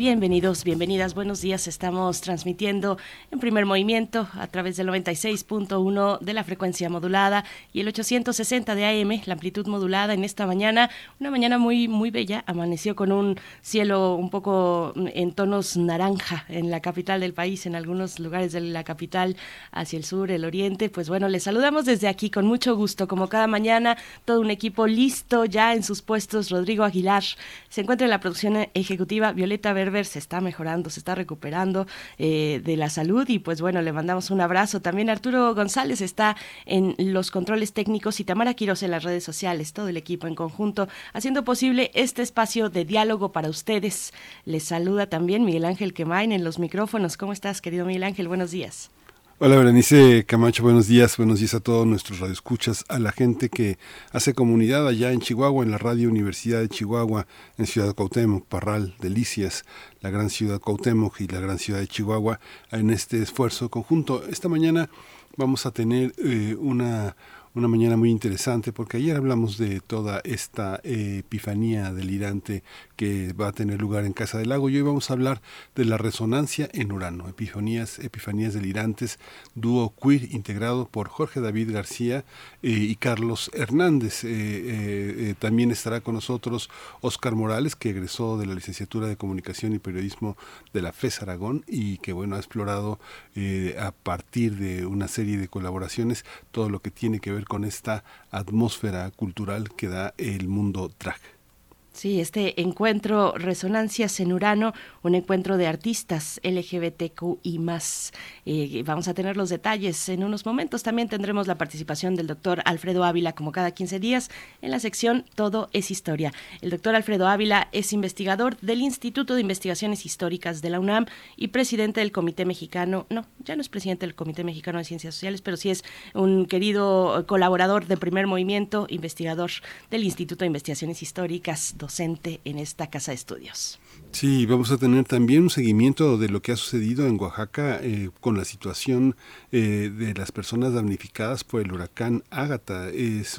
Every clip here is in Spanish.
Bienvenidos, bienvenidas, buenos días. Estamos transmitiendo en primer movimiento a través del 96.1 de la frecuencia modulada y el 860 de AM, la amplitud modulada en esta mañana. Una mañana muy, muy bella. Amaneció con un cielo un poco en tonos naranja en la capital del país, en algunos lugares de la capital hacia el sur, el oriente. Pues bueno, les saludamos desde aquí con mucho gusto, como cada mañana, todo un equipo listo ya en sus puestos. Rodrigo Aguilar se encuentra en la producción ejecutiva, Violeta Verde se está mejorando, se está recuperando eh, de la salud y pues bueno, le mandamos un abrazo. También Arturo González está en los controles técnicos y Tamara Quiroz en las redes sociales, todo el equipo en conjunto, haciendo posible este espacio de diálogo para ustedes. Les saluda también Miguel Ángel Quemain en los micrófonos. ¿Cómo estás, querido Miguel Ángel? Buenos días. Hola Berenice Camacho, buenos días, buenos días a todos nuestros radioescuchas, a la gente que hace comunidad allá en Chihuahua, en la Radio Universidad de Chihuahua, en Ciudad Cuauhtémoc, Parral, Delicias, la gran ciudad Cuauhtémoc y la gran ciudad de Chihuahua, en este esfuerzo conjunto. Esta mañana vamos a tener eh, una una mañana muy interesante porque ayer hablamos de toda esta eh, epifanía delirante que va a tener lugar en Casa del Lago y hoy vamos a hablar de la resonancia en Urano, epifanías, epifanías delirantes, dúo queer integrado por Jorge David García eh, y Carlos Hernández. Eh, también estará con nosotros Oscar Morales, que egresó de la licenciatura de Comunicación y Periodismo de la FES Aragón y que bueno ha explorado a partir de una serie de colaboraciones todo lo que tiene que ver con esta atmósfera cultural que da el mundo drag. Sí, este encuentro Resonancias en Urano, un encuentro de artistas LGBTQ y más. Eh, vamos a tener los detalles en unos momentos. También tendremos la participación del doctor Alfredo Ávila, como cada 15 días, en la sección Todo es Historia. El doctor Alfredo Ávila es investigador del Instituto de Investigaciones Históricas de la UNAM y presidente del Comité Mexicano, no, ya no es presidente del Comité Mexicano de Ciencias Sociales, pero sí es un querido colaborador de primer movimiento, investigador del Instituto de Investigaciones Históricas docente en esta casa de estudios. Sí, vamos a tener también un seguimiento de lo que ha sucedido en Oaxaca eh, con la situación eh, de las personas damnificadas por el huracán Ágata. Es,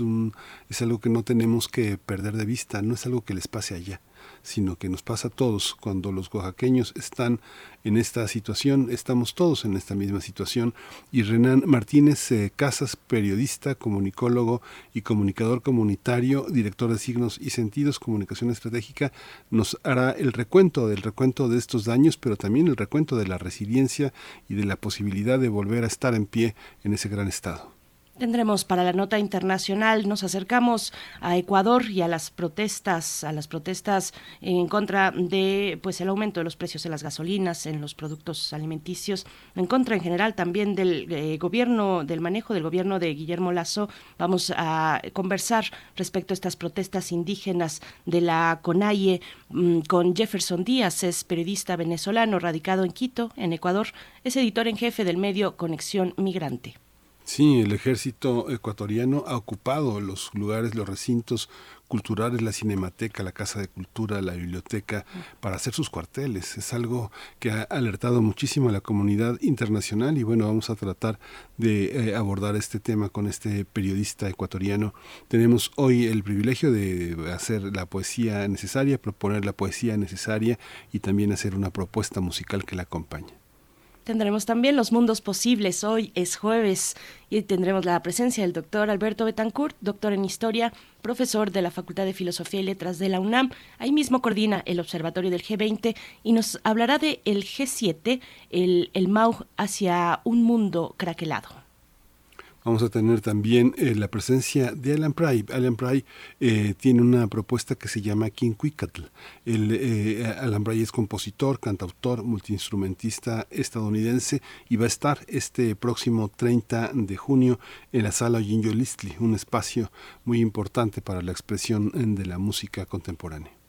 es algo que no tenemos que perder de vista, no es algo que les pase allá sino que nos pasa a todos. Cuando los oaxaqueños están en esta situación, estamos todos en esta misma situación. Y Renan Martínez eh, Casas, periodista, comunicólogo y comunicador comunitario, director de signos y sentidos, comunicación estratégica, nos hará el recuento del recuento de estos daños, pero también el recuento de la resiliencia y de la posibilidad de volver a estar en pie en ese gran estado. Tendremos para la nota internacional, nos acercamos a Ecuador y a las protestas, a las protestas en contra de pues el aumento de los precios de las gasolinas, en los productos alimenticios, en contra en general también del eh, gobierno, del manejo del gobierno de Guillermo Lazo. Vamos a conversar respecto a estas protestas indígenas de la CONAIE mm, con Jefferson Díaz, es periodista venezolano radicado en Quito, en Ecuador, es editor en jefe del medio Conexión Migrante. Sí, el ejército ecuatoriano ha ocupado los lugares, los recintos culturales, la cinemateca, la casa de cultura, la biblioteca, para hacer sus cuarteles. Es algo que ha alertado muchísimo a la comunidad internacional y bueno, vamos a tratar de eh, abordar este tema con este periodista ecuatoriano. Tenemos hoy el privilegio de hacer la poesía necesaria, proponer la poesía necesaria y también hacer una propuesta musical que la acompañe. Tendremos también los mundos posibles. Hoy es jueves y tendremos la presencia del doctor Alberto Betancourt, doctor en historia, profesor de la Facultad de Filosofía y Letras de la UNAM. Ahí mismo coordina el observatorio del G20 y nos hablará de el G7, el, el MAU hacia un mundo craquelado. Vamos a tener también eh, la presencia de Alan Pry. Alan Pry eh, tiene una propuesta que se llama King Quicatl. Eh, Alan Pry es compositor, cantautor, multiinstrumentista estadounidense y va a estar este próximo 30 de junio en la sala Ginjo Listley, un espacio muy importante para la expresión de la música contemporánea.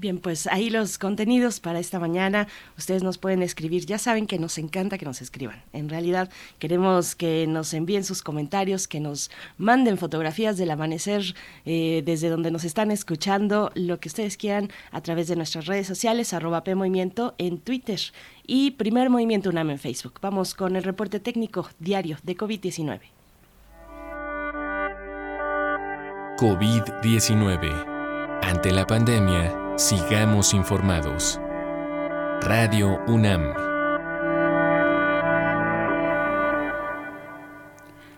Bien, pues ahí los contenidos para esta mañana. Ustedes nos pueden escribir. Ya saben que nos encanta que nos escriban. En realidad queremos que nos envíen sus comentarios, que nos manden fotografías del amanecer eh, desde donde nos están escuchando, lo que ustedes quieran a través de nuestras redes sociales, arroba P Movimiento en Twitter y Primer Movimiento UNAM en Facebook. Vamos con el reporte técnico diario de COVID-19. COVID-19. Ante la pandemia, Sigamos informados. Radio UNAM.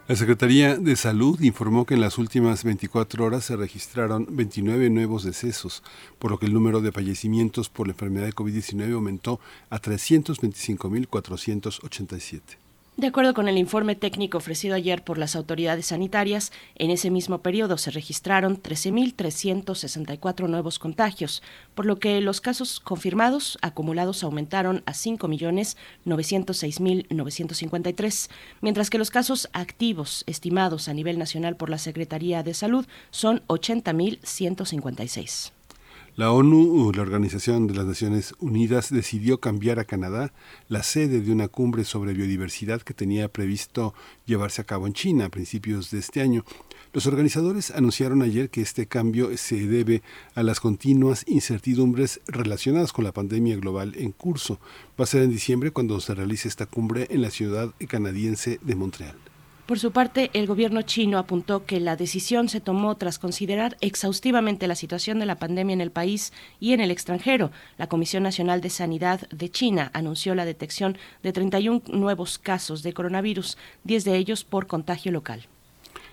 La Secretaría de Salud informó que en las últimas 24 horas se registraron 29 nuevos decesos, por lo que el número de fallecimientos por la enfermedad de COVID-19 aumentó a 325.487. De acuerdo con el informe técnico ofrecido ayer por las autoridades sanitarias, en ese mismo periodo se registraron 13.364 nuevos contagios, por lo que los casos confirmados acumulados aumentaron a 5.906.953, mientras que los casos activos estimados a nivel nacional por la Secretaría de Salud son 80.156. La ONU, la Organización de las Naciones Unidas, decidió cambiar a Canadá la sede de una cumbre sobre biodiversidad que tenía previsto llevarse a cabo en China a principios de este año. Los organizadores anunciaron ayer que este cambio se debe a las continuas incertidumbres relacionadas con la pandemia global en curso. Va a ser en diciembre cuando se realice esta cumbre en la ciudad canadiense de Montreal. Por su parte, el gobierno chino apuntó que la decisión se tomó tras considerar exhaustivamente la situación de la pandemia en el país y en el extranjero. La Comisión Nacional de Sanidad de China anunció la detección de 31 nuevos casos de coronavirus, 10 de ellos por contagio local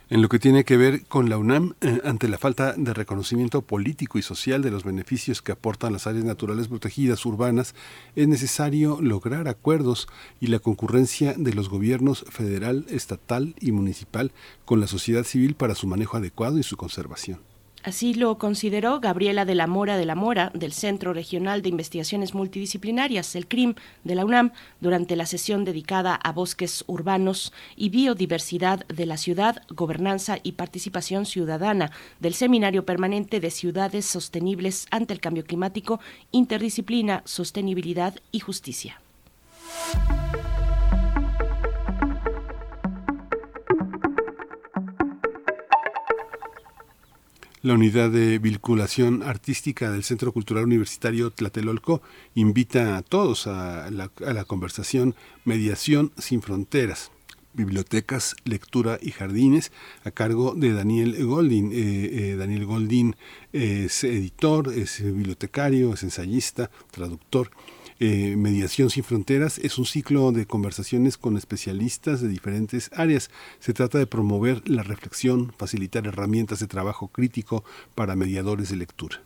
en lo que tiene que ver con la UNAM, eh, ante la falta de reconocimiento político y social de los beneficios que aportan las áreas naturales protegidas urbanas, es necesario lograr acuerdos y la concurrencia de los gobiernos federal, estatal y municipal con la sociedad civil para su manejo adecuado y su conservación. Así lo consideró Gabriela de la Mora de la Mora, del Centro Regional de Investigaciones Multidisciplinarias, el CRIM, de la UNAM, durante la sesión dedicada a bosques urbanos y biodiversidad de la ciudad, gobernanza y participación ciudadana del Seminario Permanente de Ciudades Sostenibles ante el Cambio Climático, Interdisciplina, Sostenibilidad y Justicia. La unidad de vinculación artística del Centro Cultural Universitario Tlatelolco invita a todos a la, conversación Mediación sin Fronteras bibliotecas, lectura y jardines a cargo de Daniel Goldin. Eh, eh, Daniel Goldin es editor, es bibliotecario, es ensayista, traductor eh, Mediación sin Fronteras es un ciclo de conversaciones con especialistas de diferentes áreas. Se trata de promover la reflexión, facilitar herramientas de trabajo crítico para mediadores de lectura.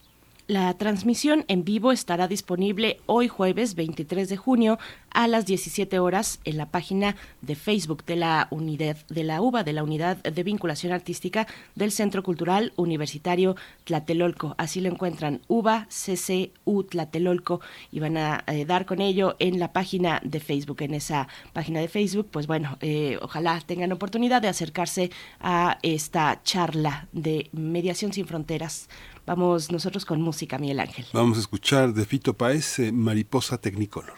La transmisión en vivo estará disponible hoy jueves 23 de junio a las 17 horas en la página de Facebook de la unidad de la UBA, de la Unidad de Vinculación Artística del Centro Cultural Universitario Tlatelolco. Así lo encuentran UBA CCU Tlatelolco y van a eh, dar con ello en la página de Facebook. En esa página de Facebook, pues bueno, eh, ojalá tengan oportunidad de acercarse a esta charla de mediación sin fronteras Vamos nosotros con música, Miguel Ángel. Vamos a escuchar de Fito Paez, eh, Mariposa Technicolor.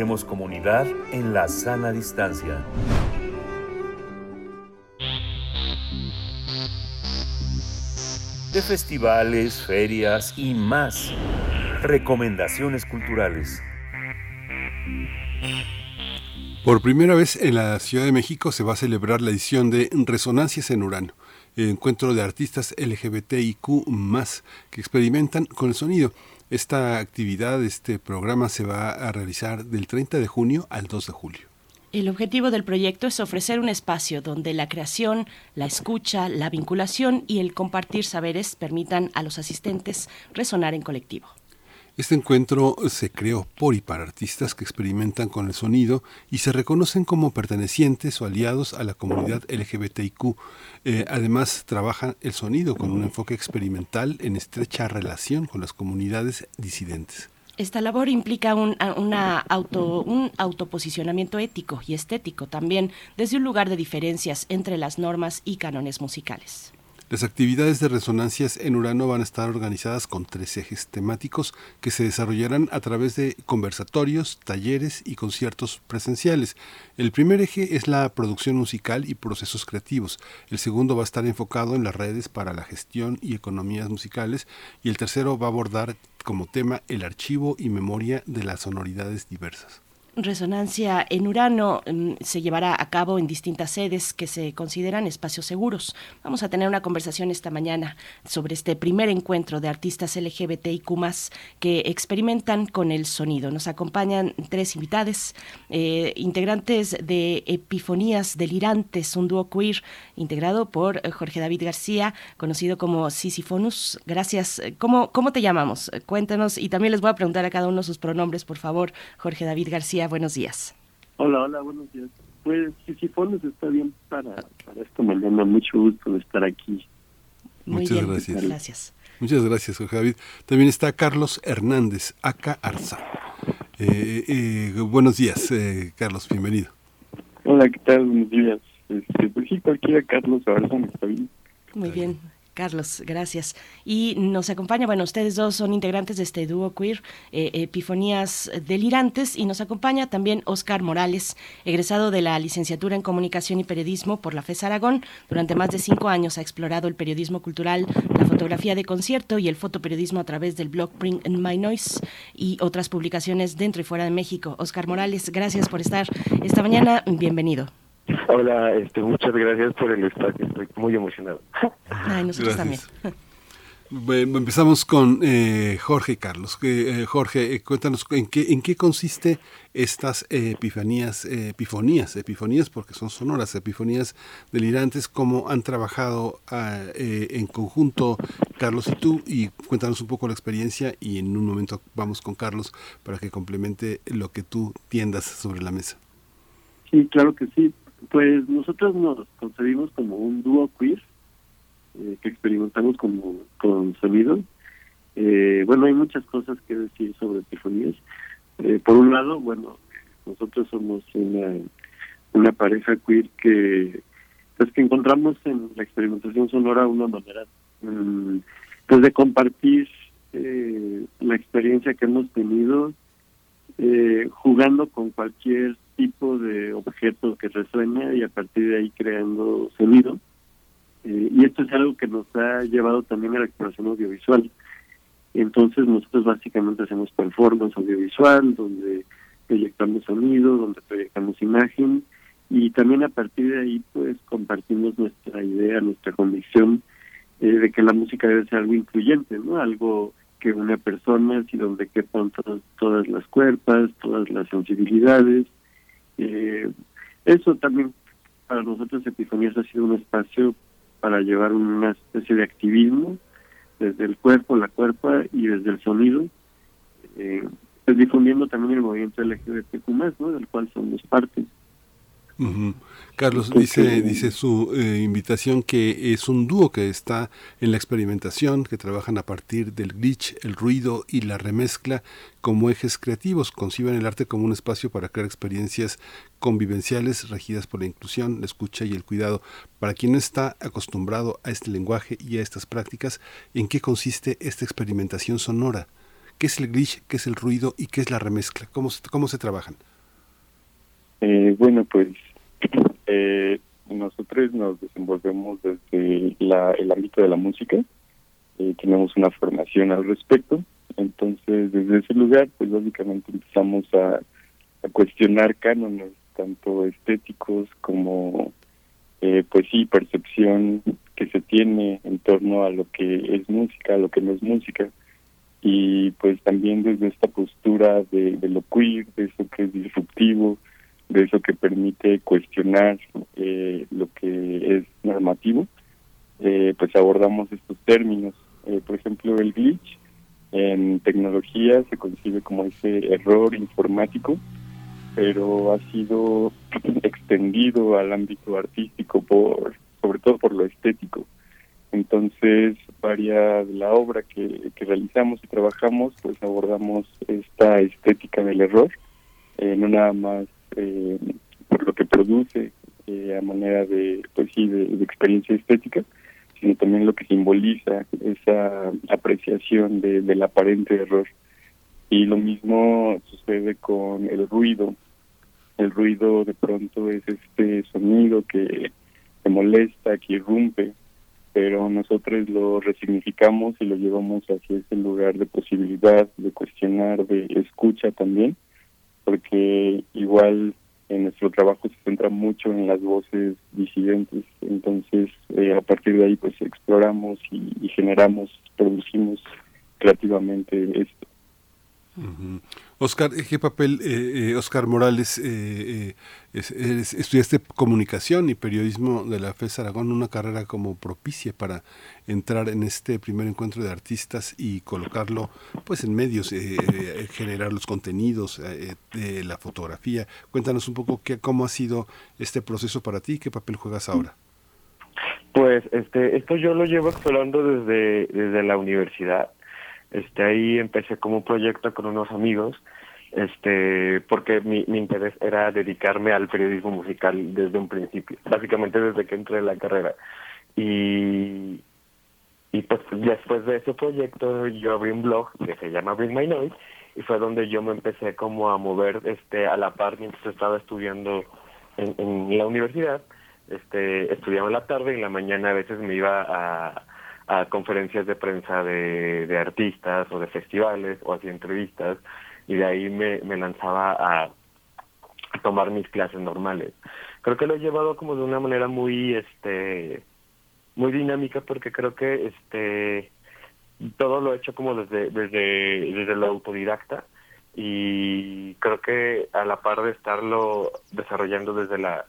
Hacemos comunidad en la sana distancia. De festivales, ferias y más. Recomendaciones culturales. Por primera vez en la Ciudad de México se va a celebrar la edición de Resonancias en Urano, encuentro de artistas LGBTIQ que experimentan con el sonido. Esta actividad, este programa se va a realizar del 30 de junio al 2 de julio. El objetivo del proyecto es ofrecer un espacio donde la creación, la escucha, la vinculación y el compartir saberes permitan a los asistentes resonar en colectivo. Este encuentro se creó por y para artistas que experimentan con el sonido y se reconocen como pertenecientes o aliados a la comunidad LGBTIQ. Eh, además, trabajan el sonido con un enfoque experimental en estrecha relación con las comunidades disidentes. Esta labor implica un, auto, un autoposicionamiento ético y estético también desde un lugar de diferencias entre las normas y cánones musicales. Las actividades de resonancias en Urano van a estar organizadas con tres ejes temáticos que se desarrollarán a través de conversatorios, talleres y conciertos presenciales. El primer eje es la producción musical y procesos creativos. El segundo va a estar enfocado en las redes para la gestión y economías musicales. Y el tercero va a abordar como tema el archivo y memoria de las sonoridades diversas. Resonancia en Urano mm, se llevará a cabo en distintas sedes que se consideran espacios seguros. Vamos a tener una conversación esta mañana sobre este primer encuentro de artistas LGBTIQ que experimentan con el sonido. Nos acompañan tres invitados, eh, integrantes de Epifonías Delirantes, un dúo queer integrado por Jorge David García, conocido como Sisifonus. Gracias. ¿Cómo, ¿Cómo te llamamos? Cuéntanos y también les voy a preguntar a cada uno sus pronombres, por favor, Jorge David García buenos días. Hola, hola, buenos días. Pues si pones está bien para, para esta mañana. Mucho gusto de estar aquí. Muchas gracias. gracias. Muchas gracias, Jorge David. También está Carlos Hernández, acá Arza. Eh, eh, buenos días, eh, Carlos, bienvenido. Hola, ¿qué tal? Buenos días. Este, pues sí, cualquiera Carlos Arza está bien. Muy bien. Carlos, gracias. Y nos acompaña, bueno, ustedes dos son integrantes de este dúo queer, eh, Epifonías Delirantes, y nos acompaña también Oscar Morales, egresado de la licenciatura en Comunicación y Periodismo por la FES Aragón. Durante más de cinco años ha explorado el periodismo cultural, la fotografía de concierto y el fotoperiodismo a través del blog Bring My Noise y otras publicaciones dentro y fuera de México. Oscar Morales, gracias por estar esta mañana. Bienvenido. Hola, este, muchas gracias por el espacio, estoy muy emocionado. Ay, nosotros también. empezamos con eh, Jorge Carlos. Eh, Jorge, eh, cuéntanos en qué, en qué consiste estas epifanías, epifonías, epifonías porque son sonoras, epifonías delirantes, cómo han trabajado ah, en conjunto Carlos y tú, y cuéntanos un poco la experiencia y en un momento vamos con Carlos para que complemente lo que tú tiendas sobre la mesa. Sí, claro que sí. Pues nosotros nos concebimos como un dúo queer eh, que experimentamos con, con sonido. Eh, bueno, hay muchas cosas que decir sobre epifonías. Eh, por un lado, bueno, nosotros somos una, una pareja queer que pues que encontramos en la experimentación sonora una manera mm, pues de compartir la experiencia que hemos tenido jugando con cualquier tipo de objeto que resuena y a partir de ahí creando sonido. Eh, y esto es algo que nos ha llevado también a la exploración audiovisual. Entonces nosotros básicamente hacemos performance audiovisual, donde proyectamos sonido, donde proyectamos imagen y también a partir de ahí pues compartimos nuestra idea, nuestra convicción eh, de que la música debe ser algo incluyente, ¿no? Algo que una persona y donde quepan todas las cuerpas, todas las sensibilidades, eh, eso también para nosotros Epifanías ha sido un espacio para llevar una especie de activismo desde el cuerpo, la cuerpa y desde el sonido, eh, pues difundiendo también el movimiento LGBTQ+, ¿no? del cual somos parte. Carlos dice, dice su eh, invitación que es un dúo que está en la experimentación, que trabajan a partir del glitch, el ruido y la remezcla como ejes creativos, conciben el arte como un espacio para crear experiencias convivenciales regidas por la inclusión, la escucha y el cuidado. Para quien no está acostumbrado a este lenguaje y a estas prácticas, ¿en qué consiste esta experimentación sonora? ¿Qué es el glitch, qué es el ruido y qué es la remezcla? ¿Cómo se, cómo se trabajan? Eh, bueno, pues eh, nosotros nos desenvolvemos desde el ámbito de la música. Eh, tenemos una formación al respecto. Entonces, desde ese lugar, pues básicamente empezamos a, a cuestionar cánones, tanto estéticos como, eh, pues sí, percepción que se tiene en torno a lo que es música, a lo que no es música. Y pues también desde esta postura de, de lo queer, de eso que es disruptivo, de eso que permite cuestionar eh, lo que es normativo, eh, pues abordamos estos términos. Eh, por ejemplo, el glitch en tecnología se concibe como ese error informático, pero ha sido extendido al ámbito artístico por, sobre todo por lo estético. Entonces, varias de la obra que, que realizamos y trabajamos, pues abordamos esta estética del error, no nada más eh, por lo que produce eh, a manera de, pues sí, de, experiencia estética, sino también lo que simboliza esa apreciación de, del aparente error. Y lo mismo sucede con el ruido. El ruido de pronto es este sonido que, que molesta, que irrumpe, pero nosotros lo resignificamos y lo llevamos hacia ese lugar de posibilidad, de cuestionar, de escucha también porque igual en nuestro trabajo se centra mucho en las voces disidentes, entonces eh, a partir de ahí pues exploramos y, generamos, producimos creativamente esto. Oscar, ¿qué papel, eh, eh, Oscar Morales, eh, estudiaste comunicación y periodismo de la FES Aragón, una carrera como propicia para entrar en este primer encuentro de artistas y colocarlo pues en medios, generar los contenidos, de la fotografía. Cuéntanos un poco qué, cómo ha sido este proceso para ti, qué papel juegas ahora. Pues este, esto yo lo llevo explorando desde, desde la universidad este, ahí empecé como un proyecto con unos amigos, este, porque mi, mi interés era dedicarme al periodismo musical desde un principio, básicamente desde que entré en la carrera. Y, y pues después de ese proyecto yo abrí un blog que se llama Bring My Noise y fue donde yo me empecé como a mover este a la par mientras estaba estudiando en, en la universidad este estudiaba en la tarde y en la mañana a veces me iba a a conferencias de prensa de, de artistas o de festivales o hacía entrevistas y de ahí me, me lanzaba a, tomar mis clases normales. Creo que lo he llevado como de una manera muy este muy dinámica porque creo que este todo lo he hecho como desde desde desde lo autodidacta y creo que a la par de estarlo desarrollando desde la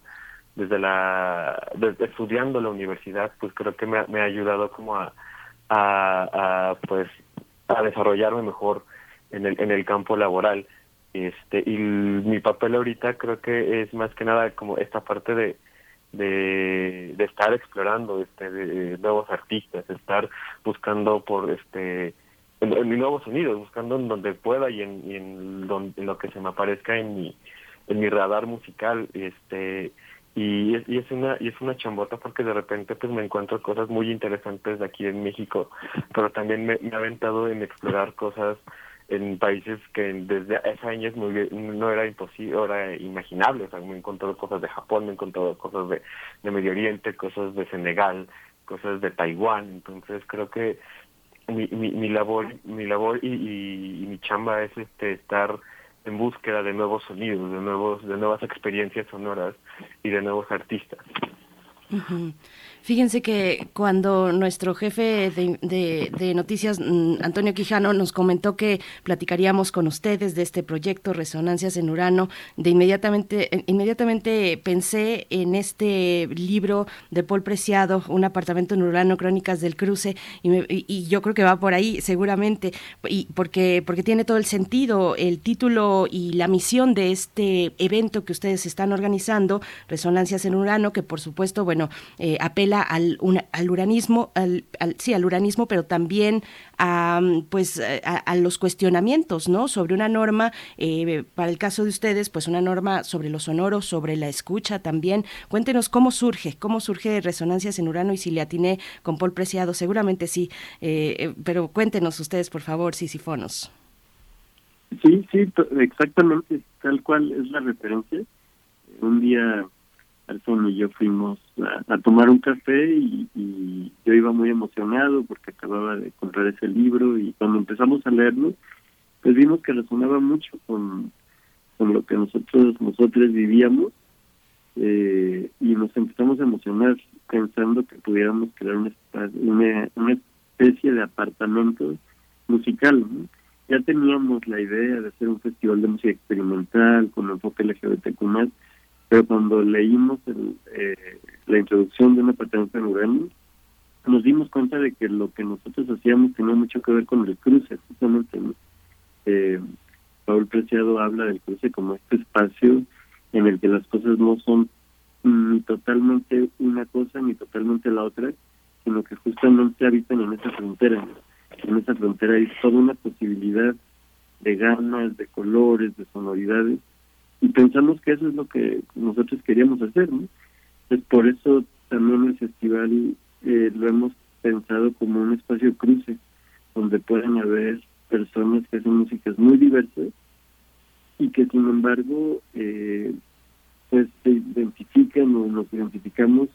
desde la desde estudiando la universidad pues creo que me, ha ayudado como a, a, pues a desarrollarme mejor en el en el campo laboral. Este y mi papel ahorita creo que es más que nada como esta parte de de, estar explorando este de, nuevos artistas estar buscando por este en, nuevos sonidos buscando en donde pueda y en, en, donde, en lo que se me aparezca en mi en mi radar musical este y es, y es una y es una chambota porque de repente pues me encuentro cosas muy interesantes de aquí en México pero también me, me ha aventado en explorar cosas en países que desde hace años no era imposible, era imaginable, o sea, me he encontrado cosas de Japón, me he encontrado cosas de, de Medio Oriente, cosas de Senegal, cosas de Taiwán, entonces creo que mi, mi, mi labor, mi labor y, y, y mi chamba es este estar en búsqueda de nuevos sonidos, de nuevos, de nuevas experiencias sonoras y de nuevos artistas. Fíjense que cuando nuestro jefe de, noticias, mm, Antonio Quijano, nos comentó que platicaríamos con ustedes de este proyecto Resonancias en Urano, de inmediatamente, inmediatamente pensé en este libro de Paul Preciado, Un apartamento en Urano, Crónicas del Cruce, y, yo creo que va por ahí seguramente, y porque, porque tiene todo el sentido, el título y la misión de este evento que ustedes están organizando, Resonancias en Urano, que por supuesto, bueno, eh, apela al, al uranismo, al, sí, al uranismo, pero también a, pues, a, los cuestionamientos, ¿no? Sobre una norma, eh, para el caso de ustedes, pues una norma sobre los sonoros, sobre la escucha también. Cuéntenos cómo surge, cómo surge Resonancias en Urano y si le atiné con Paul Preciado, seguramente sí, eh, eh, pero cuéntenos ustedes, por favor, Sisifonos. Sí, sí, exactamente, tal cual es la referencia. Un día Alfonso y yo fuimos a, tomar un café y, yo iba muy emocionado porque acababa de comprar ese libro y cuando empezamos a leerlo, pues vimos que resonaba mucho con, con lo que nosotros nosotros vivíamos eh, y nos empezamos a emocionar pensando que pudiéramos crear una, especie de apartamento musical. Ya teníamos la idea de hacer un festival de música experimental con enfoque LGBTQ+, pero cuando leímos el, eh, la introducción de un apartamento en Urano, nos dimos cuenta de que lo que nosotros hacíamos tenía mucho que ver con el cruce, justamente. Eh, Paul Preciado habla del cruce como este espacio en el que las cosas no son ni totalmente una cosa ni totalmente la otra, sino que justamente habitan en esa frontera. En esa frontera hay toda una posibilidad de ganas, de colores, de sonoridades, y pensamos que eso es lo que nosotros queríamos hacer, ¿no? Entonces, por eso también el festival eh, lo hemos pensado como un espacio cruce, donde pueden haber personas que hacen músicas muy diversas y que sin embargo eh, pues se identifican o nos identificamos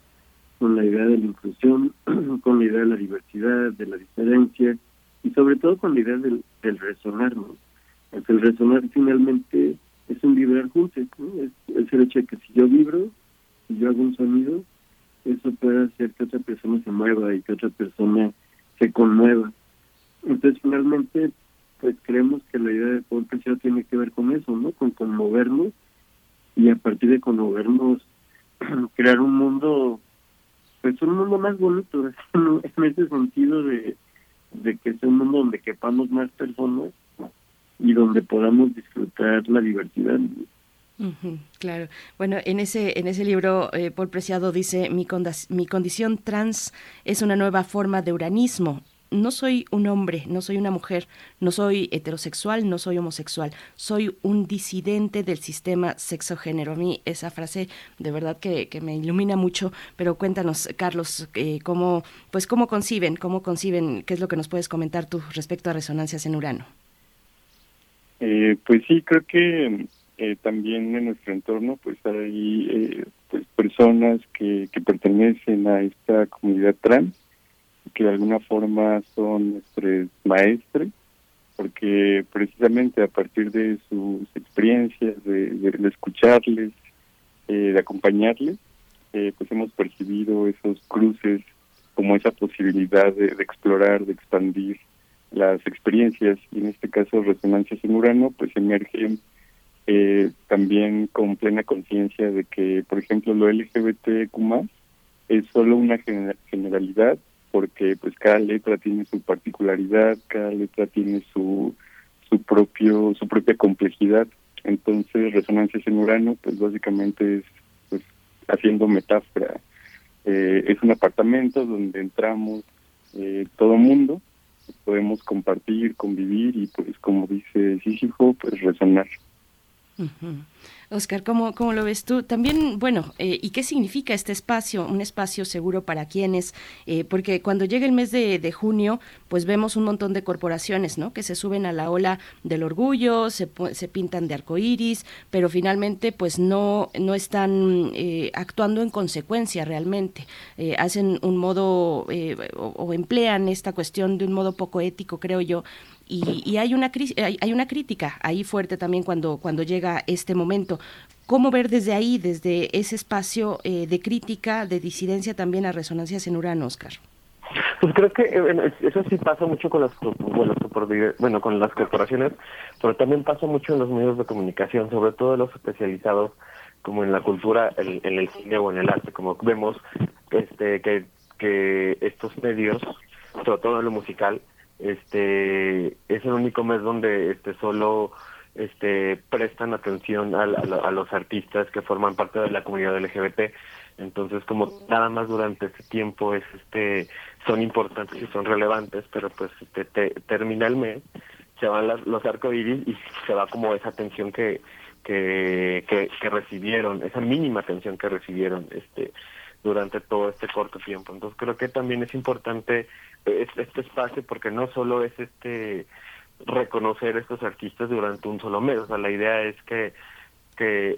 con la idea de la inclusión, con la idea de la diversidad, de la diferencia y sobre todo con la idea del, resonar, ¿no? Porque el resonar finalmente es un vibrar juntos, es, el hecho de que si yo vibro, si yo hago un sonido, eso puede hacer que otra persona se mueva y que otra persona se conmueva. Entonces finalmente pues creemos que la idea de poder pensar tiene que ver con eso, ¿no? Con conmovernos y a partir de conmovernos crear un mundo, pues un mundo más bonito, en ese sentido de, de que sea un mundo donde quepamos más personas y donde podamos disfrutar la diversidad. claro. Bueno, en ese en ese libro eh, Paul Preciado dice mi, mi condición trans es una nueva forma de uranismo no soy un hombre, no soy una mujer, no soy heterosexual, no soy homosexual, soy un disidente del sistema sexo-género. A mí esa frase de verdad que, me ilumina mucho, pero cuéntanos, Carlos, eh, cómo, pues cómo conciben, cómo conciben, qué es lo que nos puedes comentar tú respecto a resonancias en Urano. Eh, pues sí, creo que eh, también en nuestro entorno pues hay pues personas que, que pertenecen a esta comunidad trans que de alguna forma son nuestros maestros, porque precisamente a partir de sus experiencias, de, escucharles, eh, de acompañarles, eh, pues hemos percibido esos cruces como esa posibilidad de, explorar, de expandir las experiencias, y en este caso Resonancias en Urano, pues emergen eh, también con plena conciencia de que, por ejemplo, lo LGBTQ es solo una generalidad porque pues cada letra tiene su particularidad, cada letra tiene su su propio su propia complejidad. Entonces, Resonancias en Urano pues básicamente es pues haciendo metáfora. Eh, es un apartamento donde entramos eh, todo mundo, podemos compartir, convivir y pues como dice Sísifo, pues resonar. Oscar, ¿cómo, ¿cómo, lo ves tú? También, bueno, eh, ¿y qué significa este espacio? Un espacio seguro para quienes, eh, porque cuando llega el mes de, junio, pues vemos un montón de corporaciones, ¿no? Que se suben a la ola del orgullo, se, se pintan de arcoíris, pero finalmente, pues no, no están eh, actuando en consecuencia realmente. hacen un modo o, o emplean esta cuestión de un modo poco ético, creo yo, y, hay, una, hay, hay, una crítica ahí fuerte también cuando, cuando llega este momento. ¿Cómo ver desde ahí, desde ese espacio eh, de crítica, de disidencia también a resonancias en Urano, Oscar? Pues creo que eh, eso sí pasa mucho con las bueno, bueno con las corporaciones, pero también pasa mucho en los medios de comunicación, sobre todo los especializados como en la cultura, en, en el cine o en el arte, como vemos este que, que estos medios, sobre todo en lo musical, este es el único mes donde este solo este prestan atención a, a, los artistas que forman parte de la comunidad LGBT entonces como nada más durante ese tiempo es este son importantes y son relevantes pero pues este termina el mes se van las, los arcoíris y se va como esa atención que, que que, que recibieron esa mínima atención que recibieron este durante todo este corto tiempo. Entonces creo que también es importante este espacio porque no solo es este reconocer a estos artistas durante un solo mes. O sea, la idea es que, que,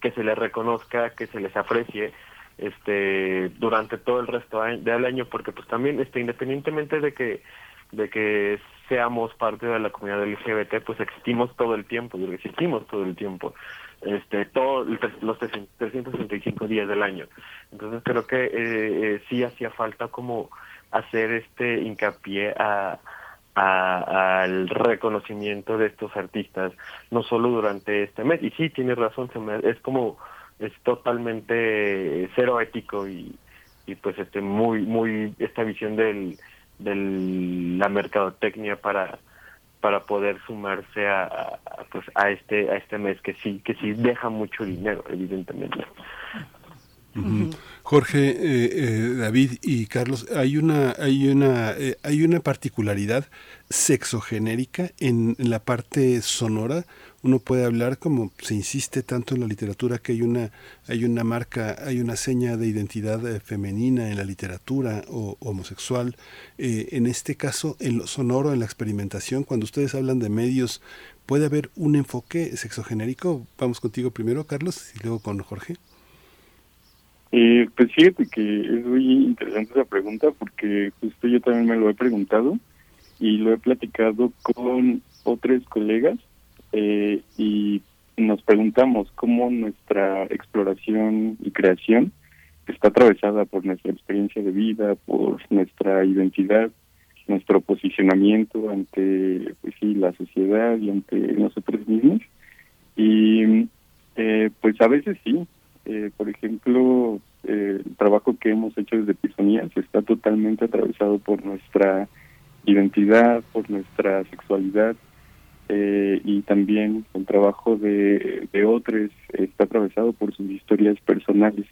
que se les reconozca, que se les aprecie este durante todo el resto del año porque pues también este independientemente de que de que seamos parte de la comunidad LGBT pues existimos todo el tiempo existimos todo el tiempo este todos los 365 días del año entonces creo que eh, eh, sí hacía falta como hacer este hincapié a al reconocimiento de estos artistas, no solo durante este mes. Y sí, tiene razón, se me, es como, es totalmente cero ético y, y pues este muy, muy, esta visión del, del la mercadotecnia para para poder sumarse a, pues a este a este mes que sí que sí deja mucho dinero evidentemente Jorge, eh, eh, David y Carlos, hay una, hay una, eh, hay una particularidad sexogenérica en, en, la parte sonora. Uno puede hablar como se insiste tanto en la literatura que hay una, hay una marca, hay una seña de identidad femenina en la literatura o homosexual. en este caso, en lo sonoro, en la experimentación, cuando ustedes hablan de medios, puede haber un enfoque sexogenérico. Vamos contigo primero, Carlos, y luego con Jorge. Eh, pues fíjate que es muy interesante esa pregunta porque justo yo también me lo he preguntado y lo he platicado con otros colegas eh, y nos preguntamos cómo nuestra exploración y creación está atravesada por nuestra experiencia de vida, por nuestra identidad, nuestro posicionamiento ante pues sí, la sociedad y ante nosotros mismos. Y eh, pues a veces sí, eh, por ejemplo, eh, el trabajo que hemos hecho desde Epifanías está totalmente atravesado por nuestra identidad, por nuestra sexualidad eh, y también el trabajo de, de otros está atravesado por sus historias personales.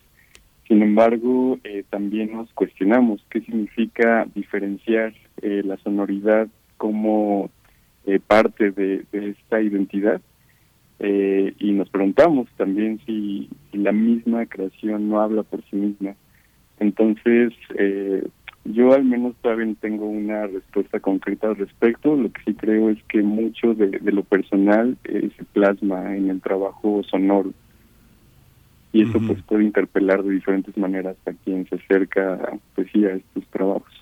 Sin embargo, también nos cuestionamos qué significa diferenciar la sonoridad como parte de esta identidad eh, y nos preguntamos también si, la misma creación no habla por sí misma. Entonces, eh, yo al menos todavía no tengo una respuesta concreta al respecto. Lo que sí creo es que mucho de, lo personal eh, se plasma en el trabajo sonoro. Y eso pues puede interpelar de diferentes maneras a quien se acerca pues sí a estos trabajos.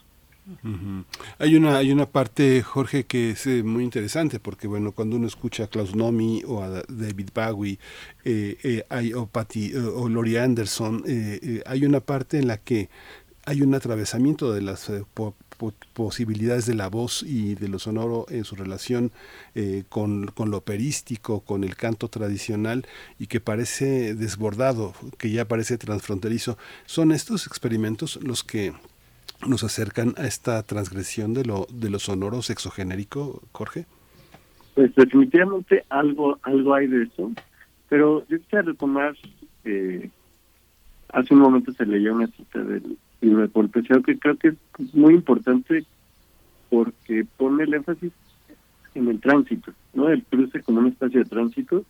Hay una hay una parte Jorge que es eh, muy interesante porque bueno cuando uno escucha a Klaus Nomi o a David Bowie eh, eh, o Lori Anderson hay una parte en la que hay un atravesamiento de las posibilidades de la voz y de lo sonoro en su relación con, con, lo operístico, con el canto tradicional y que parece desbordado, que ya parece transfronterizo. Son estos experimentos los que nos acercan a esta transgresión de lo de lo sonoro sexogenérico, Jorge? Pues definitivamente algo algo hay de eso, pero yo quisiera retomar eh, hace un momento se leyó una cita del libro de que creo que es muy importante porque pone el énfasis en el tránsito, ¿no? El cruce como un espacio de tránsito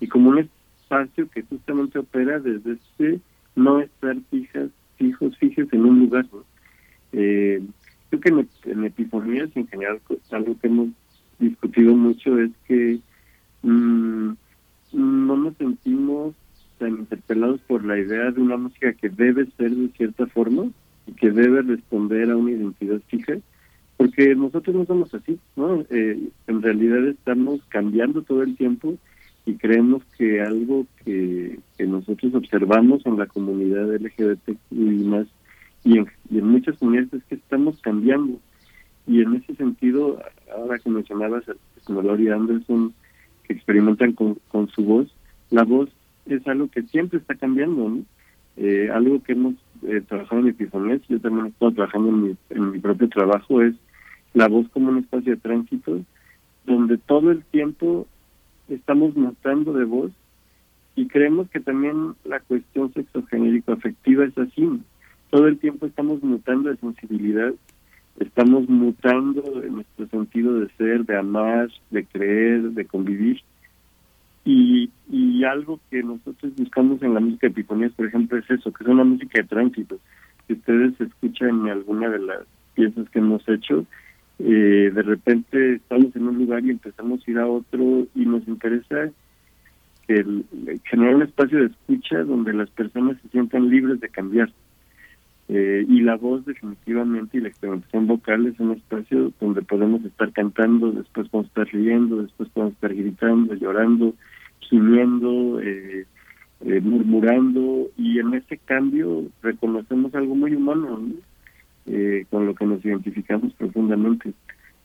y como un espacio que justamente opera desde este no estar fijas, fijos, fijos en un lugar, ¿no? Eh, creo que en, epifonías en general algo que hemos discutido mucho es que mm, no nos sentimos tan interpelados por la idea de una música que debe ser de cierta forma y que debe responder a una identidad fija, porque nosotros no somos así, ¿no? Eh, en realidad estamos cambiando todo el tiempo y creemos que algo que, que nosotros observamos en la comunidad LGBT y más y en, muchas comunidades es que estamos cambiando. Y en ese sentido, ahora que mencionabas como Lori Anderson, que experimentan con, su voz, la voz es algo que siempre está cambiando. Eh, algo que hemos eh, trabajado en Epifones, yo también he estado trabajando en mi, en mi propio trabajo, es la voz como un espacio de tránsito, donde todo el tiempo estamos mutando de voz y creemos que también la cuestión sexogenérico afectiva es así todo el tiempo estamos mutando de sensibilidad, estamos mutando en nuestro sentido de ser, de amar, de creer, de convivir. Y, y algo que nosotros buscamos en la música de Epifonías, por ejemplo, es eso, que es una música de tránsito. Si ustedes escuchan alguna de las piezas que hemos hecho, eh, de repente estamos en un lugar y empezamos a ir a otro y nos interesa el, generar un espacio de escucha donde las personas se sientan libres de cambiar. Eh, y la voz definitivamente y la experimentación vocal es un espacio donde podemos estar cantando, después podemos estar riendo, después podemos estar gritando, llorando, gimiendo, eh, eh, murmurando y en ese cambio reconocemos algo muy humano con lo que nos identificamos profundamente.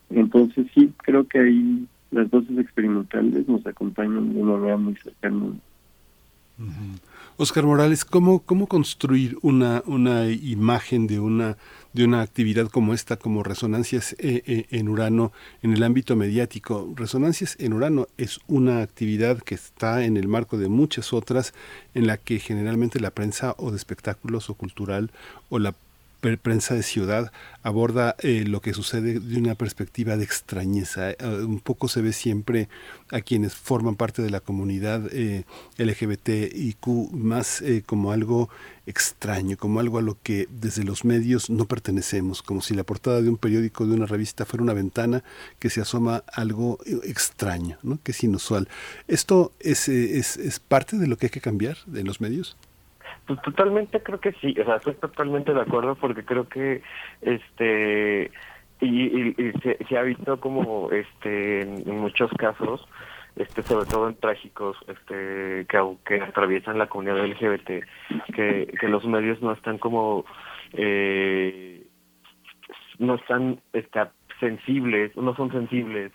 Entonces sí, creo que ahí las voces experimentales nos acompañan de una manera muy cercana. Oscar Morales, ¿cómo, cómo construir una, una imagen de una, de una actividad como esta, como Resonancias eh, eh, en Urano, en el ámbito mediático? Resonancias en Urano es una actividad que está en el marco de muchas otras en la que generalmente la prensa o de espectáculos o cultural o la prensa de ciudad aborda eh, lo que sucede de una perspectiva de extrañeza. Eh, un poco se ve siempre a quienes forman parte de la comunidad eh, LGBTIQ más eh, como algo extraño, como algo a lo que desde los medios no pertenecemos, como si la portada de un periódico, de una revista, fuera una ventana que se asoma algo extraño, ¿no? que es inusual. ¿Esto es, es, es parte de lo que hay que cambiar en los medios? Pues totalmente creo que sí, o sea, estoy totalmente de acuerdo porque creo que este y, se, ha visto como este en muchos casos este sobre todo en trágicos este que, que atraviesan la comunidad LGBT que, que los medios no están como eh, no están está, sensibles no son sensibles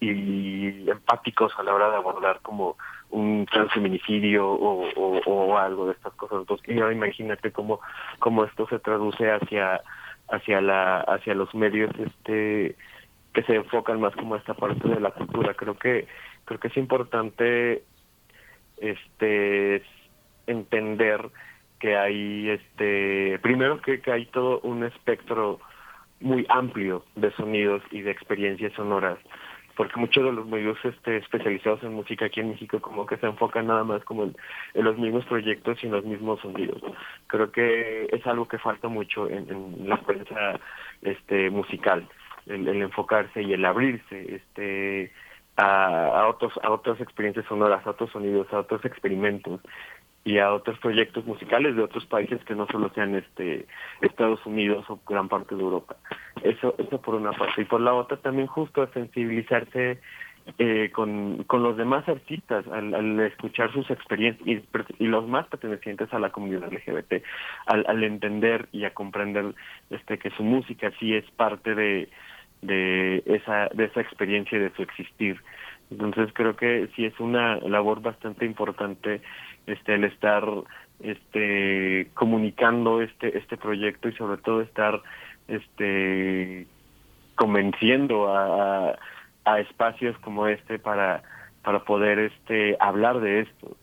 y empáticos a la hora de abordar como un transfeminicidio o, algo de estas cosas. Entonces, imagínate cómo, cómo esto se traduce hacia hacia la hacia los medios este que se enfocan más como esta parte de la cultura. Creo que creo que es importante este entender que hay este primero que, que hay todo un espectro muy amplio de sonidos y de experiencias sonoras porque muchos de los medios este, especializados en música aquí en México como que se enfocan nada más como en, los mismos proyectos y en los mismos sonidos. Creo que es algo que falta mucho en, la prensa este, musical, el, enfocarse y el abrirse este, a, otros, a otras experiencias sonoras, a otros sonidos, a otros experimentos y a otros proyectos musicales de otros países que no solo sean este Estados Unidos o gran parte de Europa. Eso eso por una parte y por la otra también justo a sensibilizarse eh, con, con los demás artistas al, escuchar sus experiencias y, y, los más pertenecientes a la comunidad LGBT al, al entender y a comprender este que su música sí es parte de de esa de esa experiencia y de su existir entonces creo que sí es una labor bastante importante este el estar este comunicando este este proyecto y sobre todo estar este convenciendo a, a, espacios como este para para poder este hablar de esto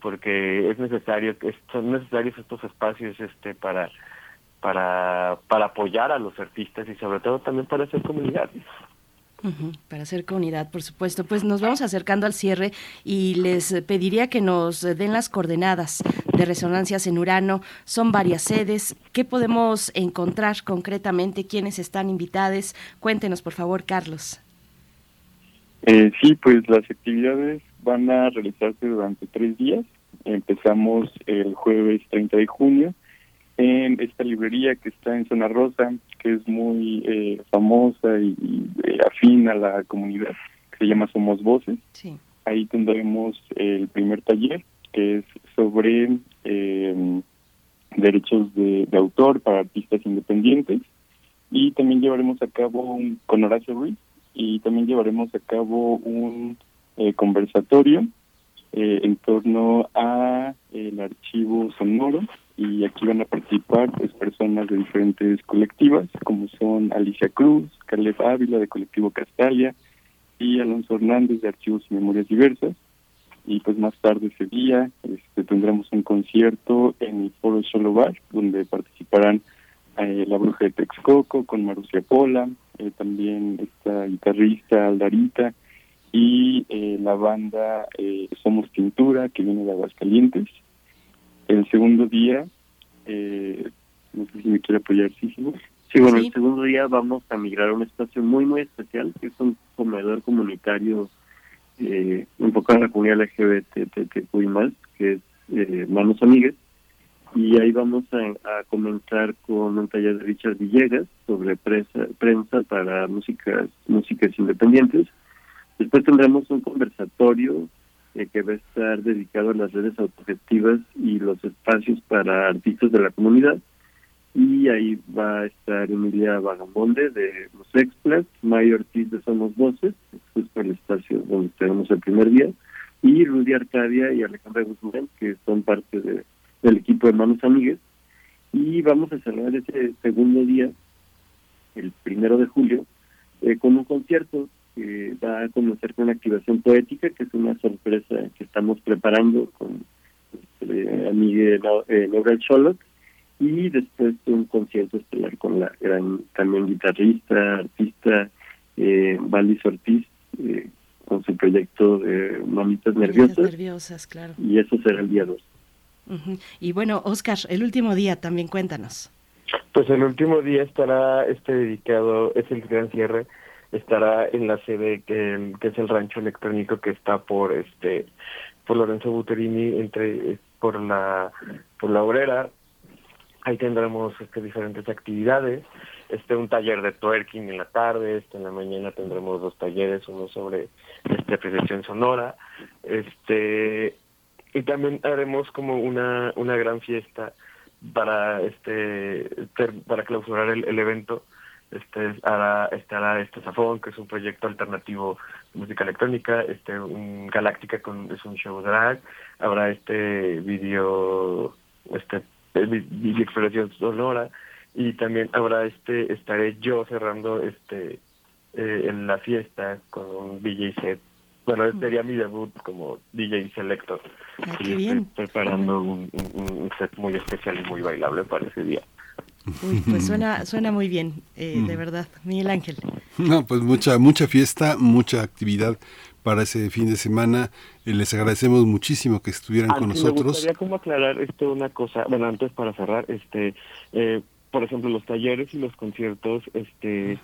porque es necesario son necesarios estos espacios este para para para apoyar a los artistas y sobre todo también para hacer comunidad para hacer comunidad, por supuesto. Pues nos vamos acercando al cierre y les pediría que nos den las coordenadas de resonancias en Urano. Son varias sedes. ¿Qué podemos encontrar concretamente? ¿Quiénes están invitados? Cuéntenos, por favor, Carlos. Eh, sí, pues las actividades van a realizarse durante tres días. Empezamos el jueves 30 de junio en esta librería que está en Zona Rosa, que es muy eh, famosa y, eh, afín a la comunidad, que se llama Somos Voces. Ahí tendremos el primer taller, que es sobre eh, derechos de, autor para artistas independientes. Y también llevaremos a cabo un, con Horacio Ruiz, y también llevaremos a cabo un conversatorio en torno a el archivo sonoro y aquí van a participar pues, personas de diferentes colectivas, como son Alicia Cruz, Caleb Ávila de Colectivo Castalia y Alonso Hernández de Archivos y Memorias Diversas. Y pues más tarde ese día este, tendremos un concierto en el Foro Solo Bar, donde participarán eh, la Bruja de Texcoco con Marucia Pola, eh, también esta guitarrista Aldarita y eh, la banda Somos Pintura, que viene de Aguascalientes. El segundo día, eh, no sé si me quiere apoyar, sí, Sí, bueno, Sí. el segundo día vamos a migrar a un espacio muy, muy especial, que es un comedor comunitario eh, enfocado en la comunidad LGBTQI+, que es eh, Manos Amigues, y ahí vamos a, a comenzar con un taller de Richard Villegas sobre presa- prensa para músicas, músicas independientes. Después tendremos un conversatorio eh, que va a estar dedicado a las redes autogestivas y los espacios para artistas de la comunidad. Y ahí va a estar Emilia Vagabonde de Los Explas, May Ortiz de Somos Voces, justo el espacio donde tenemos el primer día, y Rudy Arcadia y Alejandra Guzmán, que son parte de- del equipo de Manos Amigues, y vamos a cerrar ese segundo día, el primero de julio, eh, con un concierto que va a comenzar con una activación poética, que es una sorpresa que estamos preparando con eh, amiga eh, Neura Cholot, y después un concierto estelar con la gran también guitarrista, artista eh, Valis Ortiz eh, con su proyecto de Mamitas Nerviosas Nerviosas, claro. y eso será el día 2. Ujú. Y bueno, Oscar, el último día también cuéntanos. Pues el último día estará este dedicado, es el gran cierre, estará en la sede que, que es el rancho electrónico que está por este por Lorenzo Buterini entre por la por la obrera. Ahí tendremos este diferentes actividades. Este un taller de twerking en la tarde este en la mañana tendremos dos talleres uno sobre este apreciación sonora. Este y también haremos como una una gran fiesta para este para clausurar el, el evento este hará estará este Zafón que es un proyecto alternativo de música electrónica este un Galáctica con es un show drag habrá este video este eh, vi- video exploración sonora y también habrá este estaré yo cerrando este eh, en la fiesta con un DJ set bueno este sería mi debut como DJ selector. Y qué estoy bien. preparando un, un- un set muy especial y muy bailable para ese día Uy, pues suena, suena muy bien, eh, de verdad. Miguel Ángel. No, pues mucha, mucha fiesta, mucha actividad para ese fin de semana. Eh, les agradecemos muchísimo que estuvieran con Aunque Me nosotros. gustaría como aclarar esto una cosa, bueno, antes para cerrar, este, eh, por ejemplo, los talleres y los conciertos, este,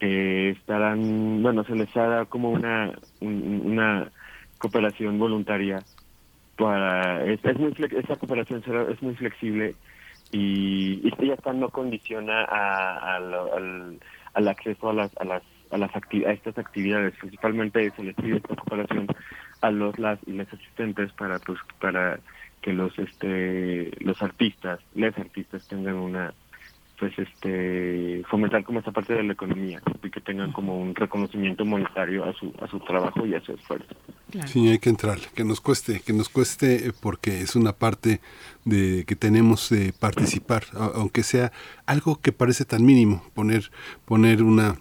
eh, estarán, bueno, se les hará como una, un- una cooperación voluntaria para, es, es muy, esta cooperación será, es muy flexible y, y ya está no condiciona a, a al, acceso a las, a las a las acti- a estas actividades. Principalmente se les pide esta cooperación a los las y las asistentes para pues para que los este los artistas las artistas tengan una pues este fomentar como esta parte de la economía y que tengan como un reconocimiento monetario a su a su trabajo y a su esfuerzo Claro. Sí, hay que entrar, que nos cueste, que nos cueste eh, porque es una parte de que tenemos de participar, aunque sea algo que parece tan mínimo, poner poner una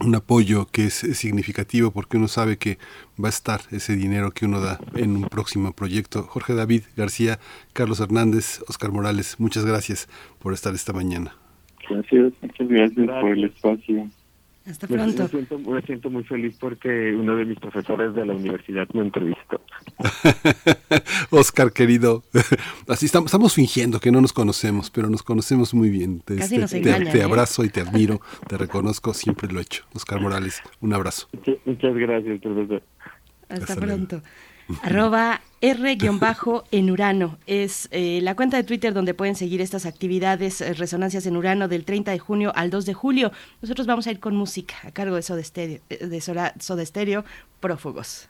un apoyo que es significativo porque uno sabe que va a estar ese dinero que uno da en un próximo proyecto. Jorge David García, Carlos Hernández, Oscar Morales, muchas gracias por estar esta mañana. Gracias, muchas gracias, por el espacio. Hasta me, pronto. me siento me siento muy feliz porque uno de mis profesores de la universidad me entrevistó Oscar, querido, así estamos, estamos fingiendo que no nos conocemos, pero nos conocemos muy bien. Te, Casi nos te- engañan, te ¿eh? abrazo y te admiro, te reconozco, siempre lo he hecho. Oscar Morales, un abrazo. Muchas- muchas gracias profesor Hasta Hasta luego. Arroba R-en es eh, la cuenta de Twitter donde pueden seguir estas actividades, eh, resonancias en Urano del 30 de junio al 2 de julio. Nosotros vamos a ir con música a cargo de Soda Stereo, eh, de Stereo. Prófugos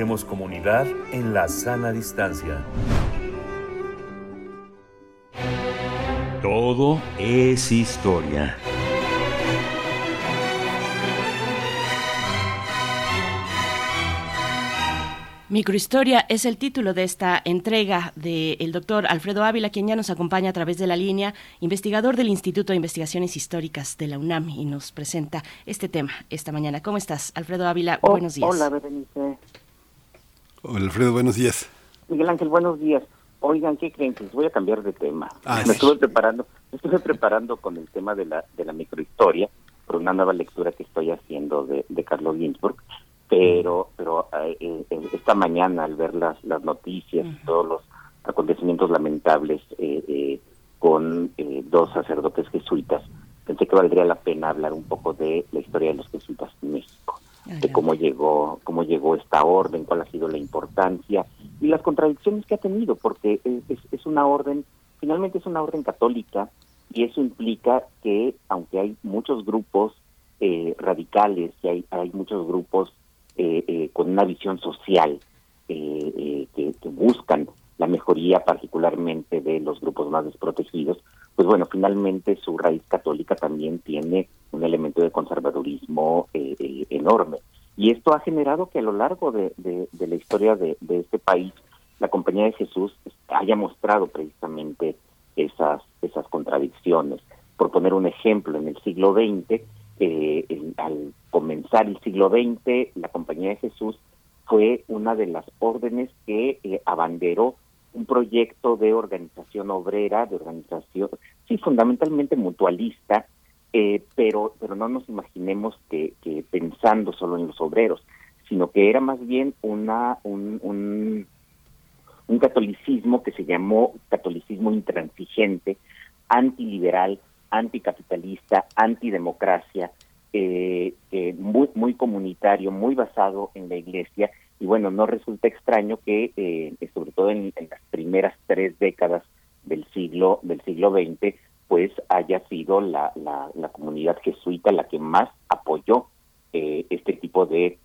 Hacemos comunidad en la sana distancia. Todo es historia. Microhistoria es el título de esta entrega del doctor Alfredo Ávila, quien ya nos acompaña a través de la línea, investigador del Instituto de Investigaciones Históricas de la UNAM, y nos presenta este tema esta mañana. ¿Cómo estás, Alfredo Ávila? Oh, buenos días. Hola, Berenice. Hola, Alfredo, buenos días. Miguel Ángel, buenos días. Oigan, ¿qué creen? Que les voy a cambiar de tema. Ah, me sí. estuve preparando, me estuve preparando con el tema de la, de la microhistoria por una nueva lectura que estoy haciendo de, de Carlos Ginsburg, pero, pero eh, eh, esta mañana al ver las, las noticias y todos los acontecimientos lamentables eh, eh, con eh, dos sacerdotes jesuitas, pensé que valdría la pena hablar un poco de la historia de los jesuitas en México de cómo llegó cómo llegó esta orden, cuál ha sido la importancia y las contradicciones que ha tenido, porque es, es- una orden, finalmente es una orden católica y eso implica que aunque hay muchos grupos eh, radicales y hay, hay muchos grupos eh, eh, con una visión social eh, que, que buscan la mejoría particularmente de los grupos más desprotegidos, pues bueno, finalmente su raíz católica también tiene un elemento de conservadurismo eh, eh, enorme. Y esto ha generado que a lo largo de, la historia de, este país, la Compañía de Jesús haya mostrado precisamente esas, esas contradicciones. Por poner un ejemplo, en el siglo XX, eh, al comenzar el siglo XX, la Compañía de Jesús fue una de las órdenes que eh, abanderó un proyecto de organización obrera, de organización, sí, fundamentalmente mutualista, eh, pero, pero no nos imaginemos que, que pensando solo en los obreros, sino que era más bien una, un, un, un catolicismo que se llamó catolicismo intransigente, antiliberal, anticapitalista, antidemocracia, eh, eh, muy, muy comunitario, muy basado en la iglesia, y bueno, no resulta extraño que, eh, sobre todo en, en las primeras tres décadas del siglo del siglo XX, pues haya sido la, la, comunidad jesuita la que más apoyó eh, este tipo de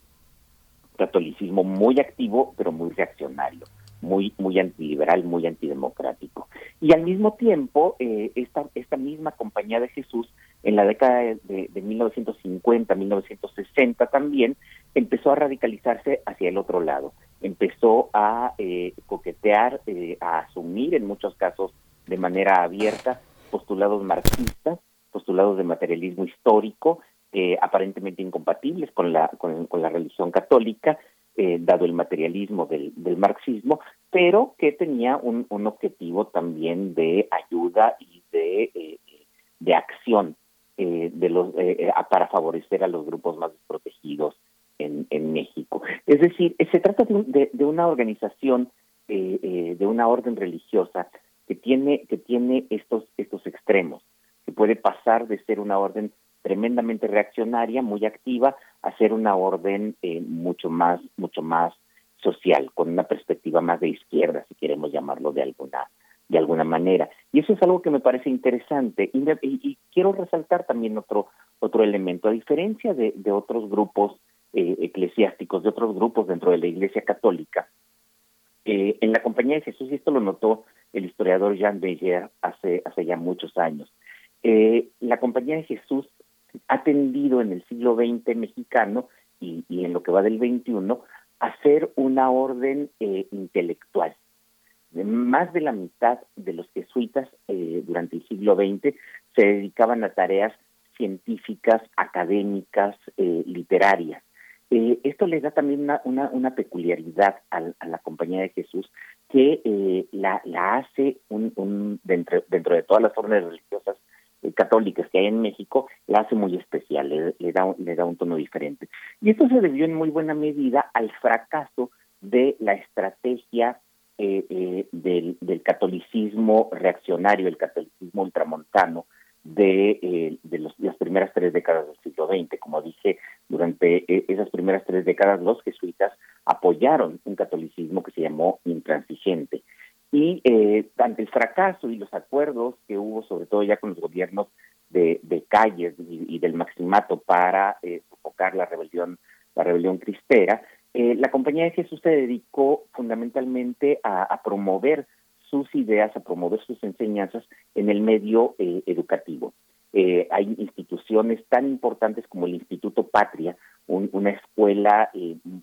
catolicismo muy activo, pero muy reaccionario, muy muy antiliberal, muy antidemocrático. Y al mismo tiempo, eh, esta, esta misma Compañía de Jesús, en la década de, de 1950, 1960 también, empezó a radicalizarse hacia el otro lado. Empezó a eh, coquetear, eh, a asumir en muchos casos de manera abierta postulados marxistas, postulados de materialismo histórico, eh, aparentemente incompatibles con la, con, con la religión católica, eh, dado el materialismo del, del marxismo, pero que tenía un, un objetivo también de ayuda y de, eh, de acción eh, de los, eh, eh, para favorecer a los grupos más desprotegidos en, en México. Es decir, se trata de, de, de una organización, de una orden religiosa que tiene, que tiene estos, estos extremos, que puede pasar de ser una orden tremendamente reaccionaria, muy activa, a ser una orden eh, mucho más, mucho más social, con una perspectiva más de izquierda, si queremos llamarlo de alguna, de alguna manera. Y eso es algo que me parece interesante. Y, me- y- quiero resaltar también otro, otro elemento. A diferencia de, de otros grupos eh, eclesiásticos, de otros grupos dentro de la Iglesia Católica, eh, en la Compañía de Jesús, y esto lo notó el historiador Jean Beyer hace, hace ya muchos años, eh, la Compañía de Jesús ha tendido en el siglo XX mexicano y, en lo que va del XXI a ser una orden eh, intelectual. Más de la mitad de los jesuitas eh, durante el siglo XX se dedicaban a tareas científicas, académicas, literarias. Eh, esto les da también una, una, una peculiaridad al- a, la Compañía de Jesús que eh, la, la hace un, un dentro, dentro de todas las órdenes religiosas eh, católicas que hay en México, la hace muy especial, le, le da, le da un tono diferente. Y esto se debió en muy buena medida al fracaso de la estrategia eh, eh, del, del catolicismo reaccionario, el catolicismo ultramontano de, eh, de los- las primeras tres décadas del siglo XX. Como dije, durante eh, esas primeras tres décadas los jesuitas apoyaron un catolicismo que se llamó intransigente. Y eh, ante el fracaso y los acuerdos que hubo, sobre todo ya con los gobiernos de, calles y, y del maximato para eh, sofocar la rebelión la rebelión cristera, eh, la Compañía de Jesús se dedicó fundamentalmente a, promover sus ideas, a promover sus enseñanzas en el medio eh, educativo. Eh, hay instituciones tan importantes como el Instituto Patria, una escuela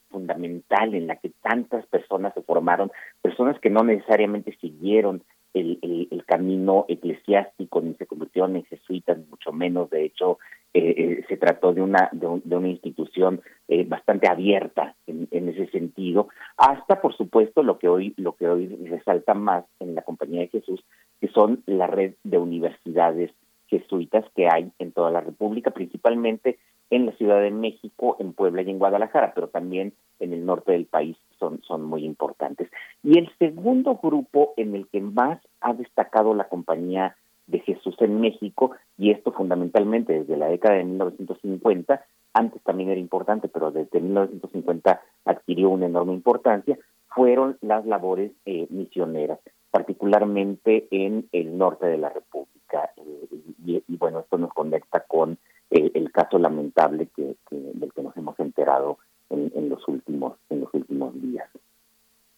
fundamental en la que tantas personas se formaron, personas que no necesariamente siguieron el, camino eclesiástico ni se convirtieron en jesuitas, mucho menos, de hecho, eh, eh, se trató de una, de, una institución eh, bastante abierta en, ese sentido, hasta por supuesto lo que hoy, lo que hoy resalta más en la Compañía de Jesús, que son la red de universidades jesuitas que hay en toda la República, principalmente en la Ciudad de México, en Puebla y en Guadalajara, pero también en el norte del país son, son muy importantes. Y el segundo grupo en el que más ha destacado la compañía de Jesús en México, y esto fundamentalmente desde la década de 1950, antes también era importante, pero desde 1950 adquirió una enorme importancia, fueron las labores eh, misioneras, particularmente en el norte de la República. Eh, y, bueno, esto nos conecta con eh, el caso lamentable que, del que nos hemos enterado en, en, los últimos en los últimos días.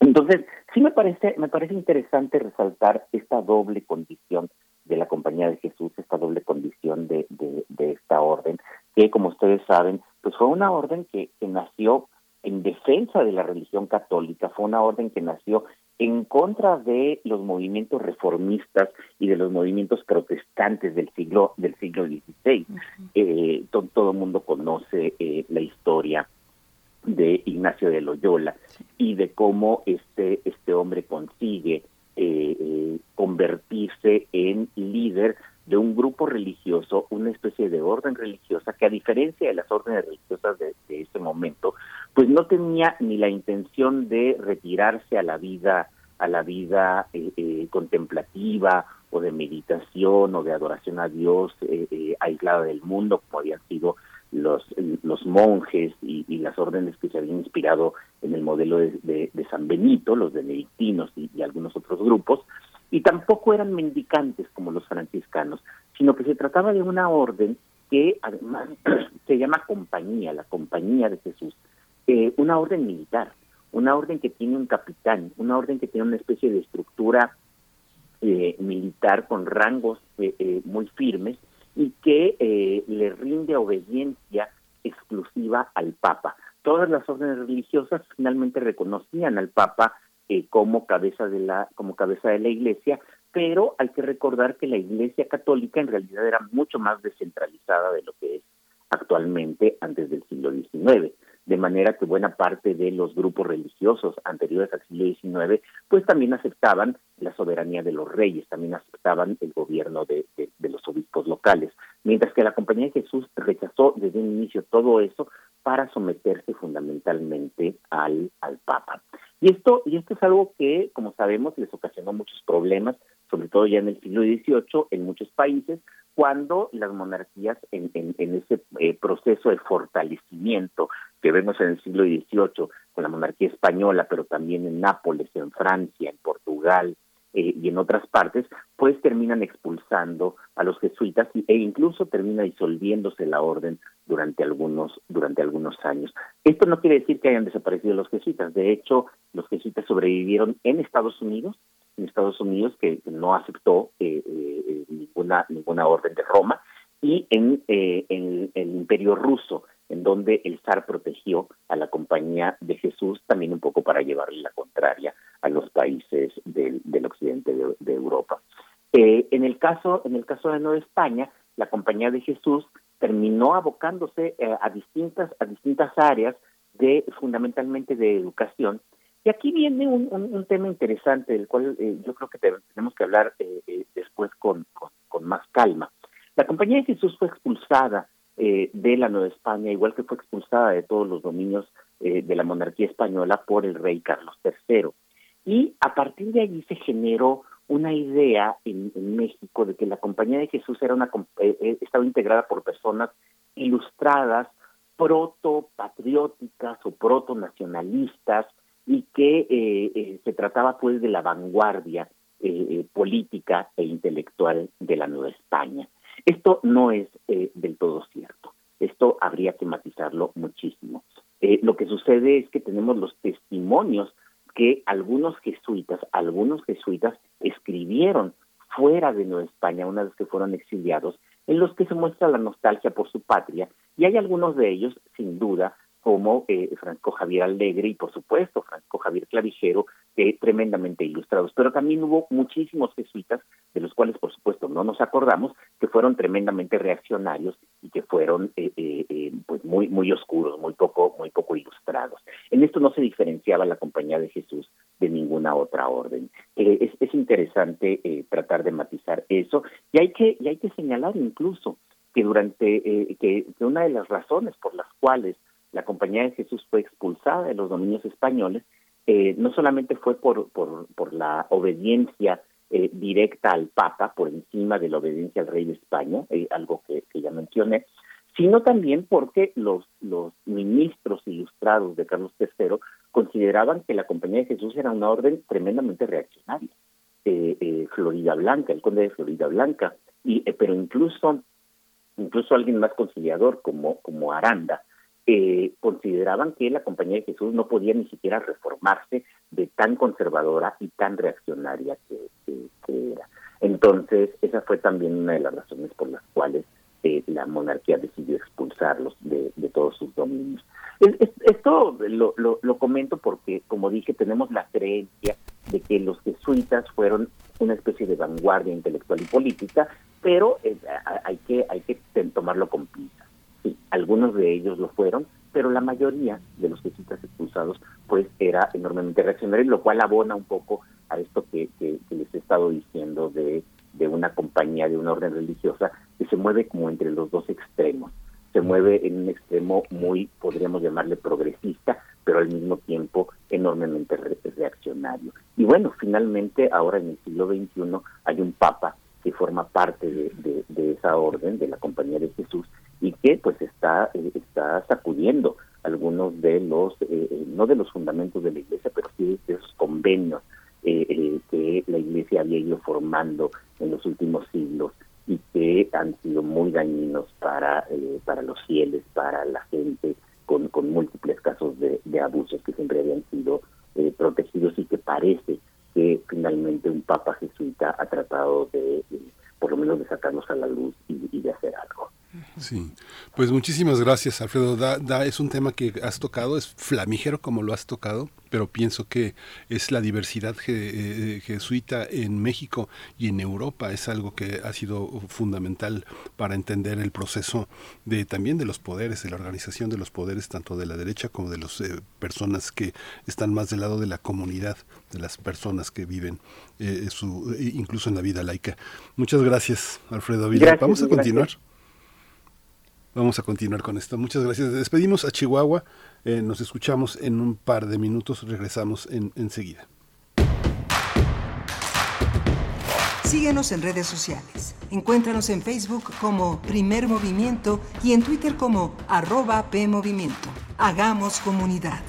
Entonces, sí me parece me parece interesante resaltar esta doble condición de la Compañía de Jesús, esta doble condición de, de, esta orden, que como ustedes saben, pues fue una orden que, que nació en defensa de la religión católica, fue una orden que nació en contra de los movimientos reformistas y de los movimientos protestantes del siglo del siglo XVI. Eh, todo el mundo conoce eh, la historia de Ignacio de Loyola y de cómo este este hombre consigue eh, eh, convertirse en líder de un grupo religioso, una especie de orden religiosa que a diferencia de las órdenes religiosas de, ese momento, pues no tenía ni la intención de retirarse a la vida a la vida eh, contemplativa o de meditación o de adoración a Dios aislada del mundo como habían sido los, los monjes y, las órdenes que se habían inspirado en el modelo de, San Benito, los benedictinos y, algunos otros grupos, y tampoco eran mendicantes como los franciscanos, sino que se trataba de una orden que además se llama compañía, la compañía de Jesús, eh, una orden militar, una orden que tiene un capitán, una orden que tiene una especie de estructura eh, militar con rangos eh, muy firmes y que eh, le rinde obediencia exclusiva al Papa. Todas las órdenes religiosas finalmente reconocían al Papa eh, como cabeza de la como cabeza de la Iglesia, pero hay que recordar que la Iglesia católica en realidad era mucho más descentralizada de lo que es actualmente antes del siglo XIX de manera que buena parte de los grupos religiosos anteriores al siglo XIX, pues también aceptaban la soberanía de los reyes, también aceptaban el gobierno de, los obispos locales, mientras que la Compañía de Jesús rechazó desde un inicio todo eso para someterse fundamentalmente al, al Papa. Y esto, y esto es algo que, como sabemos, les ocasionó muchos problemas, sobre todo ya en el siglo XVIII, en muchos países, cuando las monarquías en, en, ese eh, proceso de fortalecimiento que vemos en el siglo XVIII con la monarquía española, pero también en Nápoles, en Francia, en Portugal eh, y en otras partes, pues terminan expulsando a los jesuitas e incluso termina disolviéndose la orden durante algunos durante algunos años. Esto no quiere decir que hayan desaparecido los jesuitas. De hecho, los jesuitas sobrevivieron en Estados Unidos en Estados Unidos que no aceptó eh, eh, ninguna ninguna orden de Roma y en, eh, en, el Imperio ruso en donde el zar protegió a la compañía de Jesús también un poco para llevarle la contraria a los países del, del occidente de, Europa. en el caso en el caso de Nueva España la compañía de Jesús terminó abocándose a distintas a distintas áreas de fundamentalmente de educación y aquí viene un, tema interesante del cual eh, yo creo que tenemos que hablar eh, eh, después con, con, más calma. La Compañía de Jesús fue expulsada de la Nueva España, igual que fue expulsada de todos los dominios de la monarquía española por el rey Carlos III. Y a partir de allí se generó una idea en, México de que la Compañía de Jesús era una estaba integrada por personas ilustradas, proto-patrióticas o proto-nacionalistas, y que eh, eh, se trataba pues de la vanguardia eh, política e intelectual de la Nueva España. Esto no es del todo cierto. Esto habría que matizarlo muchísimo. Eh, lo que sucede es que tenemos los testimonios que algunos jesuitas, algunos jesuitas escribieron fuera de Nueva España una vez que fueron exiliados, en los que se muestra la nostalgia por su patria, y hay algunos de ellos, sin duda, como eh, Francisco Javier Alegre y por supuesto Francisco Javier Clavijero, eh, tremendamente ilustrados. Pero también hubo muchísimos jesuitas, de los cuales por supuesto no nos acordamos, que fueron tremendamente reaccionarios y que fueron eh, eh, pues muy muy oscuros, muy poco muy poco ilustrados. En esto no se diferenciaba la Compañía de Jesús de ninguna otra orden. es, es interesante tratar de matizar eso y hay que y hay que señalar incluso que durante que una de las razones por las cuales la Compañía de Jesús fue expulsada de los dominios españoles, eh, no solamente fue por, por, la obediencia eh, directa al Papa, por encima de la obediencia al rey de España, eh, algo que, que, ya mencioné, sino también porque los, los ministros ilustrados de Carlos III consideraban que la Compañía de Jesús era una orden tremendamente reaccionaria. Florida Blanca, el conde de Florida Blanca, y, pero incluso incluso alguien más conciliador como, como Aranda, eh, consideraban que la Compañía de Jesús no podía ni siquiera reformarse de tan conservadora y tan reaccionaria que, era. Entonces, esa fue también una de las razones por las cuales eh, la monarquía decidió expulsarlos de, todos sus dominios. esto lo, comento porque, como dije, tenemos la creencia de que los jesuitas fueron una especie de vanguardia intelectual y política, pero eh, hay que hay que tomarlo con pinzas Sí, algunos de ellos lo fueron, pero la mayoría de los jesuitas expulsados pues era enormemente reaccionario, lo cual abona un poco a esto que, les he estado diciendo de, de una compañía, de una orden religiosa que se mueve como entre los dos extremos. Se mueve en un extremo muy, podríamos llamarle progresista, pero al mismo tiempo enormemente reaccionario. Y bueno, finalmente ahora en el siglo XXI hay un papa que forma parte de, de esa orden, de la Compañía de Jesús, y que pues está eh, está sacudiendo algunos de los eh, eh, no de los fundamentos de la iglesia pero sí de esos convenios que la iglesia había ido formando en los últimos siglos y que han sido muy dañinos para para los fieles para la gente con, con múltiples casos de, abusos que siempre habían sido protegidos y que parece que finalmente un papa jesuita ha tratado de, por lo menos de sacarnos a la luz y de hacer algo. Sí, pues muchísimas gracias, Alfredo. Da, es un tema que has tocado, es flamígero como lo has tocado, pero pienso que es la diversidad eh, jesuita en México y en Europa es algo que ha sido fundamental para entender el proceso de también de los poderes, de la organización de los poderes tanto de la derecha como de las eh, personas que están más del lado de la comunidad, de las personas que viven eh, su, incluso en la vida laica. Muchas gracias, Alfredo Villa. Vamos a continuar. Vamos a continuar con esto. Muchas gracias. Despedimos a Chihuahua. Eh, nos escuchamos en un par de minutos. Regresamos en, enseguida. Síguenos en redes sociales. Encuéntranos en Facebook como Primer Movimiento y en Twitter como arroba PMovimiento. Hagamos comunidad.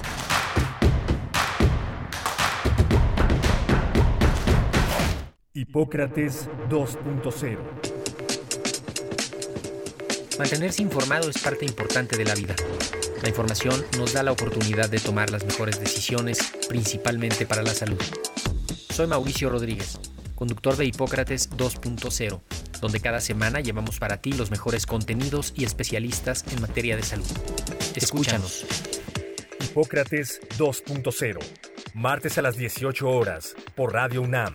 Hipócrates 2.0 Mantenerse informado es parte importante de la vida. La información nos da la oportunidad de tomar las mejores decisiones, principalmente para la salud. Soy Mauricio Rodríguez, conductor de Hipócrates 2.0, donde cada semana llevamos para ti los mejores contenidos y especialistas en materia de salud. Escúchanos. Hipócrates 2.0, martes a las 18 horas, por Radio UNAM.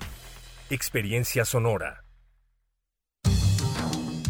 Experiencia Sonora.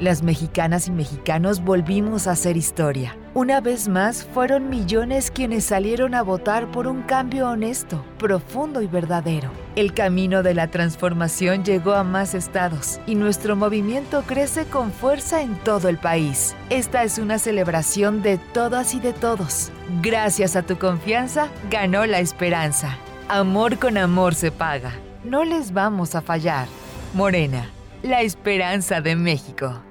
Las mexicanas y mexicanos volvimos a hacer historia Una vez más, fueron millones quienes salieron a votar por un cambio honesto, profundo y verdadero. El camino de la transformación llegó a más estados y nuestro movimiento crece con fuerza en todo el país. Esta es una celebración de todas y de todos. Gracias a tu confianza, ganó la esperanza. Amor con amor se paga. No les vamos a fallar. Morena, la esperanza de México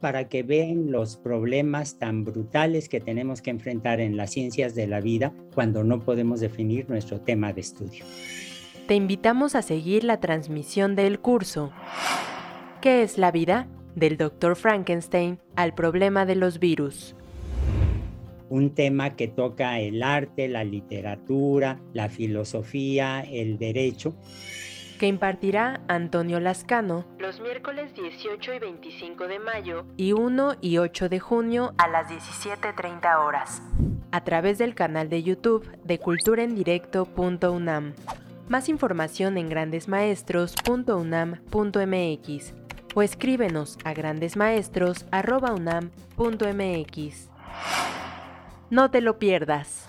para que vean los problemas tan brutales que tenemos que enfrentar en las ciencias de la vida cuando no podemos definir nuestro tema de estudio. Te invitamos a seguir la transmisión del curso ¿Qué es la vida? del Dr. Frankenstein al problema de los virus. Un tema que toca el arte, la literatura, la filosofía, el derecho que impartirá Antonio Lascano los miércoles 18 y 25 de mayo y 1 y 8 de junio a las 17.30 horas, a través del canal de YouTube de culturaendirecto.unam. Más información en grandesmaestros.unam.mx o escríbenos a grandesmaestros.unam.mx. No te lo pierdas.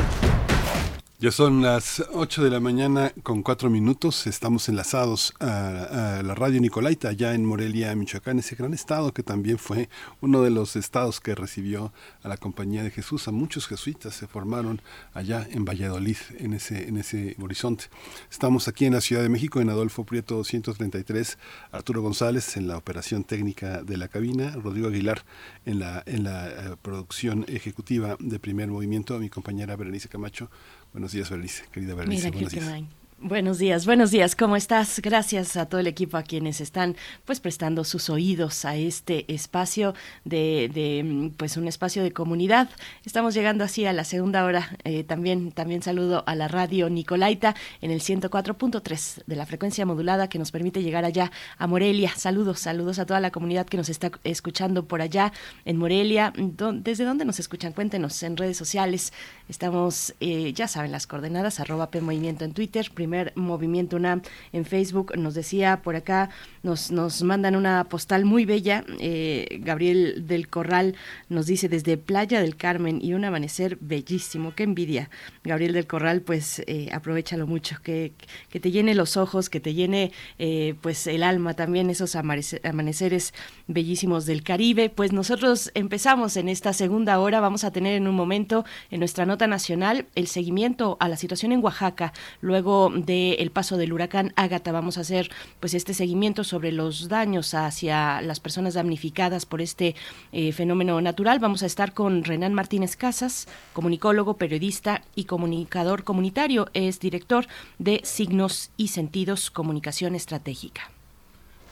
Ya son las 8 de la mañana con 4 minutos. Estamos enlazados a, la radio Nicolaita, allá en Morelia, Michoacán, ese gran estado que también fue uno de los estados que recibió a la Compañía de Jesús. A muchos jesuitas se formaron allá en Valladolid, en ese, en ese horizonte. Estamos aquí en la Ciudad de México, en Adolfo Prieto 133, Arturo González en la operación técnica de la cabina, Rodrigo Aguilar en la, en la eh, producción ejecutiva de primer movimiento, mi compañera Berenice Camacho Buenos días, Berenice, querida Berenice. Mira, buenos días. Buenos días, buenos días, ¿cómo estás? Gracias a todo el equipo a quienes están pues prestando sus oídos a este espacio de, de pues un espacio de comunidad. Estamos llegando así a la segunda hora. Eh, también, también saludo a la radio Nicolaita en el 104.3 de la frecuencia modulada que nos permite llegar allá a Morelia. Saludos, saludos a toda la comunidad que nos está escuchando por allá en Morelia. ¿Desde dónde nos escuchan? Cuéntenos en redes sociales. Estamos, eh, ya saben, las coordenadas, arroba P Movimiento en Twitter, Movimiento UNAM en Facebook. Nos decía por acá, nos, nos mandan una postal muy bella. Eh, Gabriel del Corral nos dice desde Playa del Carmen y un amanecer bellísimo. Qué envidia. Gabriel del Corral, pues eh, aprovechalo mucho, que, que te llene los ojos, que te llene eh, pues el alma también, esos amaneceres bellísimos del Caribe. Pues nosotros empezamos en esta segunda hora, vamos a tener en un momento en nuestra nota nacional el seguimiento a la situación en Oaxaca, luego del paso del huracán Ágata. Vamos a hacer pues este seguimiento sobre los daños hacia las personas damnificadas por este eh, fenómeno natural. Vamos a estar con Renan Martínez Casas, comunicólogo, periodista y comunicador comunitario. Es director de Signos y Sentidos Comunicación Estratégica.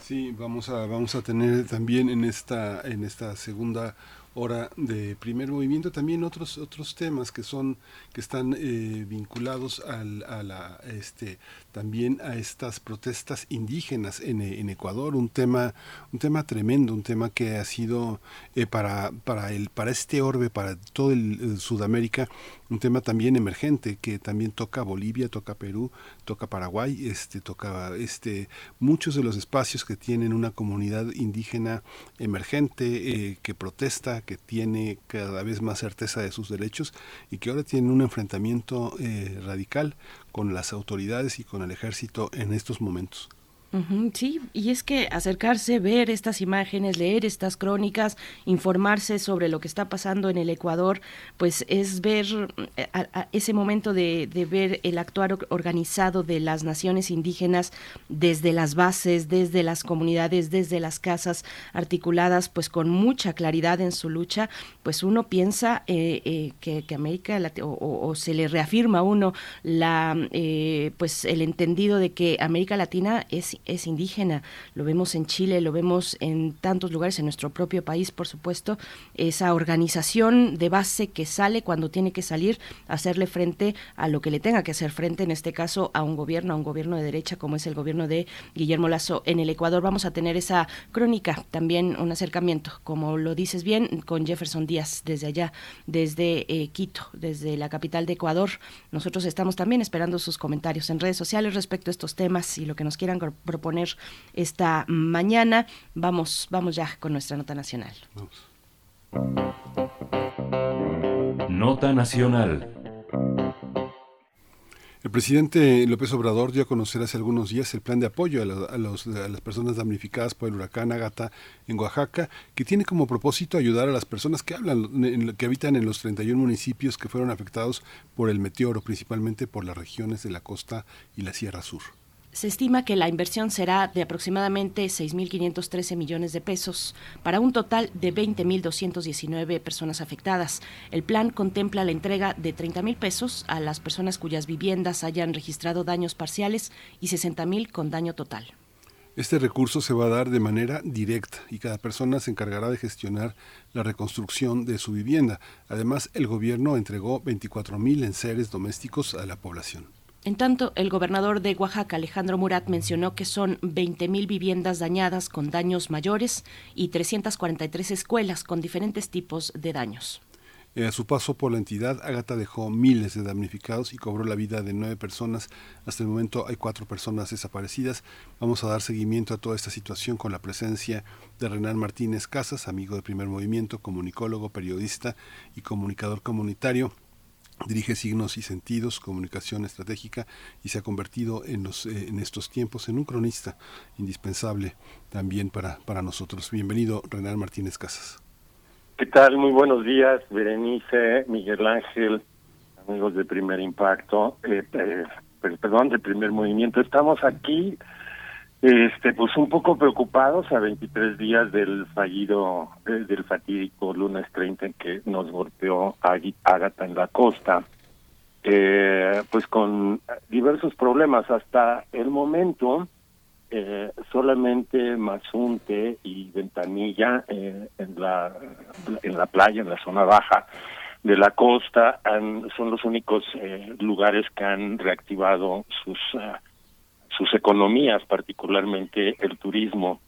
Sí, vamos a vamos a tener también en esta en esta segunda hora de primer movimiento. También otros otros temas que son que están eh, vinculados al, a la este también a estas protestas indígenas en, en Ecuador. Un tema un tema tremendo un tema que ha sido eh, para para el para este orbe para todo el, Sudamérica un tema también emergente que también toca Bolivia toca Perú toca Paraguay este toca este muchos de los espacios que tienen una comunidad indígena emergente eh, que protesta que tiene cada vez más certeza de sus derechos y que ahora tiene un enfrentamiento eh, radical con las autoridades y con el ejército en estos momentos sí, y es que acercarse, ver estas imágenes, leer estas crónicas, informarse sobre lo que está pasando en el Ecuador, pues es ver eh, ese momento de, ver el actuar organizado de las naciones indígenas desde las bases, desde las comunidades, desde las casas articuladas, pues con mucha claridad en su lucha, pues uno piensa eh, eh, que, América o, o, se le reafirma a uno la, pues el entendido de que América Latina es es indígena. Lo vemos en Chile, lo vemos en tantos lugares, en nuestro propio país, por supuesto. Esa organización de base que sale cuando tiene que salir hacerle frente a lo que le tenga que hacer frente, en este caso a un gobierno, a un gobierno de derecha como es el gobierno de Guillermo Lazo en el Ecuador. Vamos a tener esa crónica, también un acercamiento, como lo dices bien, con Jefferson Díaz desde allá, desde eh, Quito, desde la capital de Ecuador. Nosotros estamos también esperando sus comentarios en redes sociales respecto a estos temas y lo que nos quieran proponer esta mañana. Vamos, vamos ya con nuestra nota nacional. Nota nacional. El presidente López Obrador dio a conocer hace algunos días el plan de apoyo a, las personas damnificadas por el huracán Agata en Oaxaca, que tiene como propósito ayudar a las personas que hablan, que habitan en los 31 municipios que fueron afectados por el meteoro, principalmente por las regiones de la costa y la Sierra Sur. Se estima que la inversión será de aproximadamente 6.513 millones de pesos para un total de 20.219 personas afectadas. El plan contempla la entrega de 30.000 pesos a las personas cuyas viviendas hayan registrado daños parciales y 60.000 con daño total. Este recurso se va a dar de manera directa y cada persona se encargará de gestionar la reconstrucción de su vivienda. Además, el gobierno entregó 24.000 enseres domésticos a la población. En tanto, el gobernador de Oaxaca, Alejandro Murat, mencionó que son 20.000 viviendas dañadas con daños mayores y 343 escuelas con diferentes tipos de daños. A su paso por la entidad, Agata dejó miles de damnificados y cobró la vida de nueve personas. Hasta el momento hay cuatro personas desaparecidas. Vamos a dar seguimiento a toda esta situación con la presencia de Renan Martínez Casas, amigo de Primer Movimiento, comunicólogo, periodista y comunicador comunitario dirige signos y sentidos, comunicación estratégica y se ha convertido en, los, eh, en estos tiempos en un cronista indispensable también para, para nosotros. Bienvenido, Renal Martínez Casas. ¿Qué tal? Muy buenos días, Berenice, Miguel Ángel, amigos de Primer Impacto, eh, eh, perdón, de Primer Movimiento. Estamos aquí este, pues un poco preocupados a 23 días del fallido, eh, del fatídico lunes 30 en que nos golpeó Ágata en la costa, eh, pues con diversos problemas. Hasta el momento, eh, solamente Mazunte y Ventanilla en la en la playa, en la zona baja de la costa, son los únicos lugares que han reactivado sus sus economías, particularmente el turismo.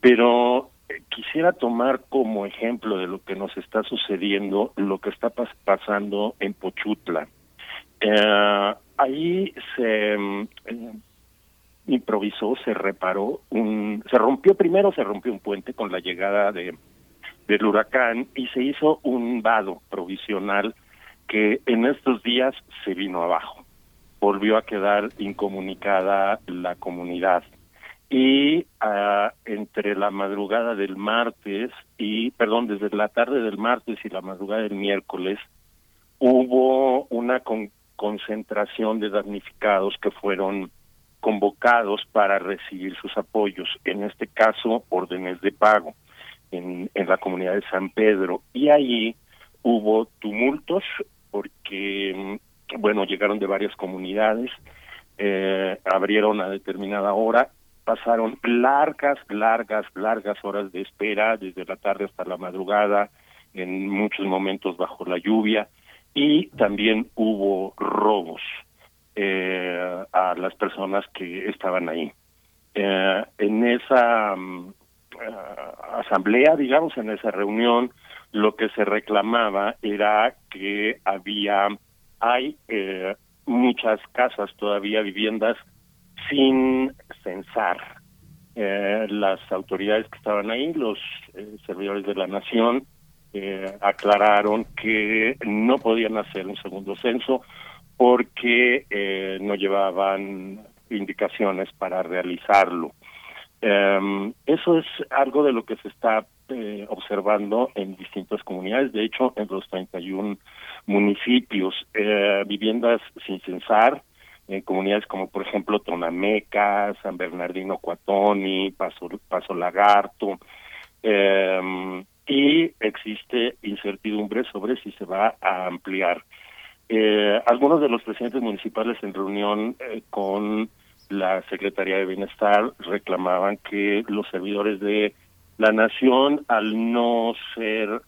Pero eh, quisiera tomar como ejemplo de lo que nos está sucediendo lo que está pasando en Pochutla. Eh, ahí se mm, eh, improvisó, se reparó, un, se rompió primero, se rompió un puente con la llegada de del huracán y se hizo un vado provisional que en estos días se vino abajo volvió a quedar incomunicada la comunidad. Y uh, entre la madrugada del martes y, perdón, desde la tarde del martes y la madrugada del miércoles, hubo una con concentración de damnificados que fueron convocados para recibir sus apoyos, en este caso órdenes de pago en, en la comunidad de San Pedro. Y allí hubo tumultos porque bueno, llegaron de varias comunidades, eh, abrieron a determinada hora, pasaron largas, largas, largas horas de espera, desde la tarde hasta la madrugada, en muchos momentos bajo la lluvia, y también hubo robos eh, a las personas que estaban ahí. Eh, en esa mm, asamblea, digamos, en esa reunión, lo que se reclamaba era que había hay eh, muchas casas todavía, viviendas sin censar. Eh, las autoridades que estaban ahí, los eh, servidores de la nación, aclararon que no podían hacer un segundo censo porque no llevaban indicaciones para realizarlo. Em, eso es algo de lo que se está observando en distintas comunidades. De hecho, en los 31 municipios, eh, viviendas sin censar, en comunidades como por ejemplo Tonameca, San Bernardino Cuatoni, Paso, Paso Lagarto, eh, y existe incertidumbre sobre si se va a ampliar. Eh, algunos de los presidentes municipales en reunión eh, con la Secretaría de Bienestar reclamaban que los servidores de la nación, al no ser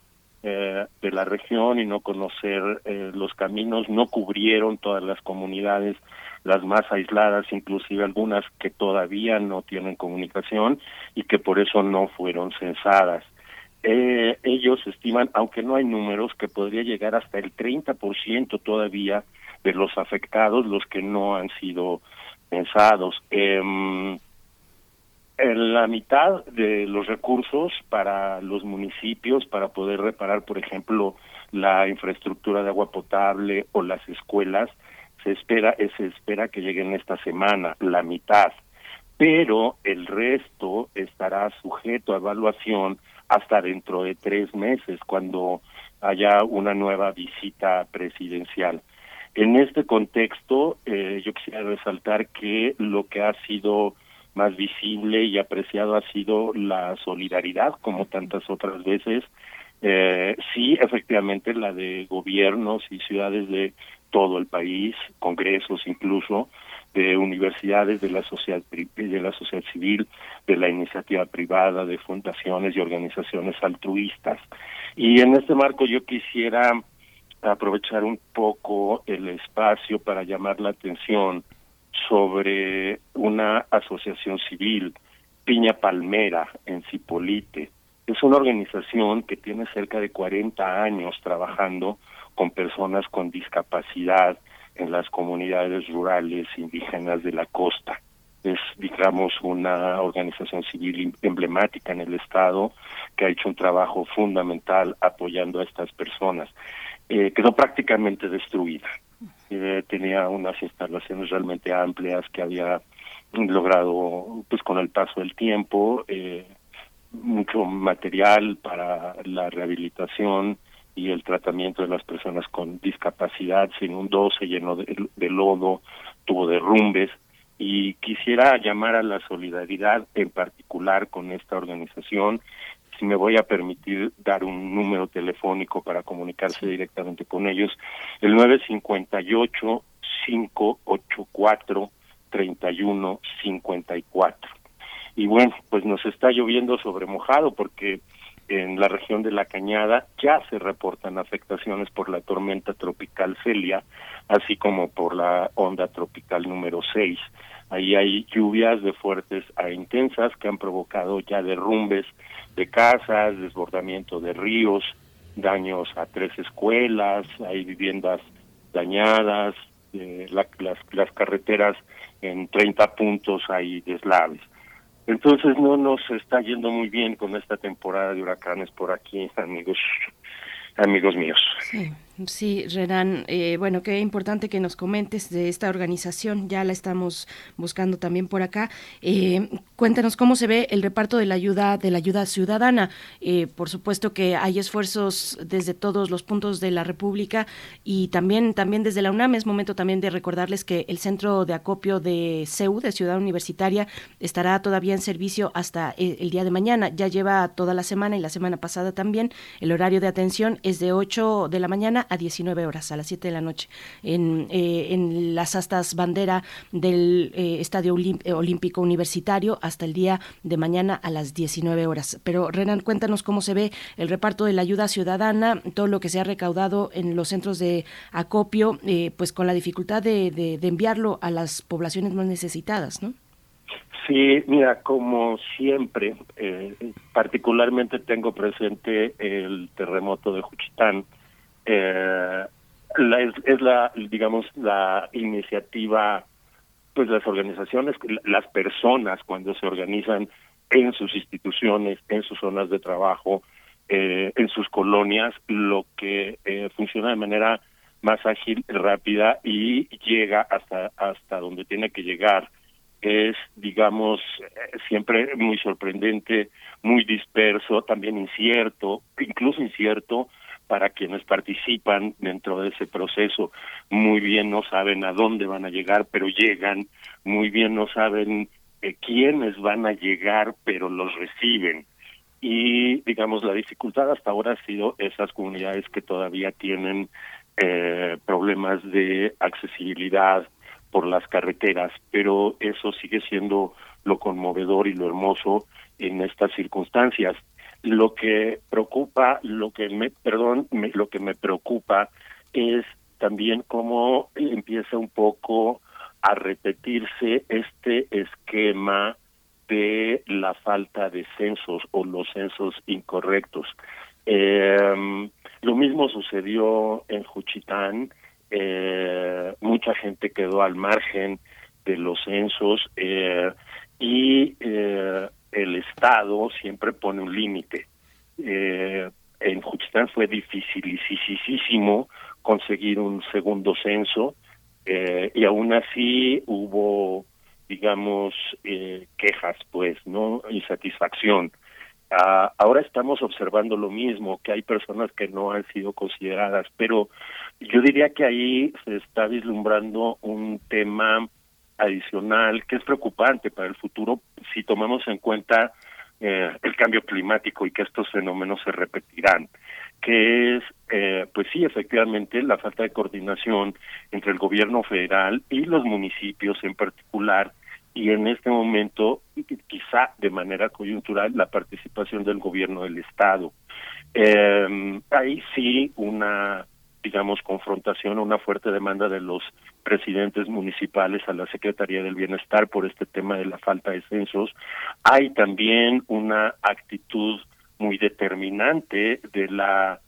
eh, de la región y no conocer eh, los caminos, no cubrieron todas las comunidades, las más aisladas, inclusive algunas que todavía no tienen comunicación y que por eso no fueron censadas. Eh, ellos estiman, aunque no hay números, que podría llegar hasta el 30% todavía de los afectados, los que no han sido pensados. En la mitad de los recursos para los municipios, para poder reparar, por ejemplo, la infraestructura de agua potable o las escuelas, se espera, se espera que lleguen esta semana, la mitad. Pero el resto estará sujeto a evaluación hasta dentro de tres meses, cuando haya una nueva visita presidencial. En este contexto, eh, yo quisiera resaltar que lo que ha sido más visible y apreciado ha sido la solidaridad, como tantas otras veces. Eh, sí, efectivamente, la de gobiernos y ciudades de todo el país, congresos incluso, de universidades, de la sociedad de la sociedad civil, de la iniciativa privada, de fundaciones y organizaciones altruistas. Y en este marco yo quisiera aprovechar un poco el espacio para llamar la atención sobre una asociación civil, Piña Palmera, en Cipolite. Es una organización que tiene cerca de 40 años trabajando con personas con discapacidad en las comunidades rurales indígenas de la costa. Es, digamos, una organización civil emblemática en el Estado que ha hecho un trabajo fundamental apoyando a estas personas. Eh, quedó prácticamente destruida. Eh, tenía unas instalaciones realmente amplias que había logrado, pues con el paso del tiempo, eh, mucho material para la rehabilitación y el tratamiento de las personas con discapacidad se inundó, se llenó de, de lodo, tuvo derrumbes. Y quisiera llamar a la solidaridad en particular con esta organización si me voy a permitir dar un número telefónico para comunicarse directamente con ellos, el 958 584 3154. Y bueno, pues nos está lloviendo sobre mojado porque en la región de la Cañada ya se reportan afectaciones por la tormenta tropical Celia, así como por la onda tropical número 6. Ahí hay lluvias de fuertes a intensas que han provocado ya derrumbes de casas, desbordamiento de ríos, daños a tres escuelas, hay viviendas dañadas, eh, las, las carreteras en 30 puntos hay deslaves. Entonces no nos está yendo muy bien con esta temporada de huracanes por aquí, amigos, amigos míos. Sí. Sí, Renan, eh, bueno, qué importante que nos comentes de esta organización, ya la estamos buscando también por acá. Eh, cuéntanos cómo se ve el reparto de la ayuda, de la ayuda ciudadana. Eh, por supuesto que hay esfuerzos desde todos los puntos de la República y también, también desde la UNAM. Es momento también de recordarles que el centro de acopio de CEU, de Ciudad Universitaria, estará todavía en servicio hasta el, día de mañana. Ya lleva toda la semana y la semana pasada también. El horario de atención es de 8 de la mañana a 19 horas, a las 7 de la noche, en, eh, en las astas bandera del eh, Estadio eh, Olímpico Universitario hasta el día de mañana a las 19 horas. Pero Renan, cuéntanos cómo se ve el reparto de la ayuda ciudadana, todo lo que se ha recaudado en los centros de acopio, pues con la dificultad de, de, de enviarlo a las poblaciones más necesitadas, ¿no? Sí, mira, como siempre, eh, particularmente tengo presente el terremoto de Juchitán, eh, la, es, la, digamos, la iniciativa, pues las organizaciones, las personas cuando se organizan en sus instituciones, en sus zonas de trabajo, eh, en sus colonias, lo que eh, funciona de manera más ágil, rápida y llega hasta hasta donde tiene que llegar. Es, digamos, eh, siempre muy sorprendente, muy disperso, también incierto, incluso incierto para quienes participan dentro de ese proceso. Muy bien no saben a dónde van a llegar, pero llegan. Muy bien no saben eh, quiénes van a llegar, pero los reciben. Y, digamos, la dificultad hasta ahora ha sido esas comunidades que todavía tienen eh, problemas de accesibilidad por las carreteras, pero eso sigue siendo lo conmovedor y lo hermoso en estas circunstancias. Lo que preocupa, lo que me, perdón, lo que me preocupa es también cómo empieza un poco a repetirse este esquema de la falta de censos o los censos incorrectos. Eh, lo mismo sucedió en Juchitán, eh, mucha gente quedó al margen de los censos eh, y eh, el Estado siempre pone un límite. Eh, en Juchitán fue dificilísimo conseguir un segundo censo eh, y aún así hubo, digamos, eh, quejas, pues, ¿no? Insatisfacción. Ah, ahora estamos observando lo mismo, que hay personas que no han sido consideradas, pero yo diría que ahí se está vislumbrando un tema adicional que es preocupante para el futuro si tomamos en cuenta eh, el cambio climático y que estos fenómenos se repetirán, que es, eh, pues sí, efectivamente, la falta de coordinación entre el gobierno federal y los municipios en particular, y en este momento, quizá de manera coyuntural, la participación del gobierno del Estado. Eh, ahí sí una digamos, confrontación, una fuerte demanda de los presidentes municipales a la Secretaría del Bienestar por este tema de la falta de censos. Hay también una actitud muy determinante de la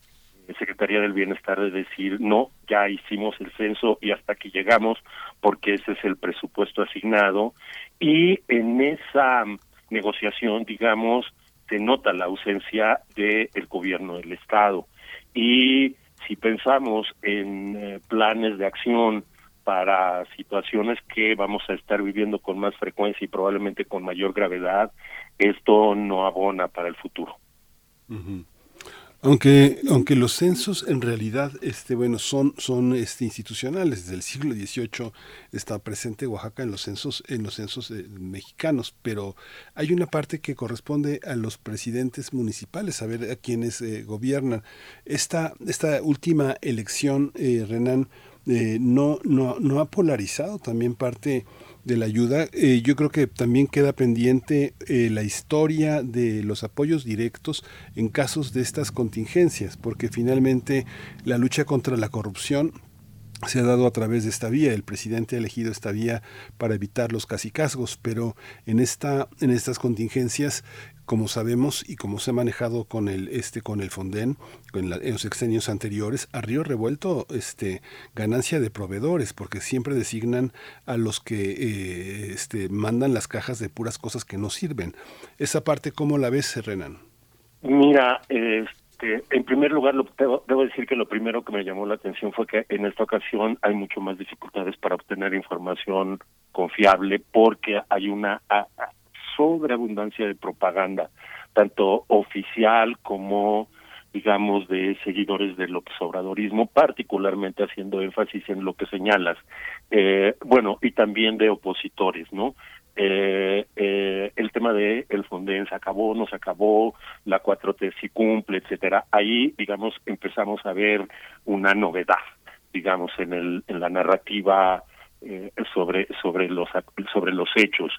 Secretaría del Bienestar de decir, no, ya hicimos el censo y hasta aquí llegamos porque ese es el presupuesto asignado. Y en esa negociación, digamos, se nota la ausencia del gobierno del Estado. Y si pensamos en eh, planes de acción para situaciones que vamos a estar viviendo con más frecuencia y probablemente con mayor gravedad, esto no abona para el futuro. Aunque, aunque los censos en realidad este, bueno, son, son este, institucionales, desde el siglo XVIII está presente Oaxaca en los censos, en los censos eh, mexicanos, pero hay una parte que corresponde a los presidentes municipales, a ver a quienes eh, gobiernan. Esta, esta última elección, eh, Renan, no, no, no ha polarizado también parte de la ayuda. Eh, yo creo que también queda pendiente eh, la historia de los apoyos directos en casos de estas contingencias, porque finalmente la lucha contra la corrupción se ha dado a través de esta vía. El presidente ha elegido esta vía para evitar los casicazgos, pero en esta, en estas contingencias como sabemos y como se ha manejado con el este con el Fonden en, los exenios anteriores a río revuelto este ganancia de proveedores porque siempre designan a los que eh, este mandan las cajas de puras cosas que no sirven. Esa parte cómo la ves Renan mira este en primer lugar lo, debo, debo decir que lo primero que me llamó la atención fue que en esta ocasión hay mucho más dificultades para obtener información confiable porque hay una sobreabundancia de propaganda, tanto oficial como digamos, de seguidores del obradorismo, particularmente haciendo énfasis en lo que señalas. Eh, bueno, y también de opositores, ¿no? Eh, eh, el tema de el Fonden se acabó, no se acabó, la 4T sí cumple, etcétera. Ahí, digamos, empezamos a ver una novedad, digamos, en el en la narrativa eh, sobre sobre los sobre los hechos.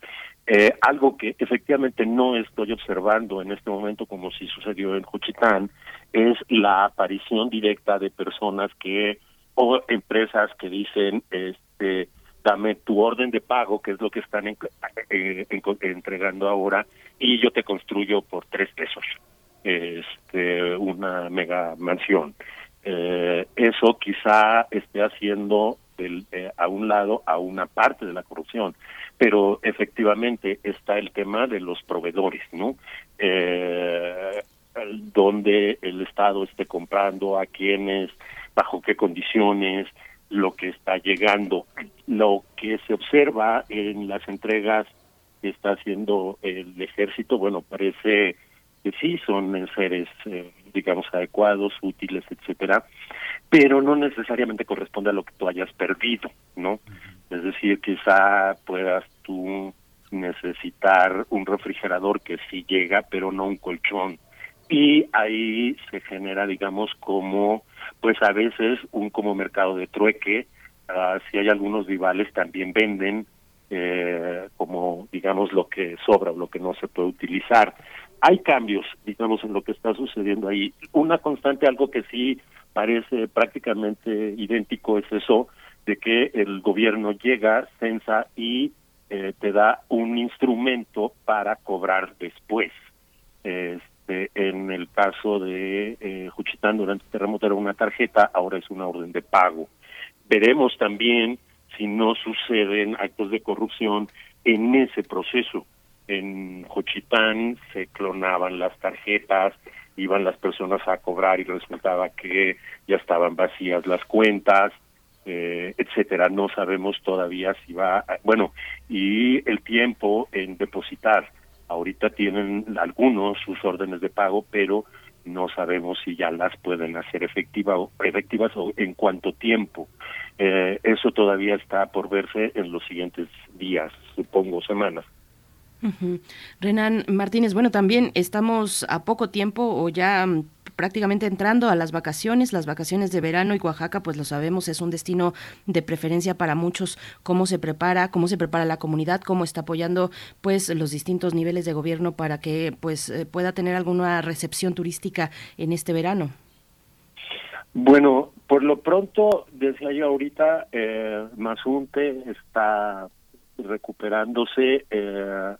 Eh, algo que efectivamente no estoy observando en este momento como si sucedió en Juchitán es la aparición directa de personas que o empresas que dicen este dame tu orden de pago que es lo que están eh, entregando ahora y yo te construyo por tres pesos este una mega mansión. Eh, eso quizá esté haciendo eh, a un lado a una parte de la corrupción, pero efectivamente está el tema de los proveedores, ¿no? Eh, donde el Estado esté comprando, a quiénes, bajo qué condiciones, lo que está llegando. Lo que se observa en las entregas que está haciendo el ejército, bueno, parece que sí son seres, eh, digamos, adecuados, útiles, etcétera, pero no necesariamente corresponde a lo que tú hayas perdido, ¿no? Es decir, quizá puedas tú necesitar un refrigerador que sí llega, pero no un colchón. Y ahí se genera, digamos, como, pues a veces un como mercado de trueque, ah, si hay algunos rivales también venden eh, como digamos lo que sobra o lo que no se puede utilizar. Hay cambios, digamos, en lo que está sucediendo ahí. Una constante, algo que sí parece prácticamente idéntico es eso de que el gobierno llega, censa y eh, te da un instrumento para cobrar después. Este, en el caso de eh, Juchitán durante el terremoto era una tarjeta, ahora es una orden de pago. Veremos también si no suceden actos de corrupción en ese proceso. En Juchitán se clonaban las tarjetas, iban las personas a cobrar y resultaba que ya estaban vacías las cuentas, eh, etcétera. No sabemos todavía si va, bueno, y el tiempo en depositar. Ahorita tienen algunos sus órdenes de pago, pero no sabemos si ya las pueden hacer efectiva o, efectivas o en cuánto tiempo. Eh, eso todavía está por verse en los siguientes días, supongo, semanas. Renan Martínez, bueno, también estamos a poco tiempo o ya mm, prácticamente entrando a las vacaciones, las vacaciones de verano y Oaxaca, pues lo sabemos, es un destino de preferencia para muchos. ¿Cómo se prepara? ¿Cómo se prepara la comunidad? ¿Cómo está apoyando pues los distintos niveles de gobierno para que pues eh, pueda tener alguna recepción turística en este verano? Bueno, por lo pronto, decía yo ahorita, eh, Mazunte está recuperándose. Eh,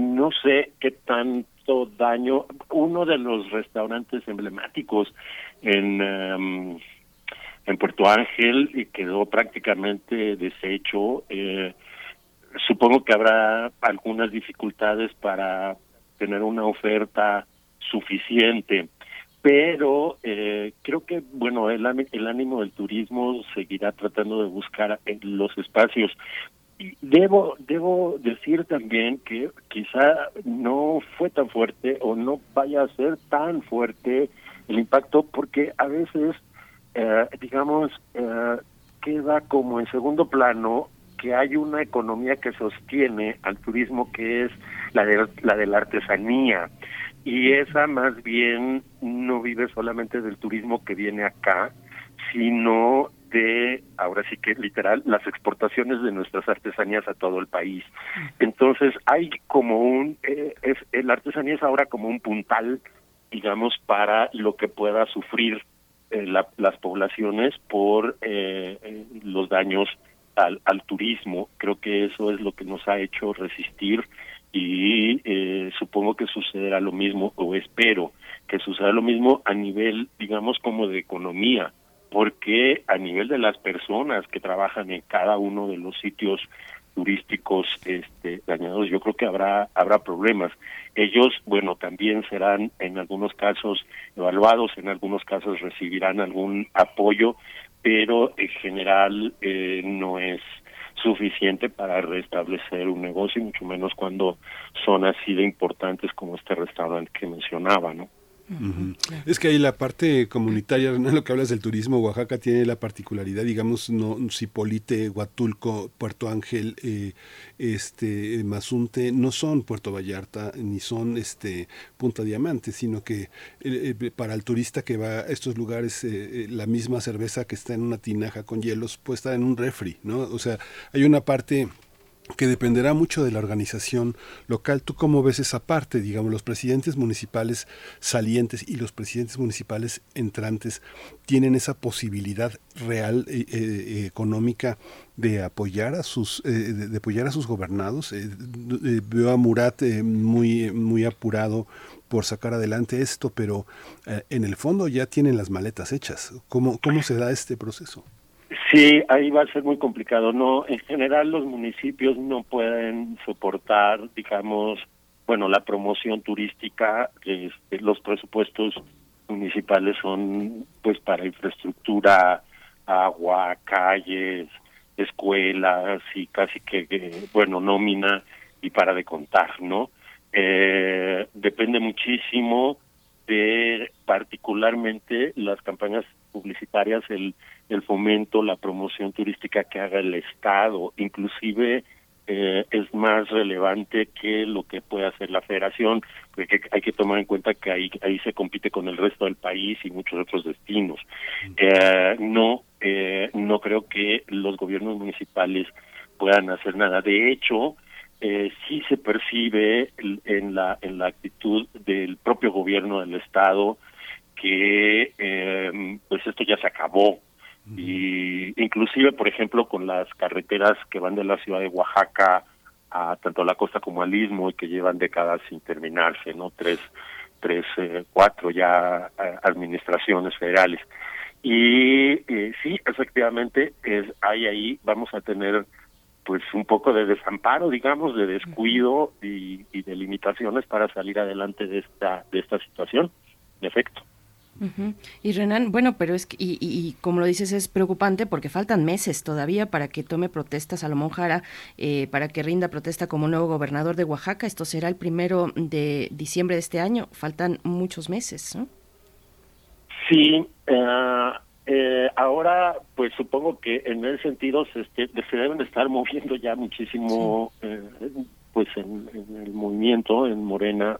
no sé qué tanto daño. Uno de los restaurantes emblemáticos en em, en Puerto Ángel quedó prácticamente deshecho. Eh, supongo que habrá algunas dificultades para tener una oferta suficiente, pero eh, creo que bueno el, el ánimo del turismo seguirá tratando de buscar los espacios debo debo decir también que quizá no fue tan fuerte o no vaya a ser tan fuerte el impacto porque a veces eh, digamos eh, queda como en segundo plano que hay una economía que sostiene al turismo que es la de la de la artesanía. Y esa más bien no vive solamente del turismo que viene acá sino de, ahora sí que literal, las exportaciones de nuestras artesanías a todo el país. Entonces hay como un, eh, es, la artesanía es ahora como un puntal, digamos, para lo que pueda sufrir eh, las poblaciones por eh, los daños al, al turismo. Creo que eso es lo que nos ha hecho resistir y supongo que sucederá lo mismo, o espero que suceda lo mismo a nivel, digamos, como de economía porque a nivel de las personas que trabajan en cada uno de los sitios turísticos este, dañados, yo creo que habrá habrá problemas. Ellos, bueno, también serán en algunos casos evaluados, en algunos casos recibirán algún apoyo, pero en general eh, no es suficiente para restablecer un negocio, mucho menos cuando son así de importantes como este restaurante que mencionaba, ¿no? Es que ahí la parte comunitaria, ¿no? lo que hablas del turismo, Oaxaca tiene la particularidad, digamos, no Cipolite, Huatulco, Puerto Ángel, eh, este Mazunte, no son Puerto Vallarta ni son este Punta Diamante, sino que eh, eh, para el turista que va a estos lugares, la misma cerveza que está en una tinaja con hielos puesta en un refri, ¿no? O sea, hay una parte que dependerá mucho de la organización local. ¿Tú cómo ves esa parte? Digamos, los presidentes municipales salientes y los presidentes municipales entrantes tienen esa posibilidad real eh, eh, económica de apoyar a sus eh, de, apoyar a sus gobernados. veo a Murat muy muy apurado por sacar adelante esto, pero en el fondo ya tienen las maletas hechas. ¿Cómo, cómo se da este proceso? Sí, ahí va a ser muy complicado. No, en general los municipios no pueden soportar, digamos, bueno, la promoción turística. Este, los presupuestos municipales son, pues, para infraestructura, agua, calles, escuelas y casi que, bueno, nómina y para de contar, ¿no? Eh, depende muchísimo de particularmente las campañas publicitarias, el el fomento, la promoción turística que haga el Estado, inclusive eh, es más relevante que lo que puede hacer la Federación, porque hay que tomar en cuenta que ahí ahí se compite con el resto del país y muchos otros destinos. Eh, no eh, no creo que los gobiernos municipales puedan hacer nada. De hecho, eh, sí se percibe en la en la actitud del propio gobierno del estado que eh, pues esto ya se acabó. Y inclusive por ejemplo con las carreteras que van de la ciudad de Oaxaca a tanto la costa como al istmo y que llevan décadas sin terminarse no tres tres eh, cuatro ya eh, administraciones federales. Y eh, sí efectivamente es hay ahí vamos a tener pues un poco de desamparo, digamos, de descuido y, y, de limitaciones para salir adelante de esta de esta situación, en efecto. Y Renan, bueno, pero es que, y, y, como lo dices, es preocupante porque faltan meses todavía para que tome protesta Salomón Jara, eh, para que rinda protesta como nuevo gobernador de Oaxaca. Esto será el primero de diciembre de este año. Faltan muchos meses, ¿no? Sí, uh, eh, ahora, pues supongo que en ese sentido se, se deben estar moviendo ya muchísimo, eh, pues en, en, el movimiento en Morena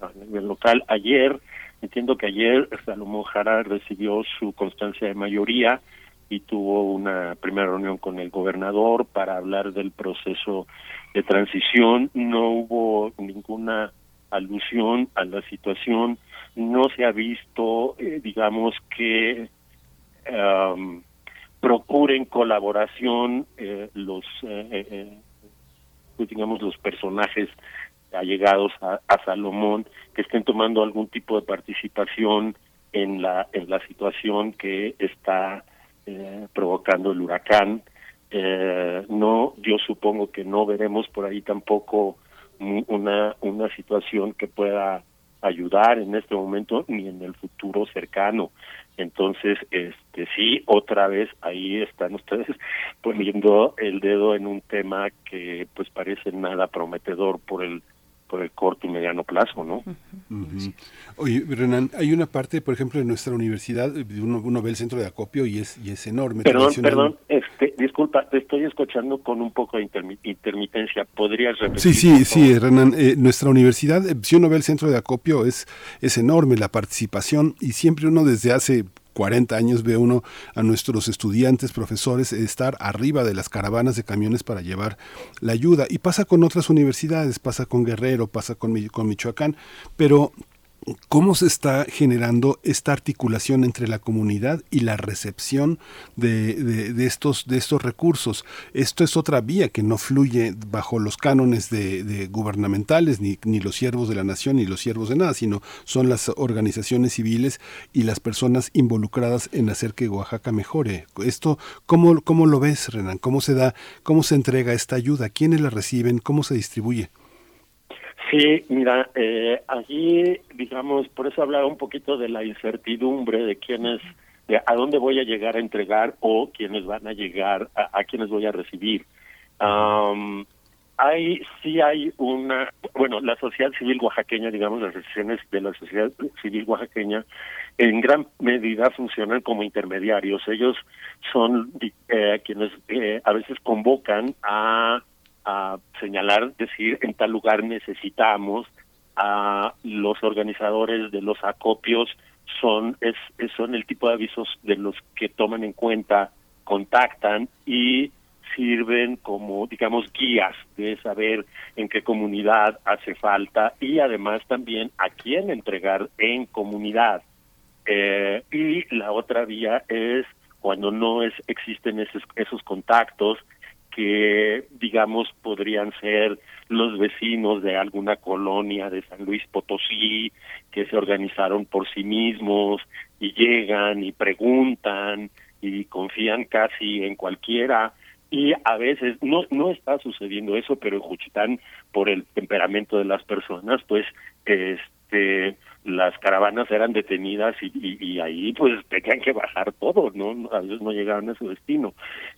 a nivel local. Ayer, entiendo que ayer Salomón Jara recibió su constancia de mayoría y tuvo una primera reunión con el gobernador para hablar del proceso de transición. No hubo ninguna alusión a la situación, no se ha visto, eh, digamos que um, procuren colaboración eh, los eh, eh, pues digamos los personajes allegados a, a, Salomón que estén tomando algún tipo de participación en la en la situación que está eh, provocando el huracán. Eh, no yo supongo que no veremos por ahí tampoco una una situación que pueda ayudar en este momento ni en el futuro cercano. Entonces, este sí, otra vez ahí están ustedes poniendo el dedo en un tema que pues parece nada prometedor por el por el corto y mediano plazo, ¿no? Uh -huh. Oye, Renan, hay una parte, por ejemplo, en nuestra universidad, uno, uno ve el centro de acopio y es y es enorme. Perdón, perdón, este, disculpa, te estoy escuchando con un poco de intermi intermitencia. ¿Podrías repetir? Sí, sí, sí, Renan. Eh, nuestra universidad, si uno ve el centro de acopio, es, es enorme la participación y siempre uno desde hace 40 años ve uno a nuestros estudiantes, profesores, estar arriba de las caravanas de camiones para llevar la ayuda. Y pasa con otras universidades, pasa con Guerrero, pasa con, con Michoacán, pero cómo se está generando esta articulación entre la comunidad y la recepción de, de, de, estos, de estos recursos. Esto es otra vía que no fluye bajo los cánones de, gubernamentales, ni, ni los siervos de la nación, ni los siervos de nada, sino son las organizaciones civiles y las personas involucradas en hacer que Oaxaca mejore. Esto, ¿cómo, cómo lo ves, Renan? ¿Cómo se da, cómo se entrega esta ayuda? ¿Quiénes la reciben? ¿Cómo se distribuye? Sí, mira, eh, allí, digamos, por eso hablaba un poquito de la incertidumbre de quiénes, de a dónde voy a llegar a entregar o quiénes van a llegar, a, a quiénes voy a recibir. Um, hay, sí hay una, bueno, la sociedad civil oaxaqueña, digamos, las decisiones de la sociedad civil oaxaqueña, en gran medida funcionan como intermediarios. Ellos son eh, quienes eh, a veces convocan a a señalar, decir, en tal lugar necesitamos a los organizadores de los acopios son es, son el tipo de avisos de los que toman en cuenta, contactan y sirven como, digamos, guías de saber en qué comunidad hace falta y además también a quién entregar en comunidad. Eh, y la otra vía es cuando no es existen esos, esos contactos, que digamos podrían ser los vecinos de alguna colonia de San Luis Potosí que se organizaron por sí mismos y llegan y preguntan y confían casi en cualquiera. Y a veces no no está sucediendo eso pero en Juchitán por el temperamento de las personas pues este las caravanas eran detenidas y, y, y, ahí pues tenían que bajar todo, ¿no? A veces no llegaban a su destino.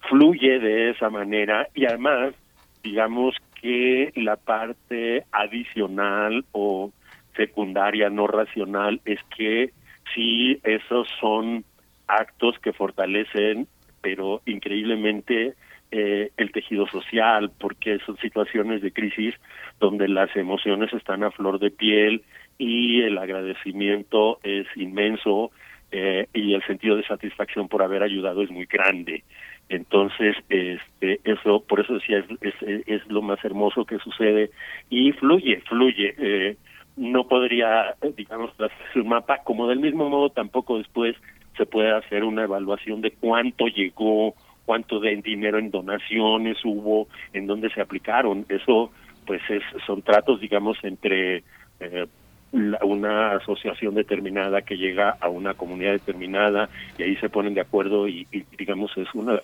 Fluye de esa manera y además, digamos que la parte adicional o secundaria no racional es que sí, esos son actos que fortalecen, pero increíblemente eh, el tejido social, porque son situaciones de crisis donde las emociones están a flor de piel, y el agradecimiento es inmenso eh, y el sentido de satisfacción por haber ayudado es muy grande. Entonces, este, eso, por eso decía, es, es, lo más hermoso que sucede y fluye, fluye. Eh, no podría, digamos, hacer un mapa, como del mismo modo tampoco después se puede hacer una evaluación de cuánto llegó, cuánto de dinero en donaciones hubo, en dónde se aplicaron. Eso, pues, es, son tratos, digamos, entre eh, una asociación determinada que llega a una comunidad determinada y ahí se ponen de acuerdo y, digamos es un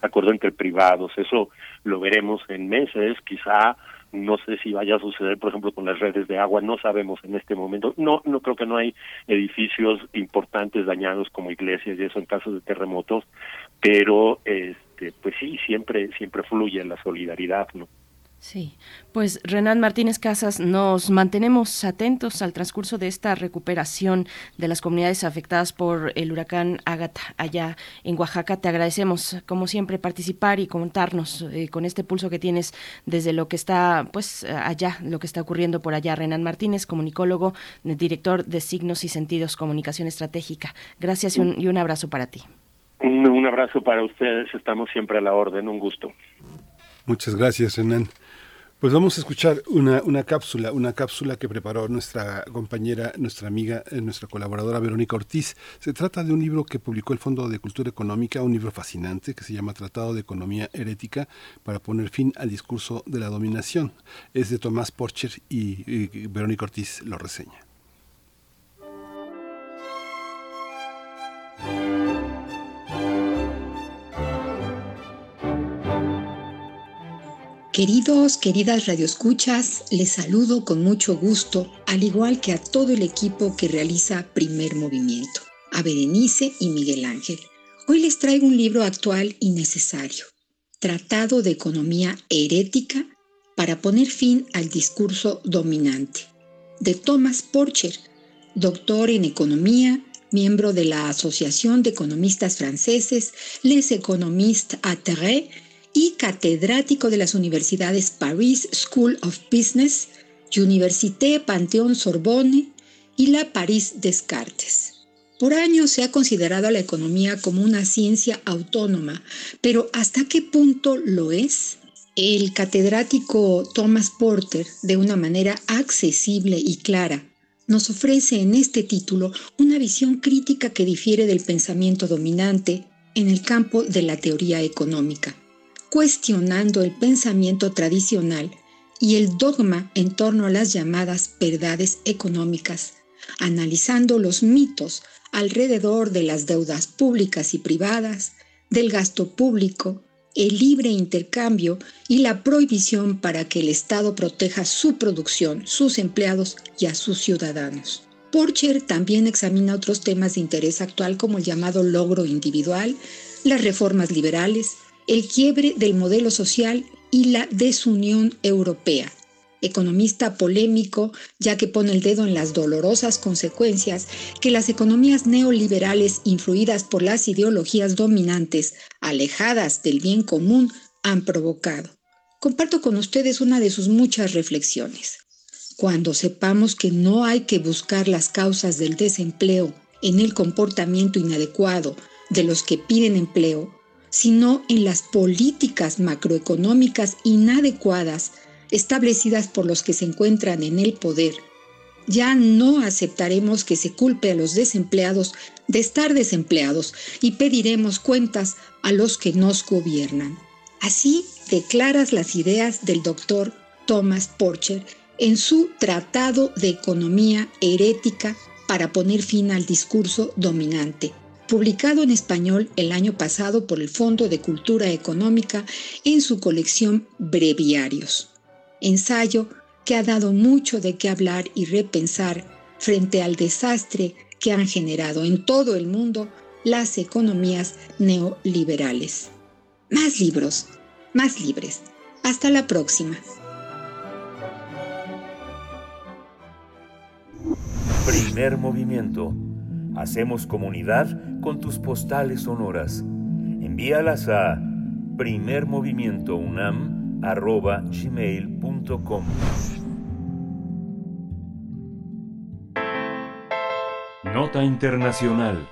acuerdo entre privados. Eso lo veremos en meses quizá no sé si vaya a suceder por ejemplo con las redes de agua no sabemos en este momento. No no creo que no hay edificios importantes dañados como iglesias y eso en casos de terremotos pero este pues sí siempre siempre fluye la solidaridad no Sí, pues Renan Martínez Casas, nos mantenemos atentos al transcurso de esta recuperación de las comunidades afectadas por el huracán Ágata allá en Oaxaca. Te agradecemos, como siempre, participar y contarnos eh, con este pulso que tienes desde lo que está, pues, allá, lo que está ocurriendo por allá. Renan Martínez, comunicólogo, director de Signos y Sentidos, Comunicación Estratégica. Gracias y un, y un abrazo para ti. Un, un abrazo para ustedes, estamos siempre a la orden, un gusto. Muchas gracias, Renan. Pues vamos a escuchar una, una cápsula, una cápsula que preparó nuestra compañera, nuestra amiga, eh, nuestra colaboradora Verónica Ortiz. Se trata de un libro que publicó el Fondo de Cultura Económica, un libro fascinante que se llama Tratado de Economía Herética para poner fin al discurso de la dominación. Es de Tomás Porcher y, y Verónica Ortiz lo reseña. Queridos, queridas radioescuchas, les saludo con mucho gusto, al igual que a todo el equipo que realiza Primer Movimiento, a Berenice y Miguel Ángel. Hoy les traigo un libro actual y necesario, Tratado de Economía Herética para poner fin al discurso dominante, de Thomas Porcher, doctor en economía, miembro de la Asociación de Economistas Franceses, Les Economistes Atterrés, y catedrático de las universidades Paris School of Business, Université Panthéon Sorbonne y la Paris Descartes. Por años se ha considerado a la economía como una ciencia autónoma, pero ¿hasta qué punto lo es? El catedrático Thomas Porter, de una manera accesible y clara, nos ofrece en este título una visión crítica que difiere del pensamiento dominante en el campo de la teoría económica cuestionando el pensamiento tradicional y el dogma en torno a las llamadas verdades económicas, analizando los mitos alrededor de las deudas públicas y privadas, del gasto público, el libre intercambio y la prohibición para que el Estado proteja su producción, sus empleados y a sus ciudadanos. Porcher también examina otros temas de interés actual como el llamado logro individual, las reformas liberales, el quiebre del modelo social y la desunión europea. Economista polémico, ya que pone el dedo en las dolorosas consecuencias que las economías neoliberales influidas por las ideologías dominantes, alejadas del bien común, han provocado. Comparto con ustedes una de sus muchas reflexiones. Cuando sepamos que no hay que buscar las causas del desempleo en el comportamiento inadecuado de los que piden empleo, sino en las políticas macroeconómicas inadecuadas establecidas por los que se encuentran en el poder. Ya no aceptaremos que se culpe a los desempleados de estar desempleados y pediremos cuentas a los que nos gobiernan. Así declaras las ideas del doctor Thomas Porcher en su Tratado de Economía Herética para poner fin al discurso dominante publicado en español el año pasado por el Fondo de Cultura Económica en su colección Breviarios. Ensayo que ha dado mucho de qué hablar y repensar frente al desastre que han generado en todo el mundo las economías neoliberales. Más libros, más libres. Hasta la próxima. Primer movimiento Hacemos comunidad con tus postales sonoras. Envíalas a primermovimientounam.gmail.com Nota Internacional.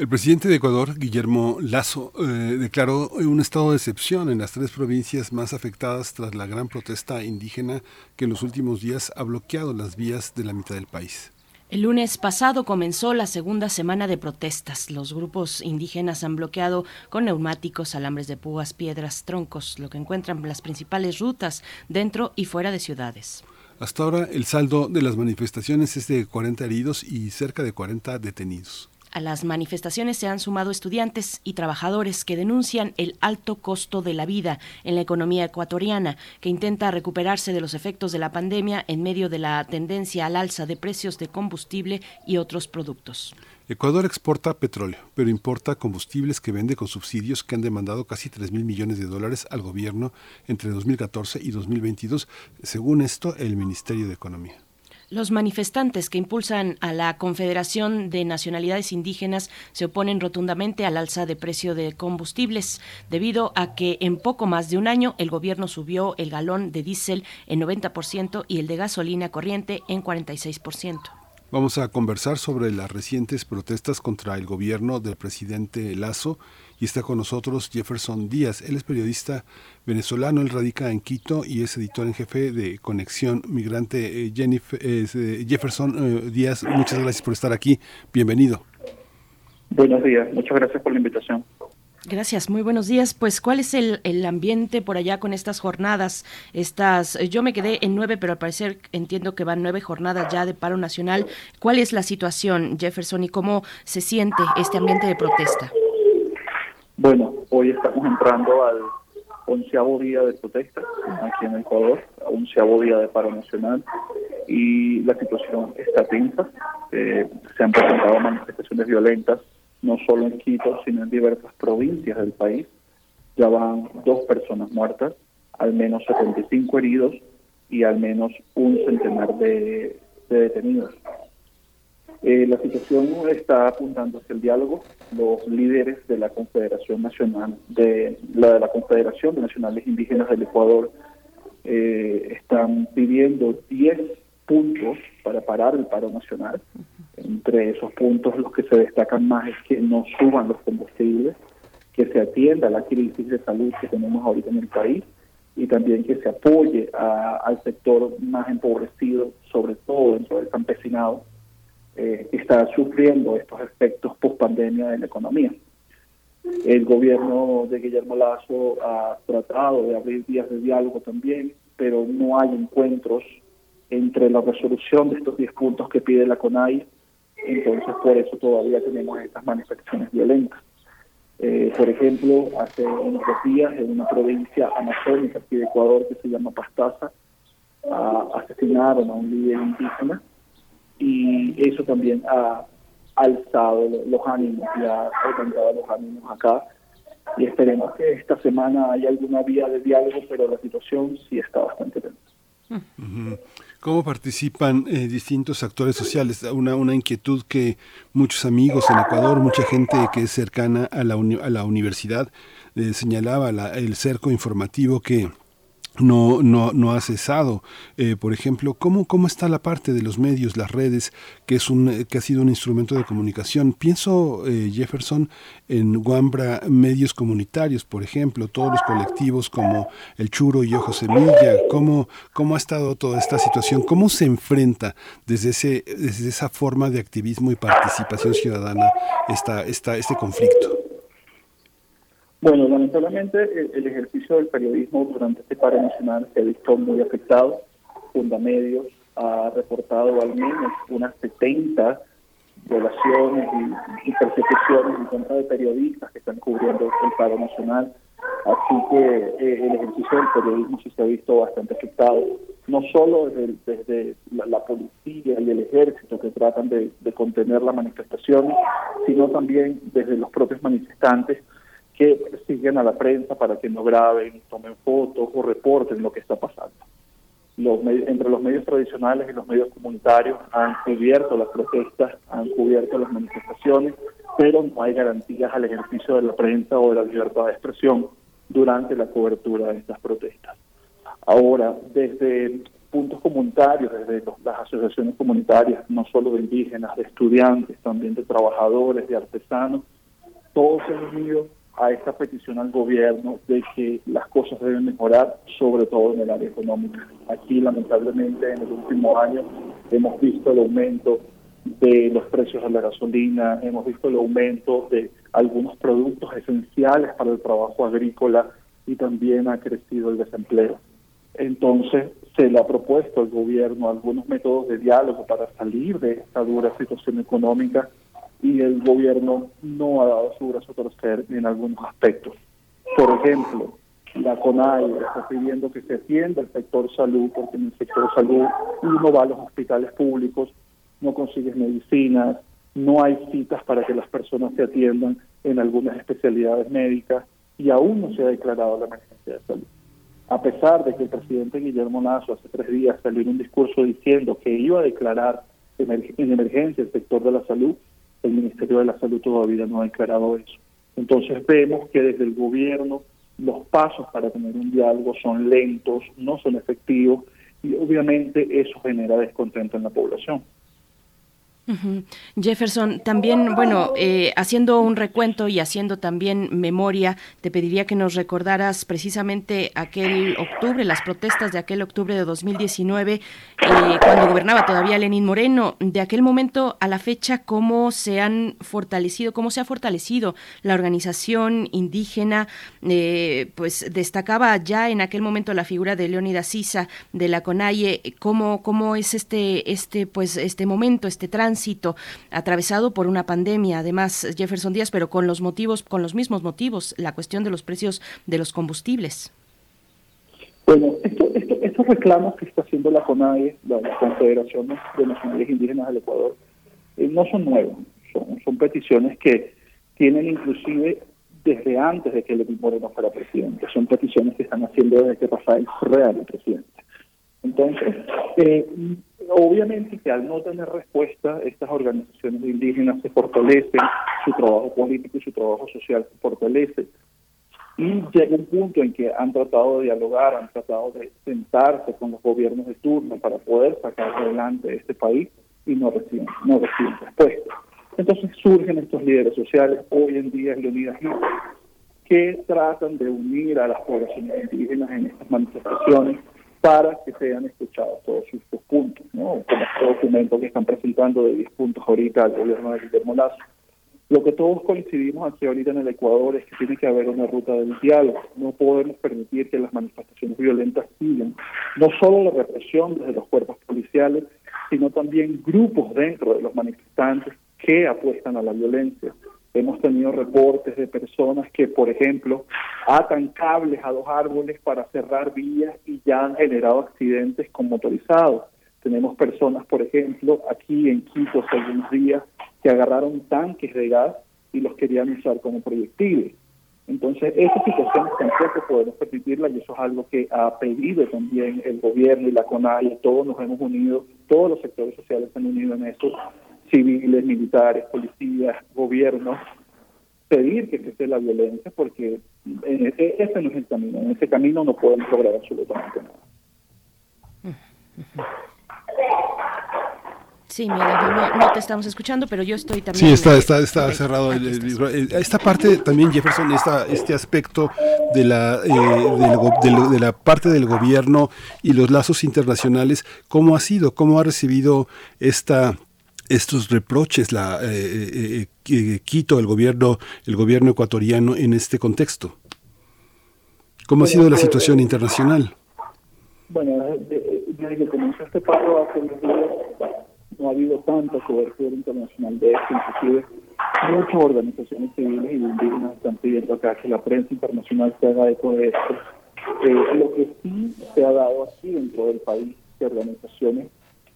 El presidente de Ecuador, Guillermo Lazo, eh, declaró un estado de excepción en las tres provincias más afectadas tras la gran protesta indígena que en los últimos días ha bloqueado las vías de la mitad del país. El lunes pasado comenzó la segunda semana de protestas. Los grupos indígenas han bloqueado con neumáticos, alambres de púas, piedras, troncos, lo que encuentran las principales rutas dentro y fuera de ciudades. Hasta ahora el saldo de las manifestaciones es de 40 heridos y cerca de 40 detenidos. A las manifestaciones se han sumado estudiantes y trabajadores que denuncian el alto costo de la vida en la economía ecuatoriana, que intenta recuperarse de los efectos de la pandemia en medio de la tendencia al alza de precios de combustible y otros productos. Ecuador exporta petróleo, pero importa combustibles que vende con subsidios que han demandado casi 3 mil millones de dólares al gobierno entre 2014 y 2022, según esto el Ministerio de Economía. Los manifestantes que impulsan a la Confederación de Nacionalidades Indígenas se oponen rotundamente al alza de precio de combustibles, debido a que en poco más de un año el gobierno subió el galón de diésel en 90% y el de gasolina corriente en 46%. Vamos a conversar sobre las recientes protestas contra el gobierno del presidente Lazo y está con nosotros Jefferson Díaz. Él es periodista venezolano, él radica en Quito y es editor en jefe de Conexión Migrante. Eh, Jennifer, eh, Jefferson eh, Díaz, muchas gracias por estar aquí. Bienvenido. Buenos días, muchas gracias por la invitación. Gracias, muy buenos días. Pues, ¿cuál es el, el, ambiente por allá con estas jornadas? Estas, yo me quedé en nueve, pero al parecer entiendo que van nueve jornadas ya de paro nacional. ¿Cuál es la situación, Jefferson, y cómo se siente este ambiente de protesta? Bueno, hoy estamos entrando al onceavo día de protesta aquí en Ecuador, onceavo día de paro nacional y la situación está tensa. Eh, se han presentado manifestaciones violentas no solo en Quito, sino en diversas provincias del país. Ya van dos personas muertas, al menos 75 heridos y al menos un centenar de, de detenidos. Eh, la situación está apuntando hacia el diálogo. Los líderes de la Confederación Nacional, de la, de la Confederación de Nacionales Indígenas del Ecuador, eh, están pidiendo 10 puntos para parar el paro nacional. Entre esos puntos, los que se destacan más es que no suban los combustibles, que se atienda la crisis de salud que tenemos ahorita en el país y también que se apoye al sector más empobrecido, sobre todo dentro del campesinado eh, está sufriendo estos efectos post pandemia de la economía. El gobierno de Guillermo Lazo ha tratado de abrir vías de diálogo también, pero no hay encuentros entre la resolución de estos 10 puntos que pide la CONAI, entonces por eso todavía tenemos estas manifestaciones violentas. Eh, por ejemplo, hace unos días en una provincia amazónica aquí de Ecuador que se llama Pastaza, asesinaron a un líder indígena y eso también ha alzado los ánimos y ha aumentado los ánimos acá y esperemos que esta semana haya alguna vía de diálogo, pero la situación sí está bastante tensa. ¿Cómo participan eh, distintos actores sociales? Una, una inquietud que muchos amigos en Ecuador, mucha gente que es cercana a la, a la universidad, eh, señalaba la, el cerco informativo que no, no, no ha cesado. Eh, por ejemplo, ¿cómo, ¿cómo está la parte de los medios, las redes, que, es un, que ha sido un instrumento de comunicación? Pienso, eh, Jefferson, en Guambra medios comunitarios, por ejemplo, todos los colectivos como El Churo y Ojo Semilla. ¿Cómo, ¿Cómo ha estado toda esta situación? ¿Cómo se enfrenta desde, ese, desde esa forma de activismo y participación ciudadana esta, esta, este conflicto? Bueno, lamentablemente el, ejercicio del periodismo durante este paro nacional se ha visto muy afectado. Fundamedios ha reportado al menos unas 70 violaciones y, persecuciones en contra de periodistas que están cubriendo el paro nacional. Así que eh, el ejercicio del periodismo sí se ha visto bastante afectado, no solo desde, la, policía y el ejército que tratan de, de contener las manifestaciones, sino también desde los propios manifestantes que siguen a la prensa para que no graben, tomen fotos o reporten lo que está pasando. Los, entre los medios tradicionales y los medios comunitarios han cubierto las protestas, han cubierto las manifestaciones, pero no hay garantías al ejercicio de la prensa o de la libertad de expresión durante la cobertura de estas protestas. Ahora, desde puntos comunitarios, desde los- las asociaciones comunitarias, no solo de indígenas, de estudiantes, también de trabajadores, de artesanos, todos se han unido a esta petición al gobierno de que las cosas deben mejorar, sobre todo en el área económica. Aquí, lamentablemente, en el último año hemos visto el aumento de los precios de la gasolina, hemos visto el aumento de algunos productos esenciales para el trabajo agrícola y también ha crecido el desempleo. Entonces, se le ha propuesto al gobierno algunos métodos de diálogo para salir de esta dura situación económica y el gobierno no ha dado su brazo a torcer en algunos aspectos. Por ejemplo, la CONAI está pidiendo que se atienda el sector salud, porque en el sector salud uno va a los hospitales públicos, no consigues medicinas, no hay citas para que las personas se atiendan en algunas especialidades médicas y aún no se ha declarado la emergencia de salud. A pesar de que el presidente Guillermo Lazo hace tres días salió en un discurso diciendo que iba a declarar en emergencia el sector de la salud, el Ministerio de la Salud todavía no ha declarado eso. Entonces vemos que desde el gobierno los pasos para tener un diálogo son lentos, no son efectivos y obviamente eso genera descontento en la población. Jefferson, también, bueno, eh, haciendo un recuento y haciendo también memoria, te pediría que nos recordaras precisamente aquel octubre, las protestas de aquel octubre de 2019, eh, cuando gobernaba todavía Lenín Moreno. De aquel momento a la fecha, ¿cómo se han fortalecido, cómo se ha fortalecido la organización indígena? Eh, pues destacaba ya en aquel momento la figura de Leónidas Sisa, de la CONAIE. ¿Cómo, cómo es este, este, pues, este momento, este tránsito atravesado por una pandemia? Además, Jefferson Díaz, pero con los motivos, con los mismos motivos, la cuestión de los precios de los combustibles. Bueno, esto, esto- estos reclamos que está haciendo la CONAIE, la, Confederación de Nacionales Indígenas del Ecuador, eh, no son nuevos, son, son peticiones que tienen inclusive desde antes de que Lenín Moreno fuera presidente, son peticiones que están haciendo desde que Rafael Correa era presidente. Entonces, eh, obviamente que al no tener respuesta, estas organizaciones indígenas se fortalecen, su trabajo político y su trabajo social se fortalece. Y llega un punto en que han tratado de dialogar, han tratado de sentarse con los gobiernos de turno para poder sacar adelante este país y no reciben, no reciben respuesta. Entonces surgen estos líderes sociales, hoy en día es Leonidas Gil, que tratan de unir a las poblaciones indígenas en estas manifestaciones para que sean escuchados todos sus, puntos, ¿no? Como este documento que están presentando de 10 puntos ahorita al gobierno de Guillermo Lazo. Lo que todos coincidimos aquí ahorita en el Ecuador es que tiene que haber una ruta del diálogo. No podemos permitir que las manifestaciones violentas sigan. No solo la represión desde los cuerpos policiales, sino también grupos dentro de los manifestantes que apuestan a la violencia. Hemos tenido reportes de personas que, por ejemplo, atan cables a los árboles para cerrar vías y ya han generado accidentes con motorizados. Tenemos personas, por ejemplo, aquí en Quito hace algunos días, que agarraron tanques de gas y los querían usar como proyectiles. Entonces, esa situación tampoco podemos permitirla y eso es algo que ha pedido también el gobierno y la CONAI, todos nos hemos unido, todos los sectores sociales se han unido en eso, civiles, militares, policías, gobiernos, pedir que cese la violencia porque en ese, ese no es el camino, en ese camino no podemos lograr absolutamente nada. Sí, mira, no, no te estamos escuchando, pero yo estoy también. Sí, está, está, está cerrado. el- el- el- esta parte también, Jefferson, esta, este aspecto de la, eh, del de la parte del gobierno y los lazos internacionales, ¿cómo ha sido? ¿Cómo ha recibido esta estos reproches la eh, eh, eh, Quito, el gobierno, el gobierno ecuatoriano en este contexto? ¿Cómo ha sido la situación internacional? Bueno, desde, que comenzó este paro hace unos días, no ha habido tanta cobertura internacional de esto, inclusive muchas organizaciones civiles y indígenas están pidiendo acá que la prensa internacional se haga eco de esto. Eh, lo que sí se ha dado aquí dentro del país, que organizaciones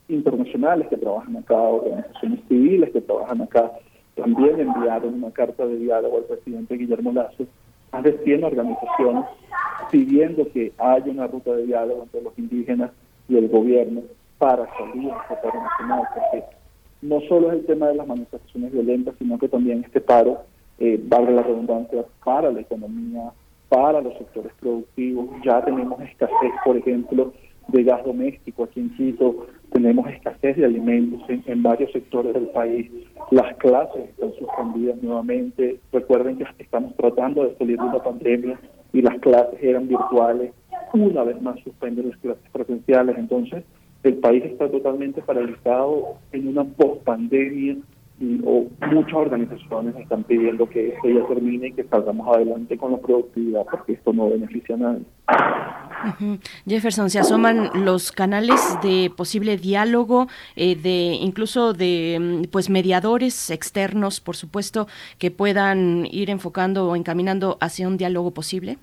internacionales que trabajan acá, organizaciones civiles que trabajan acá, también enviaron una carta de diálogo al presidente Guillermo Lazo, más de 100 organizaciones pidiendo que haya una ruta de diálogo entre los indígenas y el gobierno para salir este paro nacional, porque no solo es el tema de las manifestaciones violentas, sino que también este paro, eh, valga la redundancia, para la economía, para los sectores productivos. Ya tenemos escasez, por ejemplo, de gas doméstico aquí en Quito, tenemos escasez de alimentos en, varios sectores del país, las clases están suspendidas nuevamente, recuerden que estamos tratando de salir de una pandemia y las clases eran virtuales, una vez más suspenden las clases presenciales, entonces el país está totalmente paralizado en una post-pandemia y o muchas organizaciones están pidiendo que esto ya termine y que salgamos adelante con la productividad porque esto no beneficia a nadie. Jefferson, se asoman los canales de posible diálogo, eh, de incluso de mm, pues mediadores externos, por supuesto, que puedan ir enfocando o encaminando hacia un diálogo posible.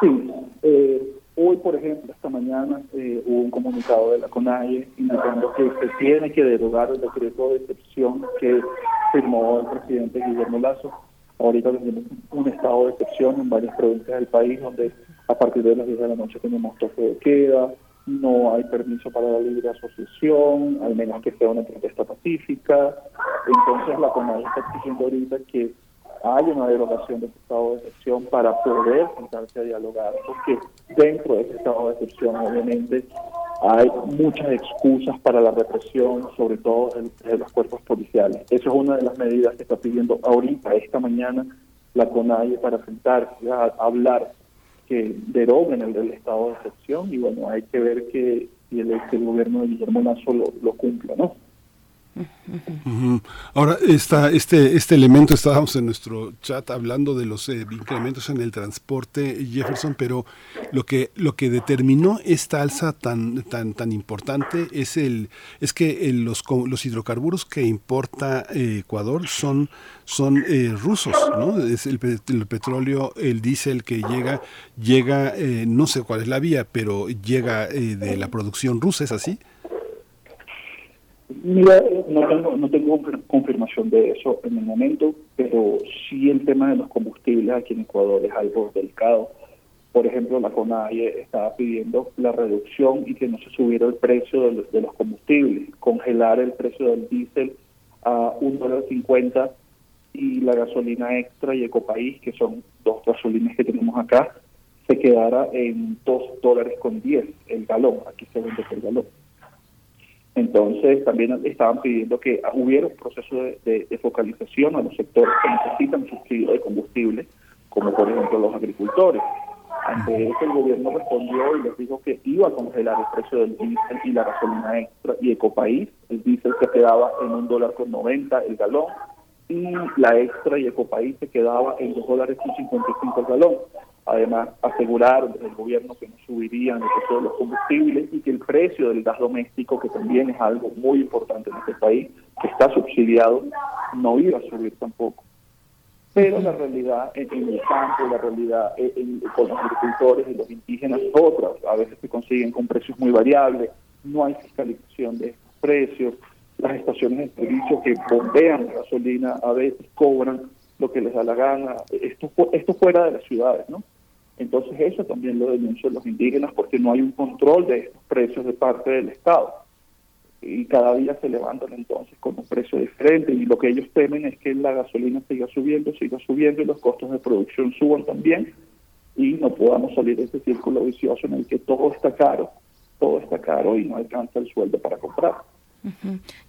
Sí, eh, Hoy, por ejemplo, esta mañana eh, hubo un comunicado de la CONAIE indicando que se tiene que derogar el decreto de excepción que firmó el presidente Guillermo Lazo. Ahorita tenemos un estado de excepción en varias provincias del país donde a partir de las 10 de la noche tenemos toque de queda, no hay permiso para la libre asociación, al menos que sea una protesta pacífica. Entonces la CONAIE está exigiendo ahorita que hay una derogación de ese estado de excepción para poder sentarse a dialogar, porque dentro de ese estado de excepción obviamente hay muchas excusas para la represión, sobre todo de, los cuerpos policiales. Eso es una de las medidas que está pidiendo ahorita, esta mañana, la CONAIE para sentarse a hablar que deroguen el del estado de excepción y bueno, hay que ver que si el, el gobierno de Guillermo Lazo lo, lo cumpla, ¿no? Ahora, esta, este, este elemento, estábamos en nuestro chat hablando de los eh, incrementos en el transporte, Jefferson, pero lo que, lo que determinó esta alza tan, tan, tan importante es, el, es que los, los hidrocarburos que importa eh, Ecuador son, son eh, rusos, ¿no? Es el, el, petróleo, el diésel que llega, llega no sé cuál es la vía, pero llega de la producción rusa, ¿es así? Mira, no tengo, no tengo confirmación de eso en el momento, pero sí el tema de los combustibles aquí en Ecuador es algo delicado. Por ejemplo, la CONAIE estaba pidiendo la reducción y que no se subiera el precio de los, de los combustibles, congelar el precio del diésel a un dólar cincuenta y la gasolina extra y Ecopaís, que son dos gasolinas que tenemos acá, se quedara en dos dólares con diez el galón. Aquí se vende el galón. Entonces también estaban pidiendo que hubiera un proceso de, focalización a los sectores que necesitan subsidio de combustible, como por ejemplo los agricultores. Ante eso el gobierno respondió y les dijo que iba a congelar el precio del diésel y la gasolina extra y Ecopaís, el diésel se quedaba en un dólar con 90 el galón y la extra y Ecopaís se quedaba en dos dólares con 55 el galón. Además, asegurar del gobierno que no subirían el precio de los combustibles y que el precio del gas doméstico, que también es algo muy importante en este país, que está subsidiado, no iba a subir tampoco. Pero la realidad en, el campo, la realidad con los agricultores y los indígenas es otra. A veces se consiguen con precios muy variables, no hay fiscalización de estos precios, las estaciones de servicio que bombean gasolina a veces cobran lo que les da la gana, esto, esto fuera de las ciudades, ¿no? Entonces eso también lo denuncian los indígenas porque no hay un control de estos precios de parte del Estado. Y cada día se levantan entonces con un precio diferente y lo que ellos temen es que la gasolina siga subiendo, siga subiendo y los costos de producción suban también y no podamos salir de ese círculo vicioso en el que todo está caro, todo está caro y no alcanza el sueldo para comprar.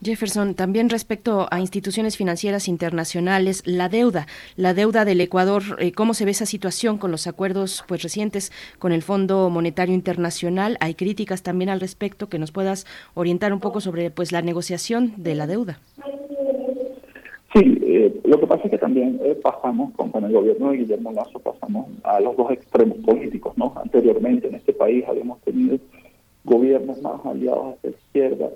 Jefferson, también respecto a instituciones financieras internacionales, la deuda, la deuda del Ecuador, eh, ¿cómo se ve esa situación con los acuerdos pues recientes con el Fondo Monetario Internacional? Hay críticas también al respecto que nos puedas orientar un poco sobre pues la negociación de la deuda. Sí, eh, lo que pasa es que también eh, pasamos con, el gobierno de Guillermo Lazo, pasamos a los dos extremos políticos, ¿no? Anteriormente en este país habíamos tenido gobiernos más aliados hacia la izquierda,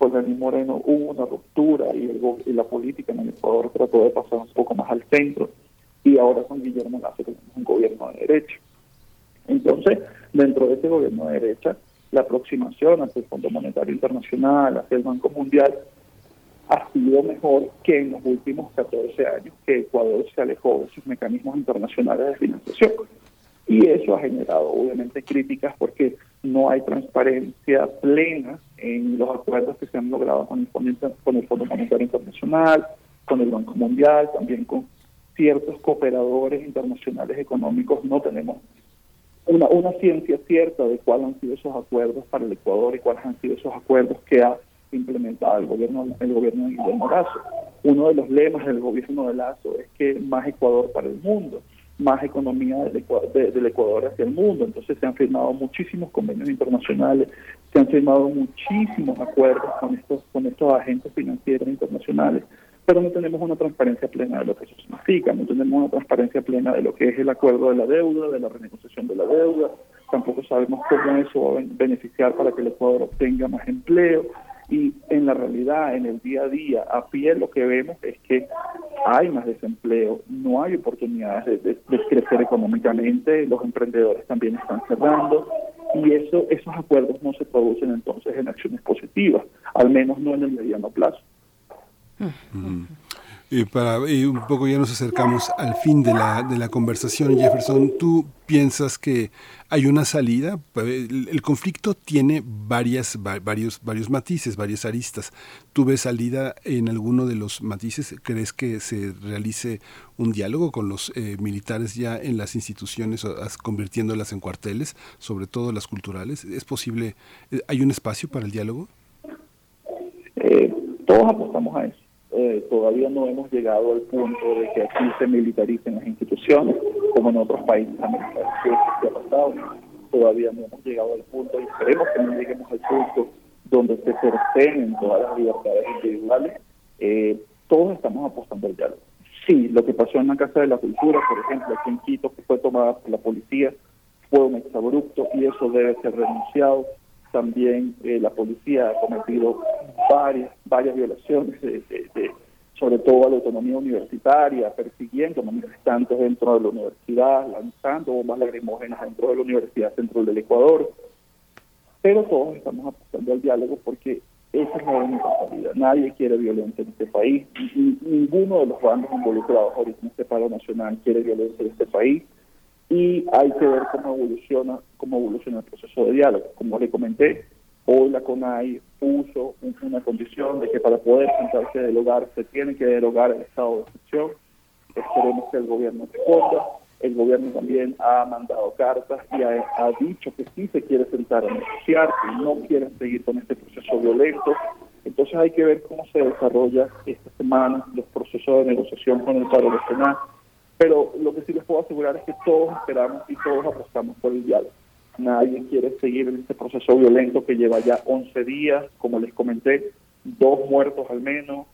con Lenín Moreno hubo una ruptura y, la política en el Ecuador trató de pasar un poco más al centro y ahora con Guillermo Lazo tenemos un gobierno de derecha. Entonces, dentro de ese gobierno de derecha, la aproximación hacia el Fondo Monetario Internacional, hacia el Banco Mundial, ha sido mejor que en los últimos 14 años que Ecuador se alejó de sus mecanismos internacionales de financiación. Y eso ha generado obviamente críticas porque no hay transparencia plena en los acuerdos que se han logrado con el Fondo, con el Fondo Monetario Internacional, con el Banco Mundial, también con ciertos cooperadores internacionales económicos. No tenemos una, una ciencia cierta de cuáles han sido esos acuerdos para el Ecuador y cuáles han sido esos acuerdos que ha implementado el gobierno el gobierno de Guillermo Lazo. Uno de los lemas del gobierno de Lazo es que más Ecuador para el mundo, más economía del Ecuador, del Ecuador hacia el mundo. Entonces se han firmado muchísimos convenios internacionales, se han firmado muchísimos acuerdos con estos con estos agentes financieros internacionales pero no tenemos una transparencia plena de lo que eso significa, no tenemos una transparencia plena de lo que es el acuerdo de la deuda, de la renegociación de la deuda, tampoco sabemos cómo eso va a beneficiar para que el Ecuador obtenga más empleo y en la realidad, en el día a día, a pie lo que vemos es que hay más desempleo, no hay oportunidades de, crecer económicamente, los emprendedores también están cerrando y eso esos acuerdos no se producen entonces en acciones positivas, al menos no en el mediano plazo. Y para un poco ya nos acercamos al fin de la, de la conversación, Jefferson. ¿Tú piensas que hay una salida? El, conflicto tiene varias, varios, varios matices, varias aristas. ¿Tú ves salida en alguno de los matices? ¿Crees que se realice un diálogo con los eh, militares ya en las instituciones, convirtiéndolas en cuarteles, sobre todo las culturales? ¿Es posible? Eh, ¿Hay un espacio para el diálogo? Eh, todos apostamos a eso eh, todavía no hemos llegado al punto de que aquí se militaricen las instituciones, como en otros países americanos. Todavía no hemos llegado al punto y esperemos que no lleguemos al punto donde se cercenen todas las libertades individuales. Eh, todos estamos apostando al diálogo. Sí, lo que pasó en la Casa de la Cultura, por ejemplo, aquí en Quito, que fue tomada por la policía, fue un exabrupto y eso debe ser renunciado también eh, la policía ha cometido varias varias violaciones de, sobre todo a la autonomía universitaria, persiguiendo manifestantes dentro de la universidad, lanzando bombas lacrimógenas dentro de la Universidad Central del Ecuador. Pero todos estamos apostando al diálogo porque esa es la única salida. Nadie quiere violencia en este país. Ninguno de los bandos involucrados ahorita en este paro nacional quiere violencia en este país y hay que ver cómo evoluciona cómo evoluciona el proceso de diálogo. Como le comenté, hoy la CONAI puso una condición de que para poder sentarse a dialogar se tiene que derogar el estado de excepción. Esperemos que el gobierno responda. El gobierno también ha mandado cartas y ha, dicho que sí se quiere sentar a negociar, que no quieren seguir con este proceso violento. Entonces hay que ver cómo se desarrolla esta semana los procesos de negociación con el paro nacional pero lo que sí les puedo asegurar es que todos esperamos y todos apostamos por el diálogo. Nadie quiere seguir en este proceso violento que lleva ya 11 días, como les comenté, dos muertos al menos,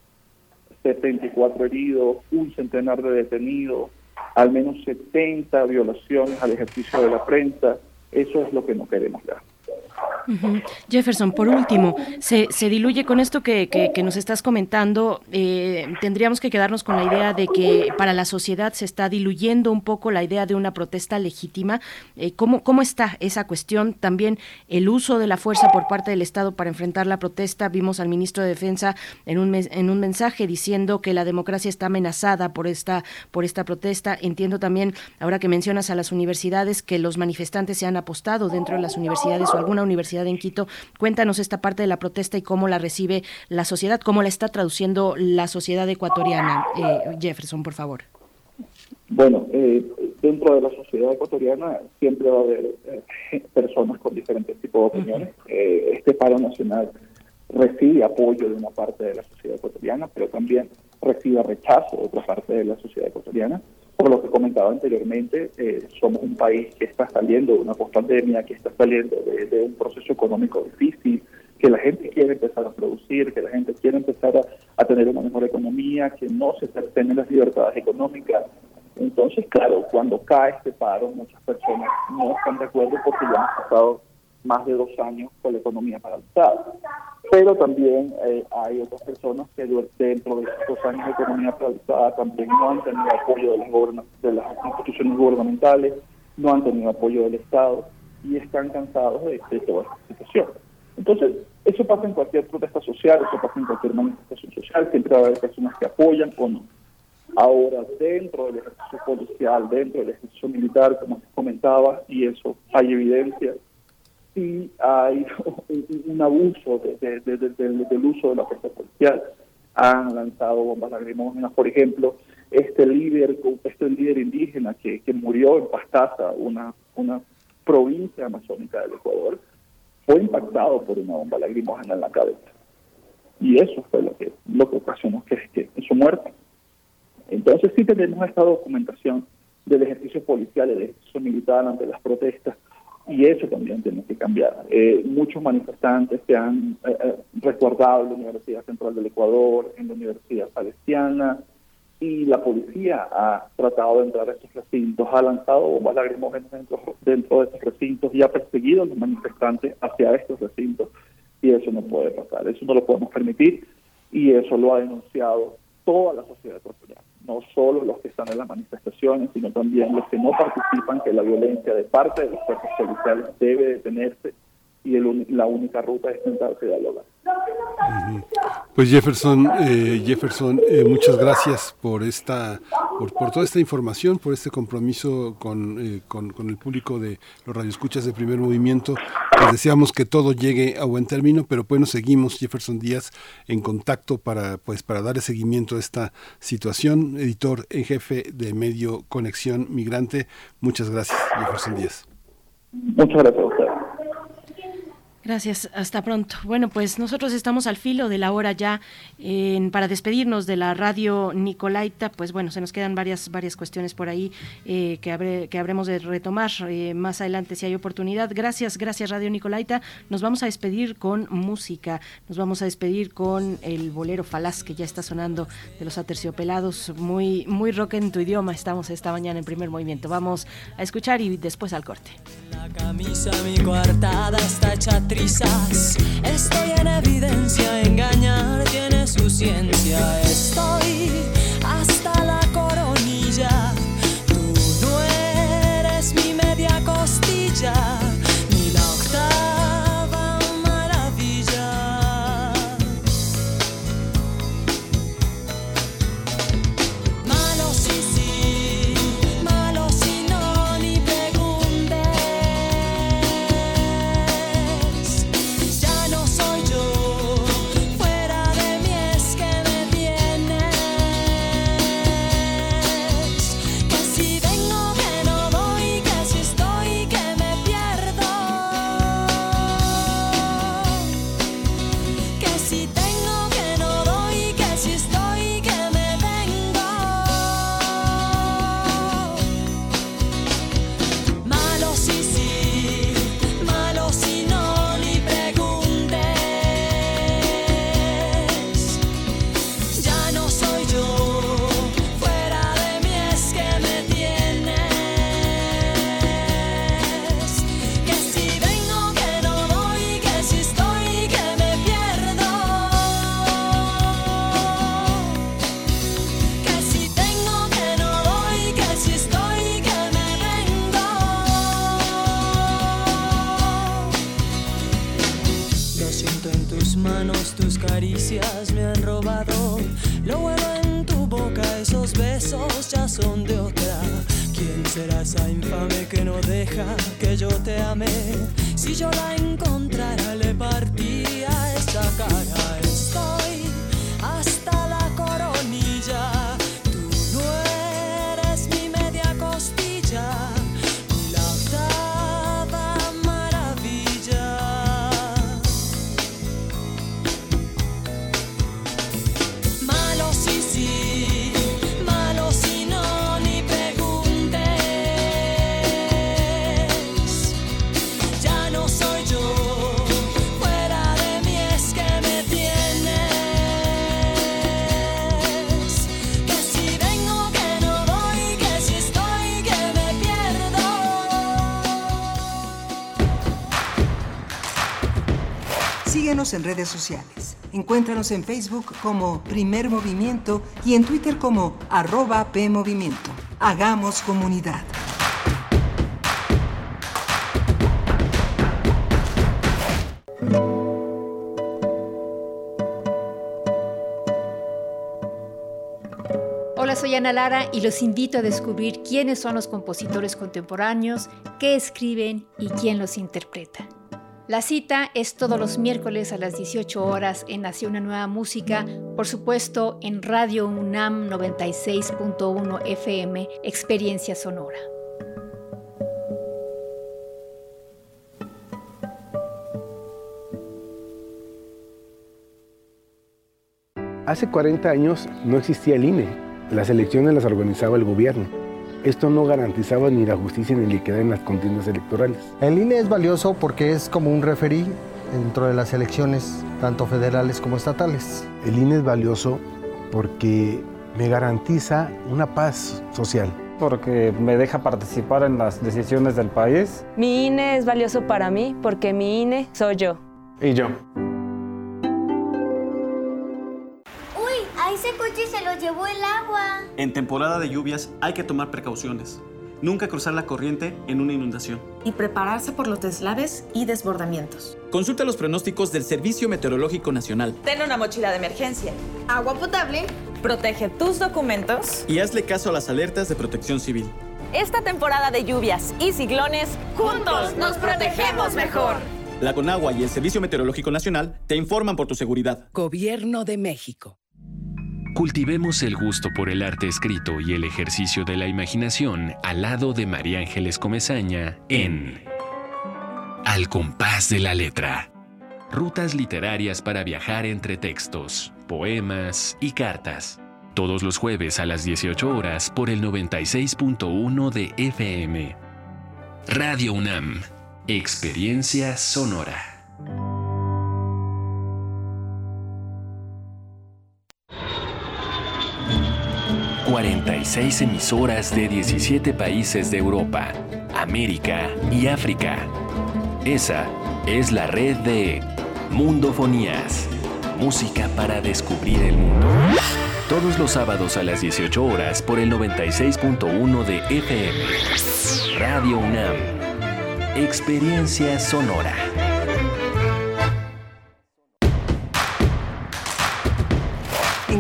74 heridos, un centenar de detenidos, al menos 70 violaciones al ejercicio de la prensa. Eso es lo que no queremos ya. Jefferson, por último, se, se diluye con esto que, que, nos estás comentando, eh, tendríamos que quedarnos con la idea de que para la sociedad se está diluyendo un poco la idea de una protesta legítima. Eh, ¿cómo, ¿Cómo está esa cuestión? También el uso de la fuerza por parte del Estado para enfrentar la protesta. Vimos al ministro de Defensa en un, en un mensaje diciendo que la democracia está amenazada por esta, por esta protesta. Entiendo también, ahora que mencionas a las universidades, que los manifestantes se han apostado dentro de las universidades o alguna universidad en Quito. Cuéntanos esta parte de la protesta y cómo la recibe la sociedad, cómo la está traduciendo la sociedad ecuatoriana. Eh, Jefferson, por favor. Bueno, eh, dentro de la sociedad ecuatoriana siempre va a haber eh, personas con diferentes tipos de opiniones. este paro nacional recibe apoyo de una parte de la sociedad ecuatoriana, pero también recibe rechazo de otra parte de la sociedad ecuatoriana. Por lo que comentaba anteriormente, eh, somos un país que está saliendo de una post-pandemia, que está saliendo de, un proceso económico difícil, que la gente quiere empezar a producir, que la gente quiere empezar a, tener una mejor economía, que no se cercenen las libertades económicas. Entonces, claro, cuando cae este paro, muchas personas no están de acuerdo porque ya han pasado más de dos años con la economía paralizada. Pero también eh, hay otras personas que dentro de estos años de economía paralizada también no han tenido apoyo de las, de las instituciones gubernamentales, no han tenido apoyo del Estado y están cansados de, toda esta situación. Entonces, eso pasa en cualquier protesta social, eso pasa en cualquier manifestación social, siempre va a haber personas que apoyan o no. Ahora, dentro del ejercicio policial, dentro del ejercicio militar, como comentaba, y eso hay evidencia, sí hay un, abuso del uso de la fuerza policial. Han lanzado bombas lacrimógenas, por ejemplo, este líder, este líder indígena que, que murió en Pastaza, una, una provincia amazónica del Ecuador, fue impactado por una bomba lacrimógena en la cabeza. Y eso fue lo que, lo que ocasionó que, que su muerte. Entonces sí tenemos esta documentación del ejercicio policial, del ejercicio militar ante las protestas, y eso también tiene que cambiar. Eh, muchos manifestantes se han eh, eh, en la Universidad Central del Ecuador, en la Universidad Palestina, y la policía ha tratado de entrar a estos recintos, ha lanzado bombas lacrimógenas dentro, dentro de estos recintos y ha perseguido a los manifestantes hacia estos recintos. Y eso no puede pasar, eso no lo podemos permitir y eso lo ha denunciado toda la sociedad ecuatoriana, no solo los que están en las manifestaciones, sino también los que no participan, que la violencia de parte de los cuerpos policiales debe detenerse y la única ruta es sentarse y dialogar. Pues Jefferson, eh, Jefferson, eh, muchas gracias por esta, por, por, toda esta información, por este compromiso con, eh, con, con, el público de los radioescuchas de Primer Movimiento. Les deseamos que todo llegue a buen término, pero bueno, seguimos Jefferson Díaz en contacto para, pues, para dar seguimiento a esta situación. Editor en jefe de medio Conexión Migrante. Muchas gracias, Jefferson Díaz. Muchas gracias a usted. Gracias, hasta pronto. Bueno, pues nosotros estamos al filo de la hora ya en, para despedirnos de la radio Nicolaita. Pues bueno, se nos quedan varias varias cuestiones por ahí eh, que, que habremos de retomar eh, más adelante si hay oportunidad. Gracias, gracias Radio Nicolaita. Nos vamos a despedir con música. Nos vamos a despedir con el bolero falaz que ya está sonando de los aterciopelados. Muy, muy rock en tu idioma. Estamos esta mañana en primer movimiento. Vamos a escuchar y después al corte. La camisa, mi coartada está Estoy en evidencia, engañar tiene su ciencia. Estoy hasta la coronilla. Tú no eres mi media costilla. En redes sociales. Encuéntranos en Facebook como Primer Movimiento y en Twitter como arroba PMovimiento. Hagamos comunidad. Hola, soy Ana Lara y los invito a descubrir quiénes son los compositores contemporáneos, qué escriben y quién los interpreta. La cita es todos los miércoles a las 18 horas en Hacia una Nueva Música, por supuesto en Radio UNAM 96.1 FM, Experiencia Sonora. Hace 40 años no existía el INE, las elecciones las organizaba el gobierno esto no garantizaba ni la justicia ni la equidad en las contiendas electorales. El INE es valioso porque es como un referí dentro de las elecciones, tanto federales como estatales. El INE es valioso porque me garantiza una paz social. Porque me deja participar en las decisiones del país. Mi INE es valioso para mí porque mi INE soy yo. Y yo. Uy, a ese coche se lo llevó el agua. En temporada de lluvias hay que tomar precauciones. Nunca cruzar la corriente en una inundación. Y prepararse por los deslaves y desbordamientos. Consulta los pronósticos del Servicio Meteorológico Nacional. Ten una mochila de emergencia. Agua potable. Protege tus documentos. Y hazle caso a las alertas de protección civil. Esta temporada de lluvias y ciclones, juntos nos protegemos mejor. La Conagua y el Servicio Meteorológico Nacional te informan por tu seguridad. Gobierno de México. Cultivemos el gusto por el arte escrito y el ejercicio de la imaginación al lado de María Ángeles Comezaña en Al compás de la letra. Rutas literarias para viajar entre textos, poemas y cartas. Todos los jueves a las 18 horas por el 96.1 de FM. Radio UNAM. Experiencia sonora. 46 emisoras de 17 países de Europa, América y África. Esa es la red de Mundofonías, música para descubrir el mundo. Todos los sábados a las 18 horas por el 96.1 de FM. Radio UNAM. Experiencia sonora.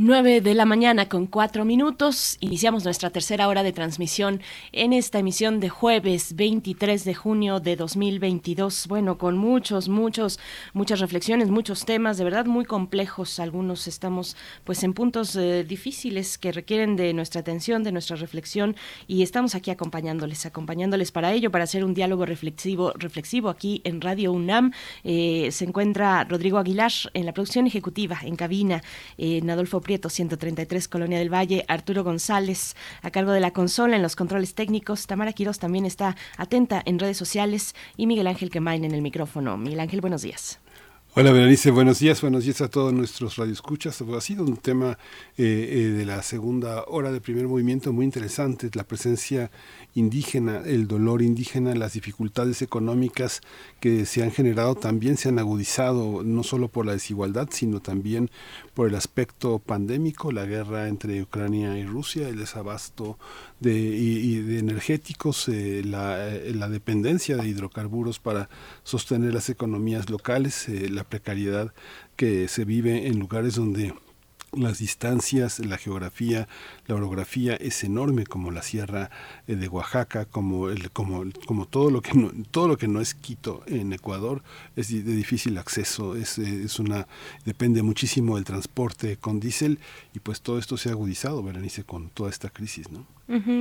9 de la mañana con cuatro minutos. Iniciamos nuestra tercera hora de transmisión en esta emisión de jueves 23 de junio de 2022. Bueno, con muchos, muchos, muchas reflexiones, muchos temas, de verdad muy complejos. Algunos estamos pues en puntos eh, difíciles que requieren de nuestra atención, de nuestra reflexión y estamos aquí acompañándoles, acompañándoles para ello, para hacer un diálogo reflexivo, reflexivo aquí en Radio UNAM. Eh, se encuentra Rodrigo Aguilar en la producción ejecutiva, en cabina, en Adolfo Prieto 133, Colonia del Valle, Arturo González a cargo de la consola en los controles técnicos, Tamara Quiroz también está atenta en redes sociales y Miguel Ángel Quemain en el micrófono. Miguel Ángel, buenos días. Hola Berenice, buenos días, buenos días a todos nuestros radioescuchas. Ha sido un tema eh, eh, de la segunda hora de primer movimiento muy interesante, la presencia indígena, el dolor indígena, las dificultades económicas que se han generado también se han agudizado no solo por la desigualdad, sino también por el aspecto pandémico, la guerra entre Ucrania y Rusia, el desabasto de, energéticos, eh, la, la, dependencia de hidrocarburos para sostener las economías locales, la precariedad que se vive en lugares donde las distancias, la geografía, la orografía es enorme como la sierra eh, de Oaxaca, como el, como, como todo lo que no, todo lo que no es Quito en Ecuador es de difícil acceso, es, eh, es una depende muchísimo del transporte con diésel y pues todo esto se ha agudizado, Berenice, con toda esta crisis, ¿no?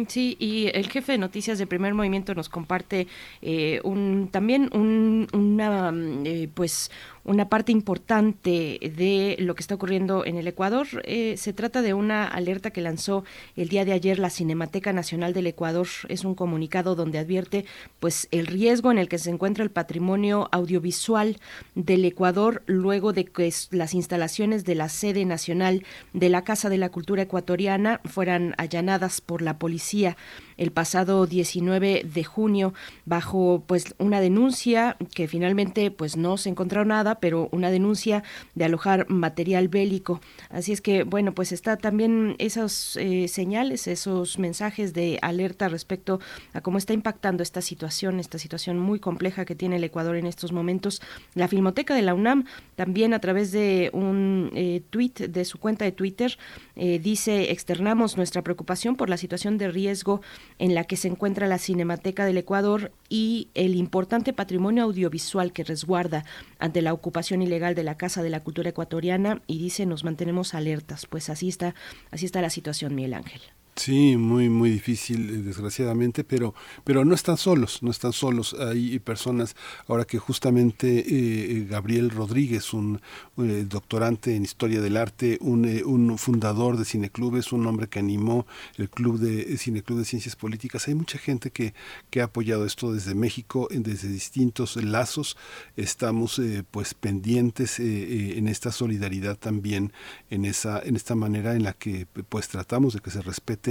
sí, y el jefe de noticias de Primer Movimiento nos comparte eh, un, también un, una, eh, pues, una parte importante de lo que está ocurriendo en el Ecuador. Eh, se trata de una alerta que lanzó el día de ayer la Cinemateca Nacional del Ecuador. Es un comunicado donde advierte pues el riesgo en el que se encuentra el patrimonio audiovisual del Ecuador luego de que las instalaciones de la sede nacional de la Casa de la Cultura Ecuatoriana fueran allanadas por la policía el pasado 19 de junio bajo pues una denuncia que finalmente pues no se encontró nada, pero una denuncia de alojar material bélico. Así es que bueno, pues está también esos eh, señales, esos mensajes de alerta respecto a cómo está impactando esta situación, esta situación muy compleja que tiene el Ecuador en estos momentos. La Filmoteca de la UNAM también a través de un eh, tweet de su cuenta de Twitter eh, dice externamos nuestra preocupación por la situación de riesgo en la que se encuentra la Cinemateca del Ecuador y el importante patrimonio audiovisual que resguarda ante la ocupación ilegal de la Casa de la Cultura Ecuatoriana y dice nos mantenemos alertas. Pues así está, así está la situación, Miguel Ángel. Sí, muy muy difícil, eh, desgraciadamente, pero pero no están solos, no están solos. Hay personas ahora que justamente eh, Gabriel Rodríguez, un, eh, doctorante en historia del arte, un, un, fundador de cineclubes, un hombre que animó el club de cineclub de ciencias políticas. Hay mucha gente que, que ha apoyado esto desde México, desde distintos lazos. Estamos pues pendientes en esta solidaridad también, en esa en esta manera en la que pues tratamos de que se respete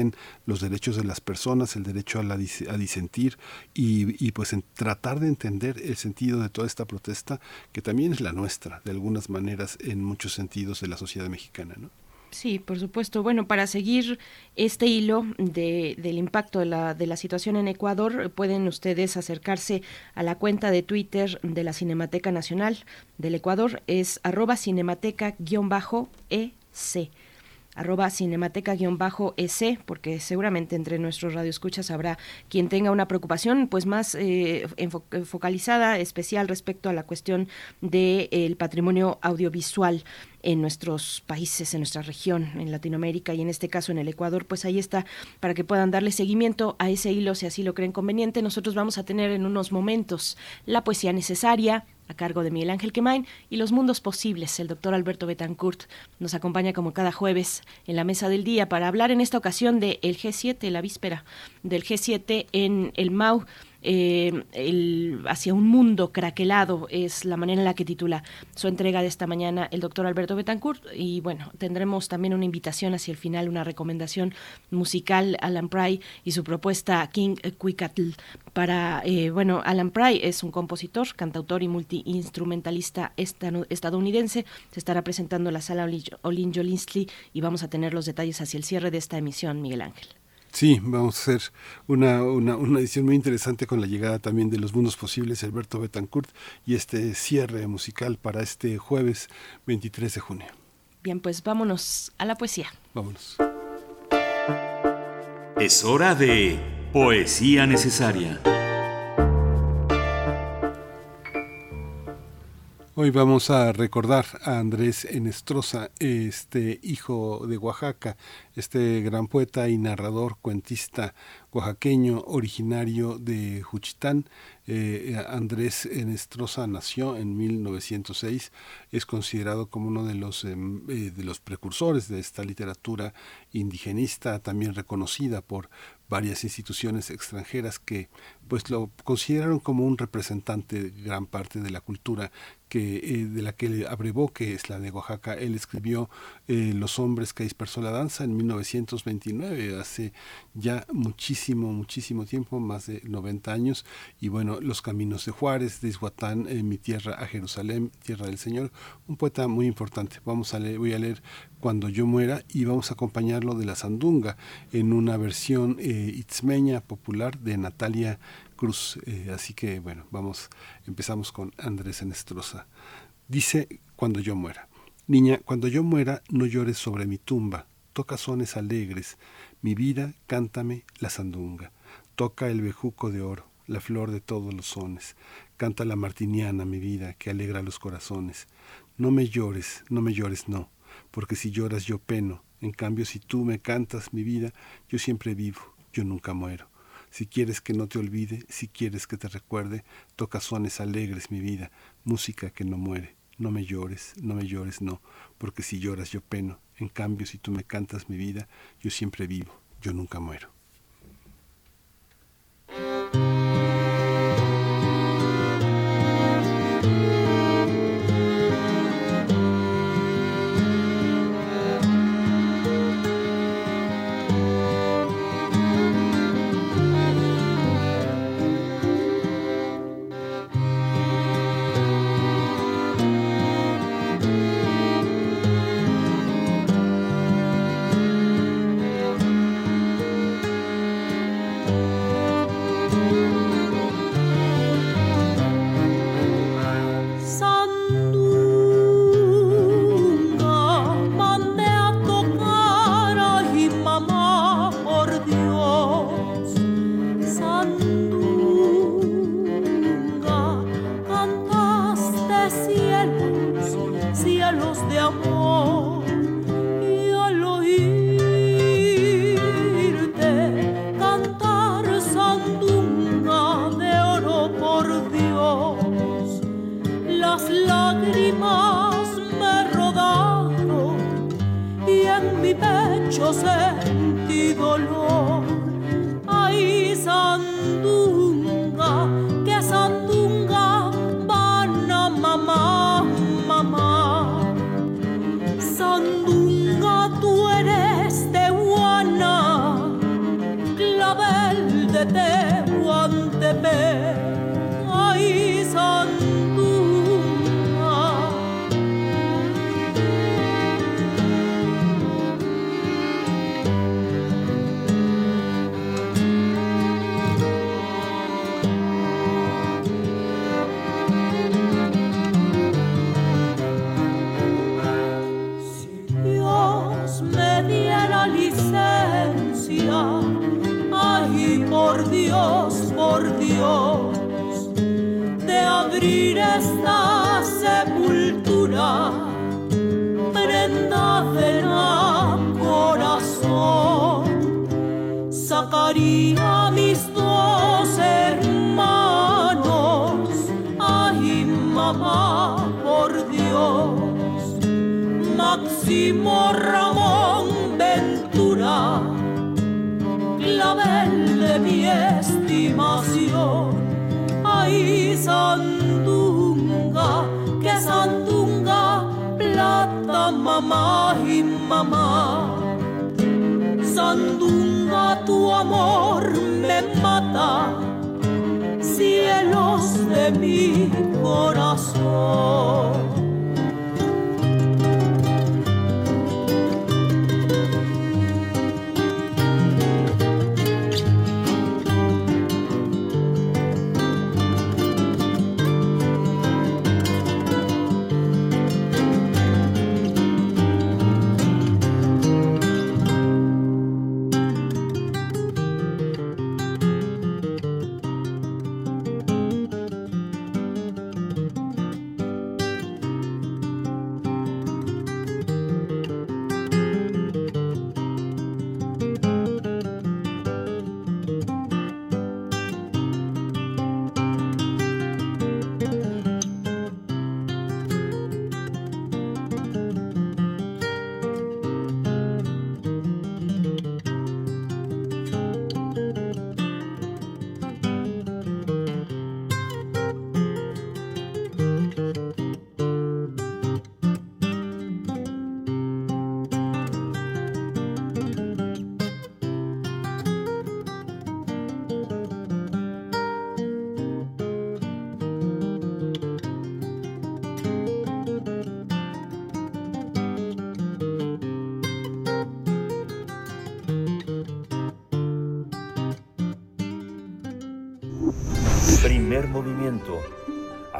los derechos de las personas, el derecho a, la, a disentir y, pues tratar de entender el sentido de toda esta protesta que también es la nuestra, de algunas maneras, en muchos sentidos de la sociedad mexicana. ¿no? Sí, por supuesto. Bueno, para seguir este hilo de, del impacto de la, de la situación en Ecuador, pueden ustedes acercarse a la cuenta de Twitter de la Cinemateca Nacional del Ecuador, es arroba cinemateca-ec arroba cinemateca-ec, porque seguramente entre nuestros radioescuchas habrá quien tenga una preocupación pues más eh, focalizada, especial respecto a la cuestión del patrimonio audiovisual en nuestros países, en nuestra región, en Latinoamérica y en este caso en el Ecuador, pues ahí está para que puedan darle seguimiento a ese hilo si así lo creen conveniente. Nosotros vamos a tener en unos momentos la poesía necesaria, a cargo de Miguel Ángel Quemain y Los Mundos Posibles. El doctor Alberto Betancourt nos acompaña como cada jueves en la mesa del día para hablar en esta ocasión de el G7, la víspera del G7 en el MAU eh, el, hacia un mundo craquelado, es la manera en la que titula su entrega de esta mañana el doctor Alberto Betancourt. Y bueno, tendremos también una invitación hacia el final, una recomendación musical, Alan Pry y su propuesta King Quicatl para, eh, bueno, Alan Pry es un compositor, cantautor y multiinstrumentalista estadounidense. Se estará presentando en la sala Olin Jolinsky y vamos a tener los detalles hacia el cierre de esta emisión, Miguel Ángel. Sí, vamos a hacer una, una, una, edición muy interesante con la llegada también de los mundos posibles, Alberto Betancourt, y este cierre musical para este jueves 23 de junio. Bien, pues vámonos a la poesía. Vámonos. Es hora de poesía necesaria. Hoy vamos a recordar a Andrés Enestrosa, este hijo de Oaxaca, este gran poeta y narrador, cuentista oaxaqueño originario de Juchitán. Eh, Andrés Enestrosa nació en 1906, es considerado como uno de los, em, eh, de los precursores de esta literatura indigenista, también reconocida por varias instituciones extranjeras que pues lo consideraron como un representante de gran parte de la cultura que eh, de la que le abrevó que es la de Oaxaca. Él escribió eh, Los hombres que dispersó la danza en 1929, hace ya muchísimo, muchísimo tiempo, más de 90 años. Y bueno, Los caminos de Juárez, de Ishuatán, en mi tierra a Jerusalén, tierra del Señor, un poeta muy importante. Vamos a leer, voy a leer Cuando yo muera y vamos a acompañarlo de la sandunga en una versión eh, itzmeña popular de Natalia Cruz. Eh, así que bueno, vamos, empezamos con Andrés Enestrosa. Dice, cuando yo muera. Niña, cuando yo muera, no llores sobre mi tumba. Toca sones alegres. Mi vida, cántame la sandunga. Toca el bejuco de oro, la flor de todos los sones. Canta la martiniana, mi vida, que alegra los corazones. No me llores, no me llores, no, porque si lloras yo peno. En cambio, si tú me cantas mi vida, yo siempre vivo, yo nunca muero. Si quieres que no te olvide, si quieres que te recuerde, toca sones alegres mi vida, música que no muere. No me llores, no me llores, no, porque si lloras yo peno. En cambio, si tú me cantas mi vida, yo siempre vivo, yo nunca muero.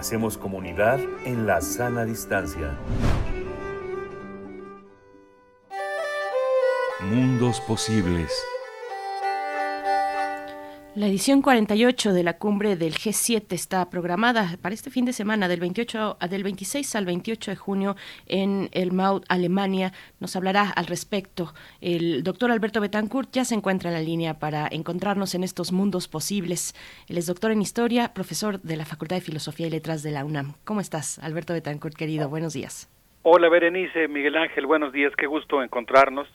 Hacemos comunidad en la sana distancia. Mundos posibles. La edición 48 de la cumbre del G7 está programada para este fin de semana, del 28 a- del 26 al 28 de junio en el Maut, Alemania. Nos hablará al respecto el doctor Alberto Betancourt. Ya se encuentra en la línea para encontrarnos en estos mundos posibles. Él es doctor en historia, profesor de la Facultad de Filosofía y Letras de la UNAM. ¿Cómo estás, Alberto Betancourt, querido? Buenos días. Hola Berenice, Miguel Ángel, buenos días, qué gusto encontrarnos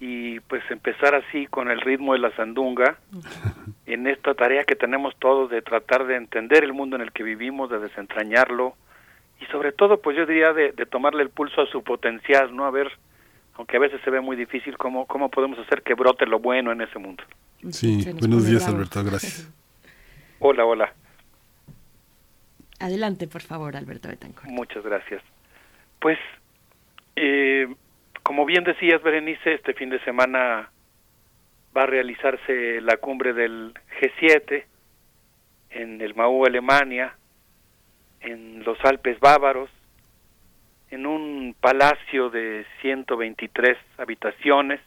y pues empezar así con el ritmo de la sandunga en esta tarea que tenemos todos de tratar de entender el mundo en el que vivimos, de desentrañarlo y sobre todo pues yo diría de, de tomarle el pulso a su potencial, ¿no? A ver, aunque a veces se ve muy difícil, cómo, cómo podemos hacer que brote lo bueno en ese mundo. Sí, buenos días. Alberto, gracias. Hola, hola, Adelante, por favor, Alberto Betancourt. muchas gracias. Pues, eh, como bien decías, Berenice, este fin de semana va a realizarse la cumbre del G7 en el Mau, Alemania, en los Alpes bávaros, en un palacio de 123 habitaciones,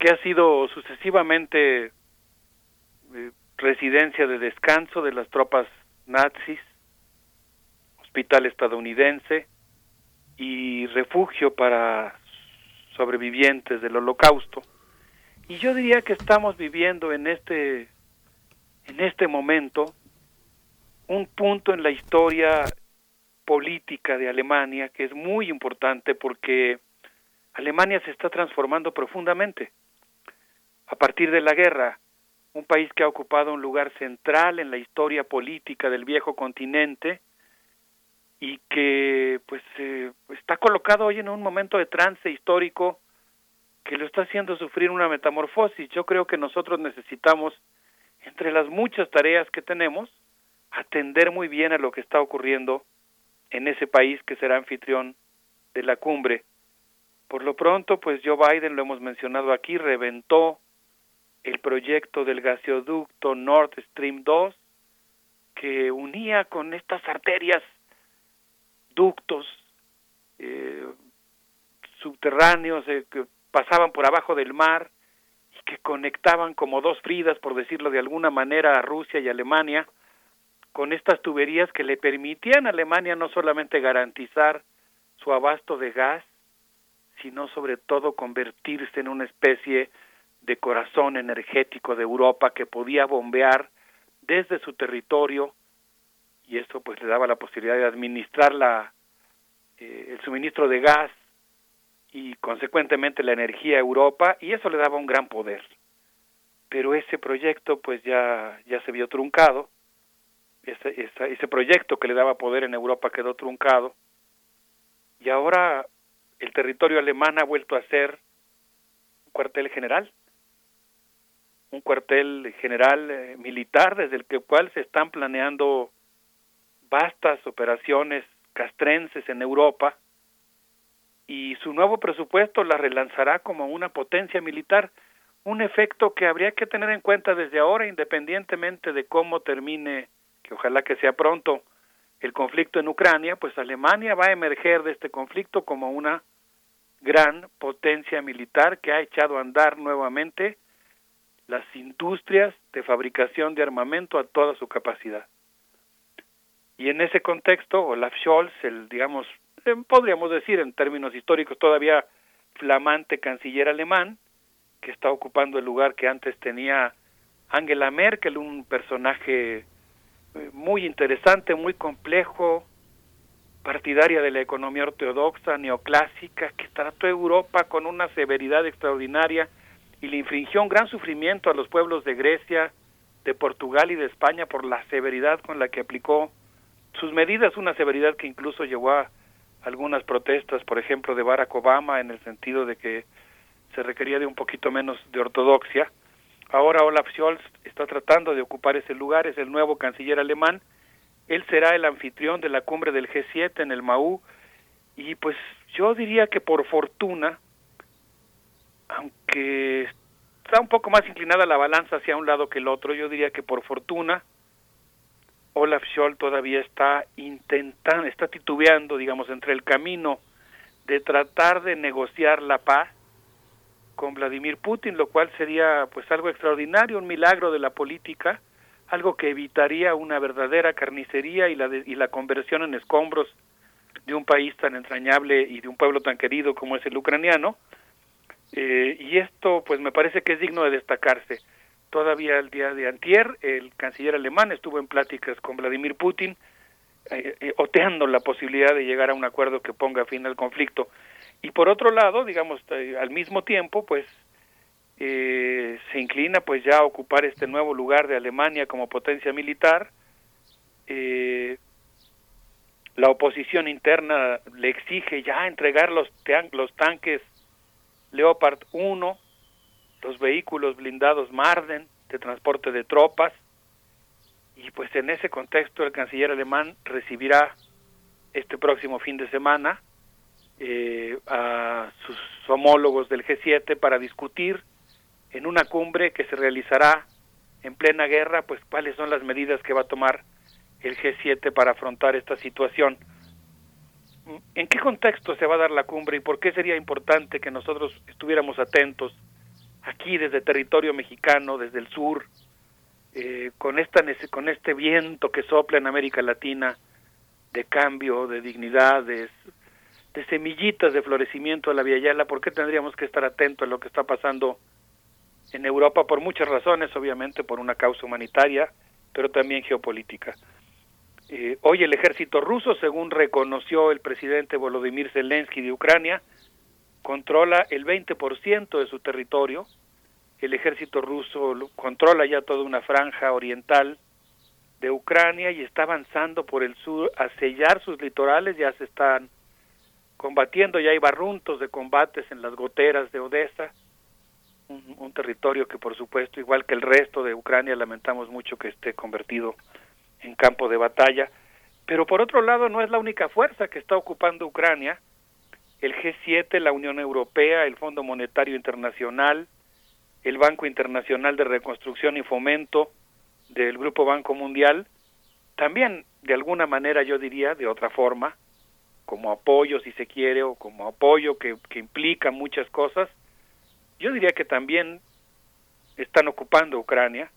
que ha sido sucesivamente eh, residencia de descanso de las tropas nazis, hospital estadounidense y refugio para sobrevivientes del holocausto. Y yo diría que estamos viviendo en este en este momento un punto en la historia política de Alemania que es muy importante porque Alemania se está transformando profundamente. A partir de la guerra, un país que ha ocupado un lugar central en la historia política del viejo continente y que pues eh, está colocado hoy en un momento de trance histórico que lo está haciendo sufrir una metamorfosis. Yo creo que nosotros necesitamos, entre las muchas tareas que tenemos, atender muy bien a lo que está ocurriendo en ese país que será anfitrión de la cumbre. Por lo pronto, pues Joe Biden, lo hemos mencionado aquí, reventó el proyecto del gasoducto Nord Stream 2 que unía con estas arterias, ductos eh, subterráneos eh, que pasaban por abajo del mar y que conectaban como dos Fridas, por decirlo de alguna manera, a Rusia y Alemania, con estas tuberías que le permitían a Alemania no solamente garantizar su abasto de gas, sino sobre todo convertirse en una especie de corazón energético de Europa que podía bombear desde su territorio y eso pues le daba la posibilidad de administrar la, eh, el suministro de gas y consecuentemente la energía a Europa y eso le daba un gran poder. Pero ese proyecto pues ya, ya se vio truncado. Ese, ese proyecto que le daba poder en Europa quedó truncado. Y ahora el territorio alemán ha vuelto a ser un cuartel general, un cuartel general eh, militar desde el que, cual se están planeando vastas operaciones castrenses en Europa y su nuevo presupuesto la relanzará como una potencia militar, un efecto que habría que tener en cuenta desde ahora independientemente de cómo termine que ojalá que sea pronto el conflicto en Ucrania, pues Alemania va a emerger de este conflicto como una gran potencia militar que ha echado a andar nuevamente las industrias de fabricación de armamento a toda su capacidad. Y en ese contexto, Olaf Scholz, el, digamos, eh, podríamos decir en términos históricos todavía flamante canciller alemán, que está ocupando el lugar que antes tenía Angela Merkel, un personaje muy interesante, muy complejo, partidaria de la economía ortodoxa, neoclásica, que trató Europa con una severidad extraordinaria y le infringió un gran sufrimiento a los pueblos de Grecia, de Portugal y de España por la severidad con la que aplicó sus medidas, una severidad que incluso llevó a algunas protestas, por ejemplo, de Barack Obama, en el sentido de que se requería de un poquito menos de ortodoxia. Ahora Olaf Scholz está tratando de ocupar ese lugar, es el nuevo canciller alemán. Él será el anfitrión de la cumbre del G7 en el MAU y pues yo diría que por fortuna, aunque está un poco más inclinada la balanza hacia un lado que el otro, yo diría que por fortuna Olaf Scholz todavía está intentando, está titubeando, digamos, entre el camino de tratar de negociar la paz con Vladimir Putin, lo cual sería pues algo extraordinario, un milagro de la política, algo que evitaría una verdadera carnicería y la, y la conversión en escombros de un país tan entrañable y de un pueblo tan querido como es el ucraniano. Eh, y esto pues me parece que es digno de destacarse. Todavía el día de antier el canciller alemán estuvo en pláticas con Vladimir Putin, eh, eh, oteando la posibilidad de llegar a un acuerdo que ponga fin al conflicto. Y por otro lado, digamos, eh, al mismo tiempo, pues se inclina pues ya a ocupar este nuevo lugar de Alemania como potencia militar. La oposición interna le exige ya entregar los, los tanques Leopard 1, los vehículos blindados Marden de transporte de tropas, y pues en ese contexto el canciller alemán recibirá este próximo fin de semana eh, a sus homólogos del G7 para discutir en una cumbre que se realizará en plena guerra, pues cuáles son las medidas que va a tomar el G7 para afrontar esta situación. ¿En qué contexto se va a dar la cumbre y por qué sería importante que nosotros estuviéramos atentos aquí desde territorio mexicano, desde el sur, eh, con, esta, con este viento que sopla en América Latina de cambio, de dignidad, de semillitas de florecimiento de la Vía Yala, ¿por qué tendríamos que estar atentos a lo que está pasando en Europa? Por muchas razones, obviamente, por una causa humanitaria, pero también geopolítica. Eh, hoy el ejército ruso, según reconoció el presidente Volodymyr Zelensky de Ucrania, controla el 20% de su territorio, el ejército ruso controla ya toda una franja oriental de Ucrania y está avanzando por el sur a sellar sus litorales, ya se están combatiendo, ya hay barruntos de combates en las goteras de Odessa, un, un, territorio que por supuesto, igual que el resto de Ucrania, lamentamos mucho que esté convertido en campo de batalla, pero por otro lado no es la única fuerza que está ocupando Ucrania, el G7, la Unión Europea, el Fondo Monetario Internacional, el Banco Internacional de Reconstrucción y Fomento del Grupo Banco Mundial, también de alguna manera yo diría, de otra forma, como apoyo si se quiere, o como apoyo que, que implica muchas cosas, yo diría que también están ocupando Ucrania,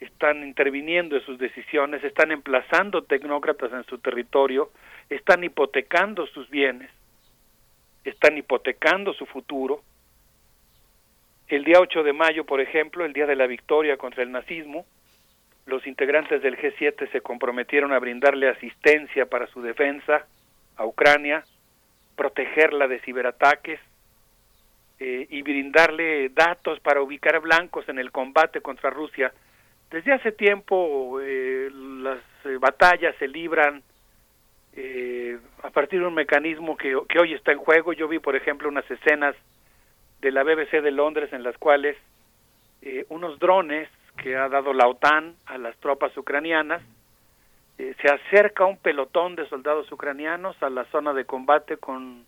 están interviniendo en sus decisiones, están emplazando tecnócratas en su territorio, están hipotecando sus bienes, están hipotecando su futuro. El día 8 de mayo, por ejemplo, el día de la victoria contra el nazismo, los integrantes del G7 se comprometieron a brindarle asistencia para su defensa a Ucrania, protegerla de ciberataques eh, y brindarle datos para ubicar a blancos en el combate contra Rusia. Desde hace tiempo eh, las eh, batallas se libran eh, a partir de un mecanismo que, que hoy está en juego. Yo vi, por ejemplo, unas escenas de la BBC de Londres en las cuales eh, unos drones que ha dado la OTAN a las tropas ucranianas, eh, se acerca un pelotón de soldados ucranianos a la zona de combate con,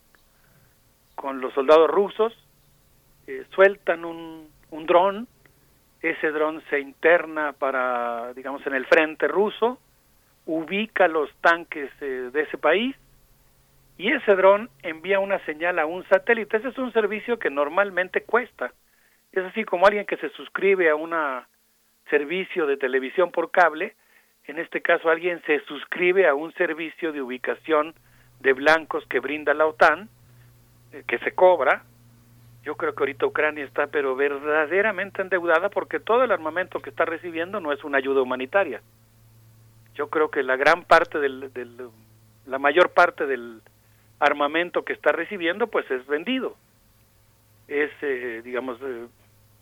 con los soldados rusos, eh, sueltan un, un dron, ese dron se interna para, digamos, en el frente ruso, ubica los tanques eh, de ese país y ese dron envía una señal a un satélite. Ese es un servicio que normalmente cuesta. Es así como alguien que se suscribe a un servicio de televisión por cable, en este caso alguien se suscribe a un servicio de ubicación de blancos que brinda la OTAN, eh, que se cobra. Yo creo que ahorita Ucrania está pero verdaderamente endeudada porque todo el armamento que está recibiendo no es una ayuda humanitaria yo creo que la gran parte del, del, la mayor parte del armamento que está recibiendo pues es vendido. Es eh, digamos eh,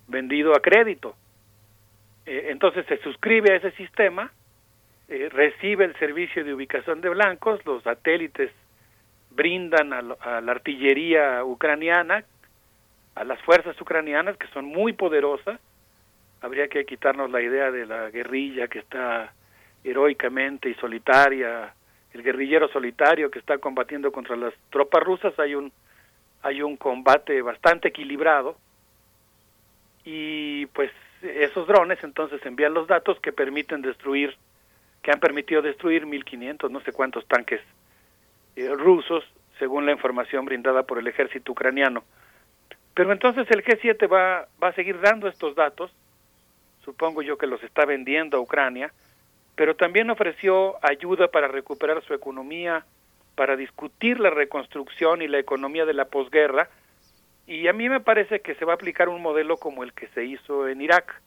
vendido a crédito. Eh, entonces se suscribe a ese sistema eh, recibe el servicio de ubicación de blancos los satélites brindan a, a la artillería ucraniana a las fuerzas ucranianas que son muy poderosas. Habría que quitarnos la idea de la guerrilla que está heroicamente y solitaria, el guerrillero solitario que está combatiendo contra las tropas rusas, hay un hay un combate bastante equilibrado. Y pues esos drones entonces envían los datos que permiten destruir que han permitido destruir 1500 no sé cuántos tanques eh, rusos según la información brindada por el ejército ucraniano. Pero entonces el G7 va va a seguir dando estos datos, supongo yo que los está vendiendo a Ucrania pero también ofreció ayuda para recuperar su economía, para discutir la reconstrucción y la economía de la posguerra, y a mí me parece que se va a aplicar un modelo como el que se hizo en Irak.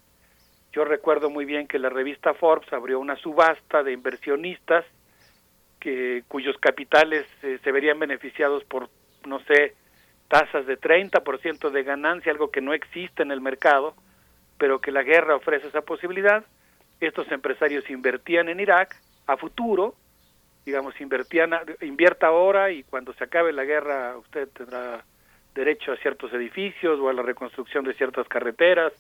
Yo recuerdo muy bien que la revista Forbes abrió una subasta de inversionistas que, cuyos capitales eh, se verían beneficiados por, no sé, tasas de 30% de ganancia, algo que no existe en el mercado, pero que la guerra ofrece esa posibilidad estos empresarios invertían en Irak a futuro, digamos, invertían, invierta ahora y cuando se acabe la guerra usted tendrá derecho a ciertos edificios o a la reconstrucción de ciertas carreteras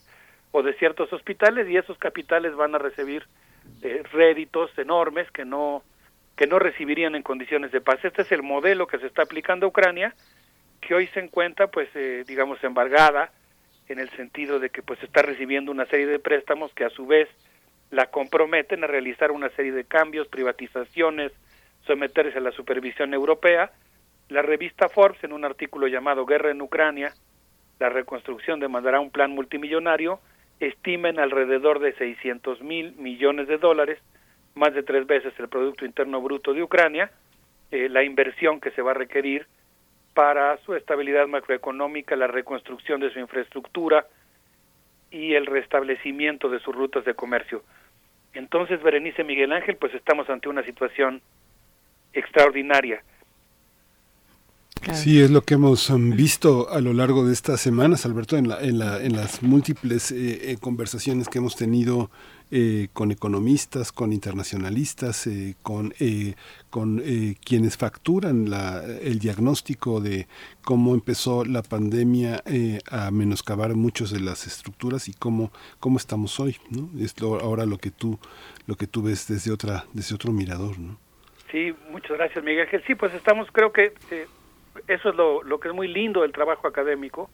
o de ciertos hospitales y esos capitales van a recibir eh, réditos enormes que no que no recibirían en condiciones de paz. Este es el modelo que se está aplicando a Ucrania, que hoy se encuentra, pues, eh, digamos, embargada en el sentido de que, pues, está recibiendo una serie de préstamos que a su vez la comprometen a realizar una serie de cambios, privatizaciones, someterse a la supervisión europea. La revista Forbes, en un artículo llamado Guerra en Ucrania, la reconstrucción demandará un plan multimillonario, estima en alrededor de 600 mil millones de dólares, más de tres veces el Producto Interno Bruto de Ucrania, eh, la inversión que se va a requerir para su estabilidad macroeconómica, la reconstrucción de su infraestructura y el restablecimiento de sus rutas de comercio. Entonces, Berenice Miguel Ángel, pues estamos ante una situación extraordinaria. Sí, es lo que hemos um, visto a lo largo de estas semanas, Alberto, en, la, en, la, en las múltiples eh, eh, conversaciones que hemos tenido eh, con economistas, con internacionalistas, con, con quienes facturan la, el diagnóstico de cómo empezó la pandemia a menoscabar muchas de las estructuras y cómo, cómo estamos hoy. ¿no? Es ahora lo que tú lo que tú ves desde otra desde otro mirador, ¿no? Sí, muchas gracias, Miguel. Sí, pues estamos, creo que eh, eso es lo, lo que es muy lindo del trabajo académico.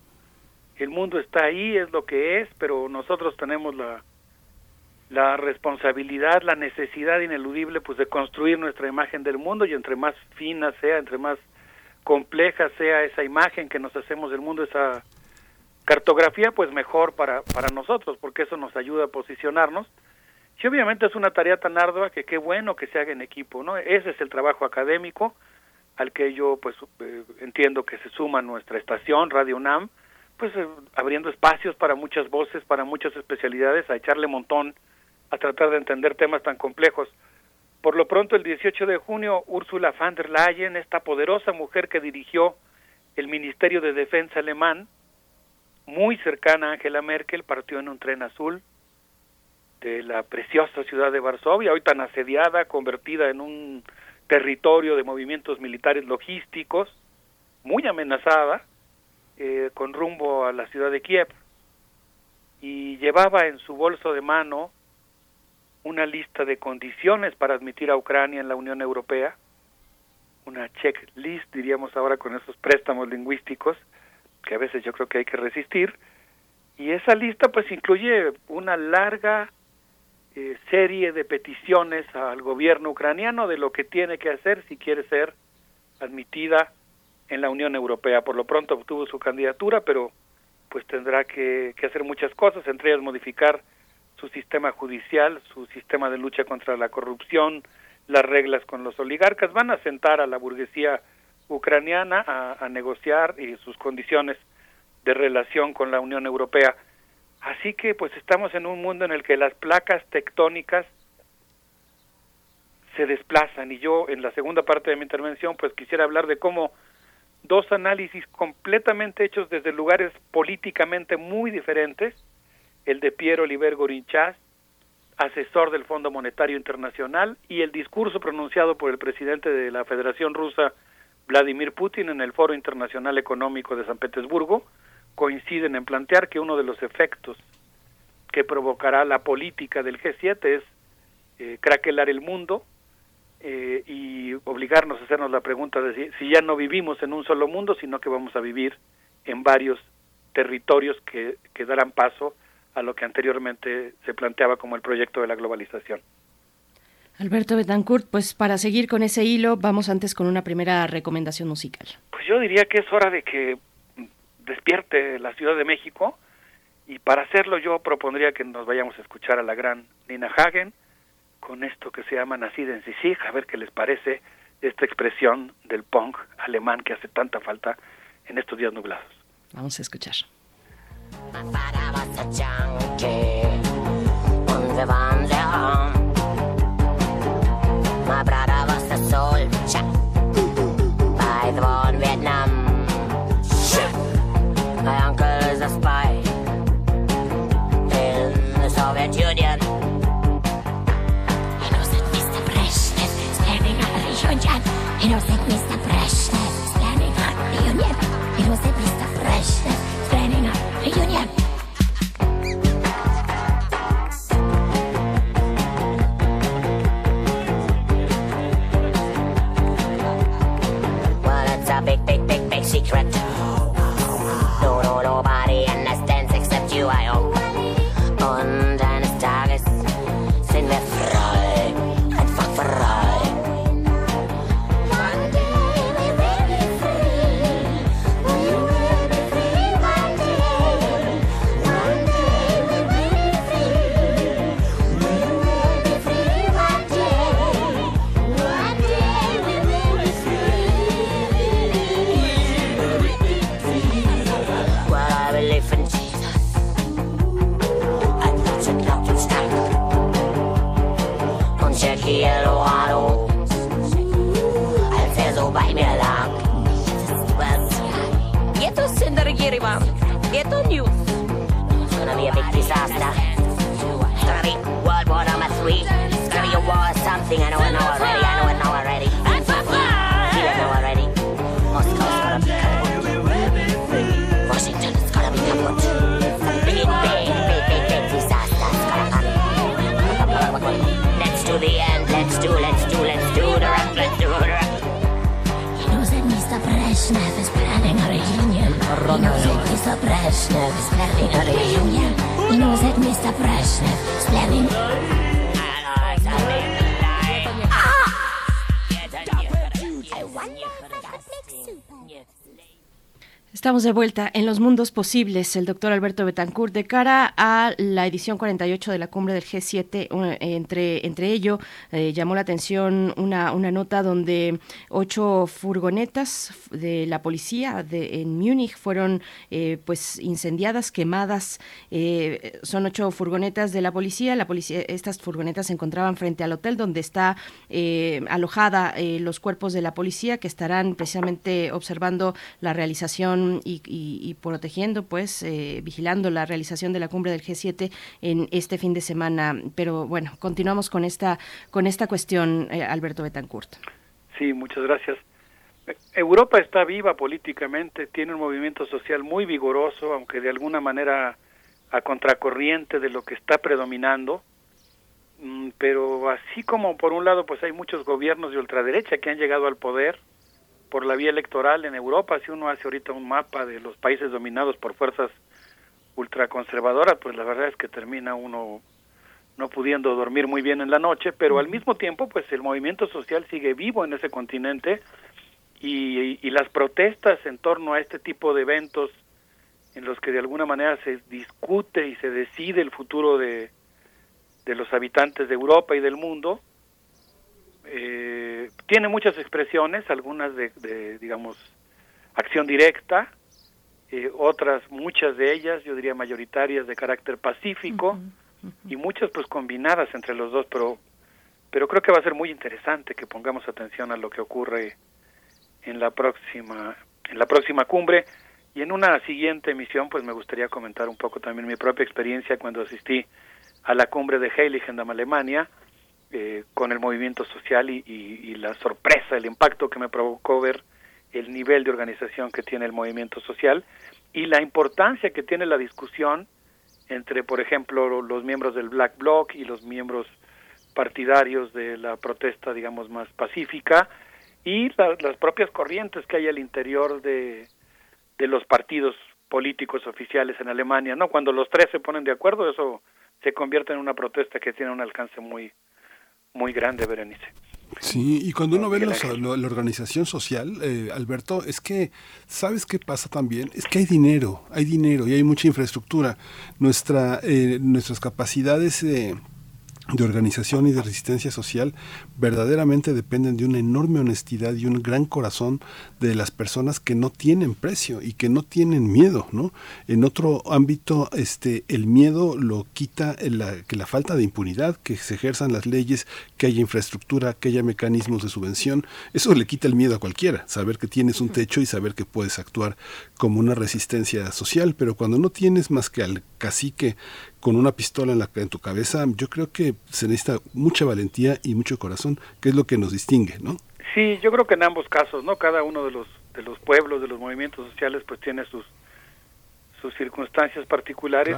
El mundo está ahí, es lo que es, pero nosotros tenemos la, la responsabilidad, la necesidad ineludible pues de construir nuestra imagen del mundo y entre más fina sea, entre más compleja sea esa imagen que nos hacemos del mundo, esa cartografía, pues mejor para, para nosotros, porque eso nos ayuda a posicionarnos Sí, obviamente es una tarea tan ardua que qué bueno que se haga en equipo, ¿no? Ese es el trabajo académico al que yo pues eh, entiendo que se suma nuestra estación Radio UNAM, pues eh, abriendo espacios para muchas voces, para muchas especialidades, a echarle montón a tratar de entender temas tan complejos. Por lo pronto, el 18 de junio, Ursula von der Leyen, esta poderosa mujer que dirigió el Ministerio de Defensa alemán, muy cercana a Angela Merkel, partió en un tren azul, de la preciosa ciudad de Varsovia, hoy tan asediada, convertida en un territorio de movimientos militares logísticos, muy amenazada, eh, con rumbo a la ciudad de Kiev, y llevaba en su bolso de mano lista de condiciones para admitir a Ucrania en la Unión Europea, una checklist, diríamos ahora con esos préstamos lingüísticos, que a veces yo creo que hay que resistir, y esa lista pues incluye una larga eh, serie de peticiones al gobierno ucraniano de lo que tiene que hacer si quiere ser admitida en la Unión Europea. Por lo pronto obtuvo su candidatura, pero pues tendrá que hacer muchas cosas, entre ellas modificar su sistema judicial, su sistema de lucha contra la corrupción, las reglas con los oligarcas, van a sentar a la burguesía ucraniana a, negociar y sus condiciones de relación con la Unión Europea. Así que pues estamos en un mundo en el que las placas tectónicas se desplazan y yo en la segunda parte de mi intervención pues quisiera hablar de cómo dos análisis completamente hechos desde lugares políticamente muy diferentes, el de Piero Oliver Gorinchas, asesor del Fondo Monetario Internacional, y el discurso pronunciado por el presidente de la Federación Rusa, Vladimir Putin, en el Foro Internacional Económico de San Petersburgo, coinciden en plantear que uno de los efectos que provocará la política del G7 es eh, craquelar el mundo eh, y obligarnos a hacernos la pregunta de si, ya no vivimos en un solo mundo, sino que vamos a vivir en varios territorios que, que darán paso a lo que anteriormente se planteaba como el proyecto de la globalización. Alberto Betancourt, pues para seguir con ese hilo, vamos antes con una primera recomendación musical. Pues yo diría que es hora de que despierte la Ciudad de México y para hacerlo yo propondría que nos vayamos a escuchar a la gran Nina Hagen con esto que se llama Nacida en Sisig, a ver qué les parece esta expresión del punk alemán que hace tanta falta en estos días nublados. Vamos a escuchar. My father was a junkie, und wir waren sehr arm. nosit listo prašnas, spērvin arī jūnija, i nosēt mista prašnas, spērvin. Estamos de vuelta en los mundos posibles. El doctor Alberto Betancourt, de cara a la edición 48 de la cumbre del G7, un- entre, entre ello eh, llamó la atención una, una nota donde ocho furgonetas de la policía de, en Múnich fueron eh, pues incendiadas, quemadas. Eh, son ocho furgonetas de la policía. La policía. Estas furgonetas se encontraban frente al hotel donde está eh, alojada eh, los cuerpos de la policía que estarán precisamente observando la realización y, protegiendo, pues, eh, vigilando la realización de la cumbre del G7 en este fin de semana. Pero bueno, continuamos con esta con esta cuestión, eh, Alberto Betancourt. Sí, muchas gracias. Europa está viva políticamente, tiene un movimiento social muy vigoroso, aunque de alguna manera a contracorriente de lo que está predominando. Mm, Pero así como por un lado pues hay muchos gobiernos de ultraderecha que han llegado al poder por la vía electoral en Europa, si uno hace ahorita un mapa de los países dominados por fuerzas ultraconservadoras, pues la verdad es que termina uno no pudiendo dormir muy bien en la noche, pero al mismo tiempo, pues el movimiento social sigue vivo en ese continente y, y las protestas en torno a este tipo de eventos en los que de alguna manera se discute y se decide el futuro de, de los habitantes de Europa y del mundo, eh, tiene muchas expresiones, algunas de, de, digamos, acción directa, eh, otras, muchas de ellas, yo diría mayoritarias, de carácter pacífico, y muchas pues combinadas entre los dos, pero pero creo que va a ser muy interesante que pongamos atención a lo que ocurre en la próxima en la próxima cumbre. Y en una siguiente emisión pues me gustaría comentar un poco también mi propia experiencia cuando asistí a la cumbre de Heiligendamm Alemania eh, con el movimiento social y, y, la sorpresa el impacto que me provocó ver el nivel de organización que tiene el movimiento social y la importancia que tiene la discusión entre, por ejemplo, los miembros del Black Bloc y los miembros partidarios de la protesta, digamos, más pacífica, y la- las propias corrientes que hay al interior de, de los partidos políticos oficiales en Alemania, ¿no? Cuando los tres se ponen de acuerdo, eso se convierte en una protesta que tiene un alcance muy, muy grande, Berenice. Sí, y cuando uno ve los- lo- la organización social, eh, Alberto, es que, ¿sabes qué pasa también? Es que hay dinero, hay dinero y hay mucha infraestructura. Nuestra, eh, nuestras capacidades eh, de organización y de resistencia social verdaderamente dependen de una enorme honestidad y un gran corazón de las personas que no tienen precio y que no tienen miedo, ¿no? En otro ámbito, este, el miedo lo quita la, que la falta de impunidad, que se ejerzan las leyes, que haya infraestructura, que haya mecanismos de subvención, eso le quita el miedo a cualquiera, saber que tienes un techo y saber que puedes actuar como una resistencia social, pero cuando no tienes más que al cacique con una pistola en, la, en tu cabeza, yo creo que se necesita mucha valentía y mucho corazón, que es lo que nos distingue, ¿no? Sí, yo creo que en ambos casos, ¿no? Cada uno de los de los pueblos, de los movimientos sociales, pues tiene sus sus circunstancias particulares.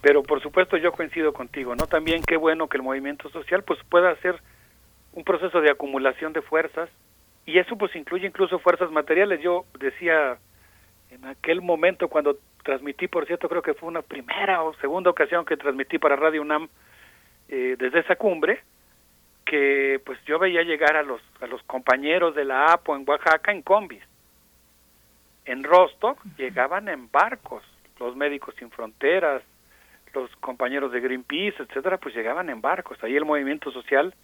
Pero por supuesto yo coincido contigo, ¿no? También qué bueno que el movimiento social pues pueda hacer un proceso de acumulación de fuerzas y eso pues incluye incluso fuerzas materiales. Yo decía en aquel momento cuando transmití, por cierto, creo que fue una primera o segunda ocasión que transmití para Radio UNAM eh, desde esa cumbre, que pues yo veía llegar a los a los compañeros de la APO en Oaxaca en combis. En Rostock llegaban en barcos, los médicos sin fronteras, los compañeros de Greenpeace, etcétera, pues llegaban en barcos. Ahí el movimiento social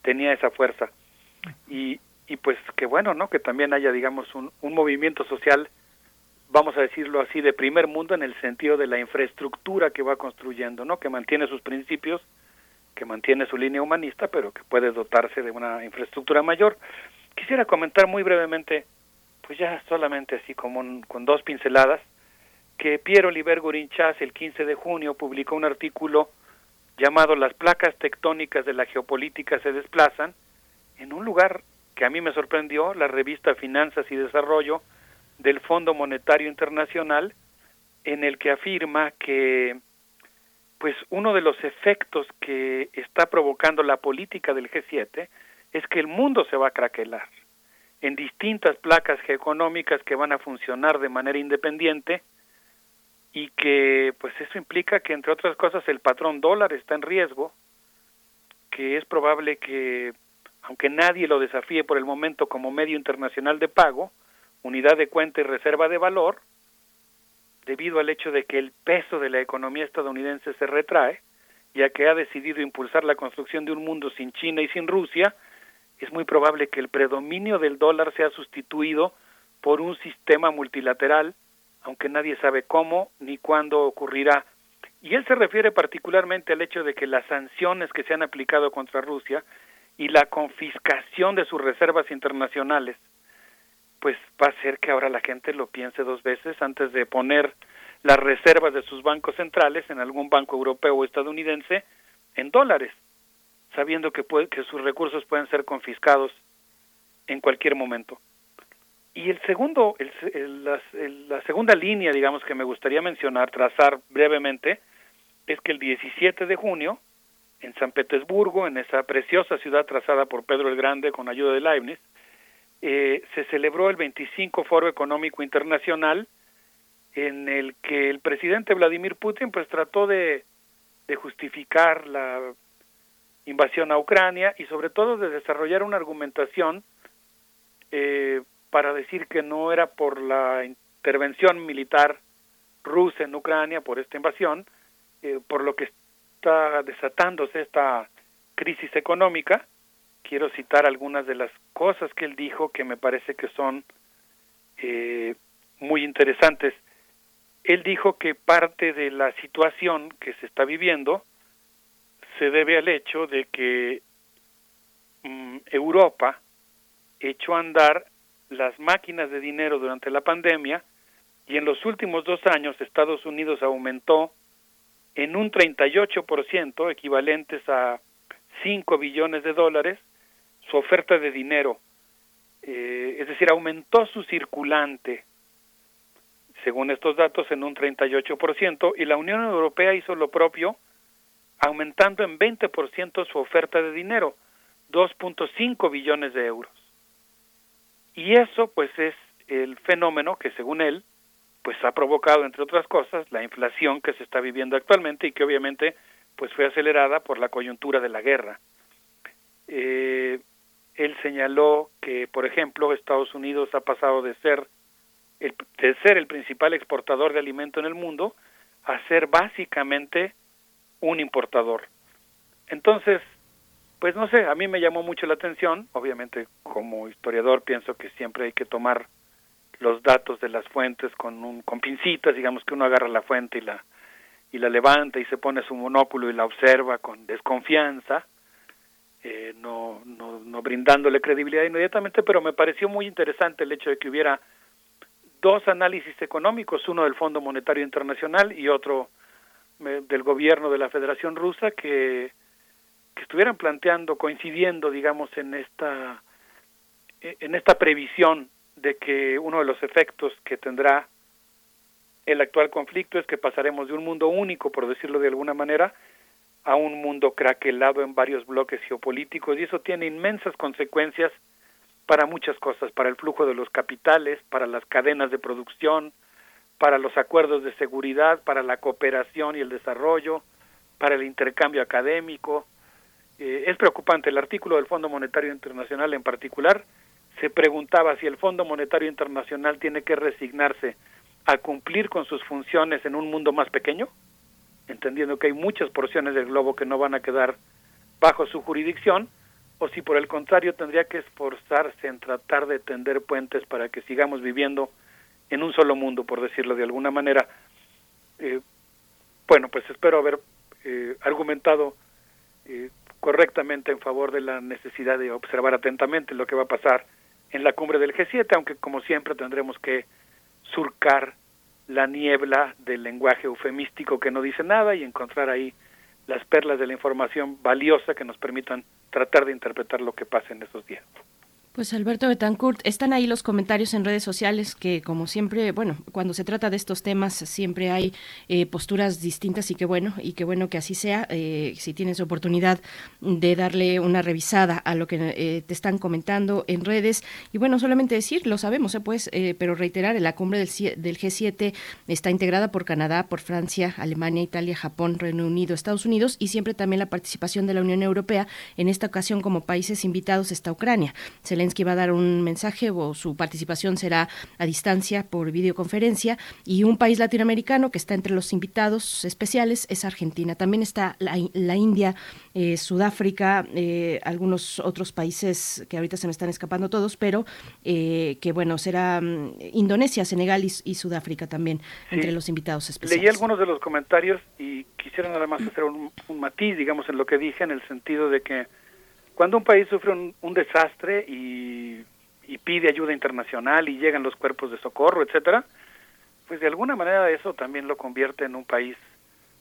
tenía esa fuerza. Y, y pues qué bueno, ¿no? Que también haya, digamos, un, un movimiento social, vamos a decirlo así, de primer mundo en el sentido de la infraestructura que va construyendo, ¿no? Que mantiene sus principios, que mantiene su línea humanista, pero que puede dotarse de una infraestructura mayor. Quisiera comentar muy brevemente, pues ya solamente así como un- con dos pinceladas, que Piero Oliver Gurinchas el 15 de junio publicó un artículo llamado Las placas tectónicas de la geopolítica se desplazan, en un lugar que a mí me sorprendió, la revista Finanzas y Desarrollo del Fondo Monetario Internacional, en el que afirma que pues uno de los efectos que está provocando la política del G7 es que el mundo se va a craquelar en distintas placas geoeconómicas que van a funcionar de manera independiente y que pues eso implica que entre otras cosas el patrón dólar está en riesgo, que es probable que aunque nadie lo desafíe por el momento como medio internacional de pago, unidad de cuenta y reserva de valor, debido al hecho de que el peso de la economía estadounidense se retrae, ya que ha decidido impulsar la construcción de un mundo sin China y sin Rusia, es muy probable que el predominio del dólar sea sustituido por un sistema multilateral aunque nadie sabe cómo ni cuándo ocurrirá. Y él se refiere particularmente al hecho de que las sanciones que se han aplicado contra Rusia y la confiscación de sus reservas internacionales, pues va a hacer que ahora la gente lo piense dos veces antes de poner las reservas de sus bancos centrales en algún banco europeo o estadounidense en dólares, sabiendo que, puede, que sus recursos pueden ser confiscados en cualquier momento. Y el segundo, el, la, segunda línea, digamos, que me gustaría mencionar, trazar brevemente, es que el 17 de junio, en San Petersburgo, en esa preciosa ciudad trazada por Pedro el Grande con ayuda de Leibniz, eh, se celebró el 25 Foro Económico Internacional, en el que el presidente Vladimir Putin pues trató de, justificar la invasión a Ucrania y sobre todo de desarrollar una argumentación eh, para decir que no era por la intervención militar rusa en Ucrania, por esta invasión, eh, por lo que está desatándose esta crisis económica. Quiero citar algunas de las cosas que él dijo que me parece que son eh, muy interesantes. Él dijo que parte de la situación que se está viviendo se debe al hecho de que mm, Europa echó a andar las máquinas de dinero durante la pandemia y en los últimos dos años Estados Unidos aumentó en un 38%, equivalentes a 5 billones de dólares, su oferta de dinero. Eh, es decir, aumentó su circulante, según estos datos, en un 38%, y la Unión Europea hizo lo propio, aumentando en 20% su oferta de dinero, 2.5 billones de euros. Y eso pues es el fenómeno que según él pues ha provocado entre otras cosas la inflación que se está viviendo actualmente y que obviamente pues fue acelerada por la coyuntura de la guerra. Eh, él señaló que por ejemplo Estados Unidos ha pasado de ser el, de ser el principal exportador de alimento en el mundo a ser básicamente un importador. Entonces, pues no sé, a mí me llamó mucho la atención, obviamente como historiador pienso que siempre hay que tomar los datos de las fuentes con un con pincitas, digamos que uno agarra la fuente y la y la levanta y se pone su monóculo y la observa con desconfianza, eh, no, no, no brindándole credibilidad inmediatamente, pero me pareció muy interesante el hecho de que hubiera dos análisis económicos, uno del Fondo Monetario Internacional y otro eh, del gobierno de la Federación Rusa, que que estuvieran planteando, coincidiendo, digamos, en esta, en esta previsión de que uno de los efectos que tendrá el actual conflicto es que pasaremos de un mundo único, por decirlo de alguna manera, a un mundo craquelado en varios bloques geopolíticos y eso tiene inmensas consecuencias para muchas cosas, para el flujo de los capitales, para las cadenas de producción, para los acuerdos de seguridad, para la cooperación y el desarrollo, para el intercambio académico, eh, es preocupante. El artículo del Fondo Monetario Internacional en particular se preguntaba si el Fondo Monetario Internacional tiene que resignarse a cumplir con sus funciones en un mundo más pequeño, entendiendo que hay muchas porciones del globo que no van a quedar bajo su jurisdicción, o si por el contrario tendría que esforzarse en tratar de tender puentes para que sigamos viviendo en un solo mundo, por decirlo de alguna manera. Eh, bueno, pues espero haber eh, argumentado eh, correctamente en favor de la necesidad de observar atentamente lo que va a pasar en la cumbre del G7, aunque como siempre tendremos que surcar la niebla del lenguaje eufemístico que no dice nada y encontrar ahí las perlas de la información valiosa que nos permitan tratar de interpretar lo que pasa en esos días. Pues Alberto Betancourt, están ahí los comentarios en redes sociales que como siempre, bueno, cuando se trata de estos temas siempre hay eh, posturas distintas y qué bueno, y qué bueno que así sea. Eh, si tienes oportunidad de darle una revisada a lo que eh, te están comentando en redes. Y bueno, solamente decir, lo sabemos, pues, pero reiterar, la cumbre del, del G7 está integrada por Canadá, por Francia, Alemania, Italia, Japón, Reino Unido, Estados Unidos y siempre también la participación de la Unión Europea. En esta ocasión como países invitados está Ucrania. Se que va a dar un mensaje o su participación será a distancia por videoconferencia y un país latinoamericano que está entre los invitados especiales es Argentina. También está la, India, eh, Sudáfrica, eh, algunos otros países que ahorita se me están escapando todos, pero eh, que bueno, será mm, Indonesia, Senegal y, Sudáfrica también entre los invitados especiales. Leí algunos de los comentarios y quisiera nada más hacer un, un matiz, digamos, en lo que dije, en el sentido de que cuando un país sufre un, desastre y, pide ayuda internacional y llegan los cuerpos de socorro, etcétera, pues de alguna manera eso también lo convierte en un país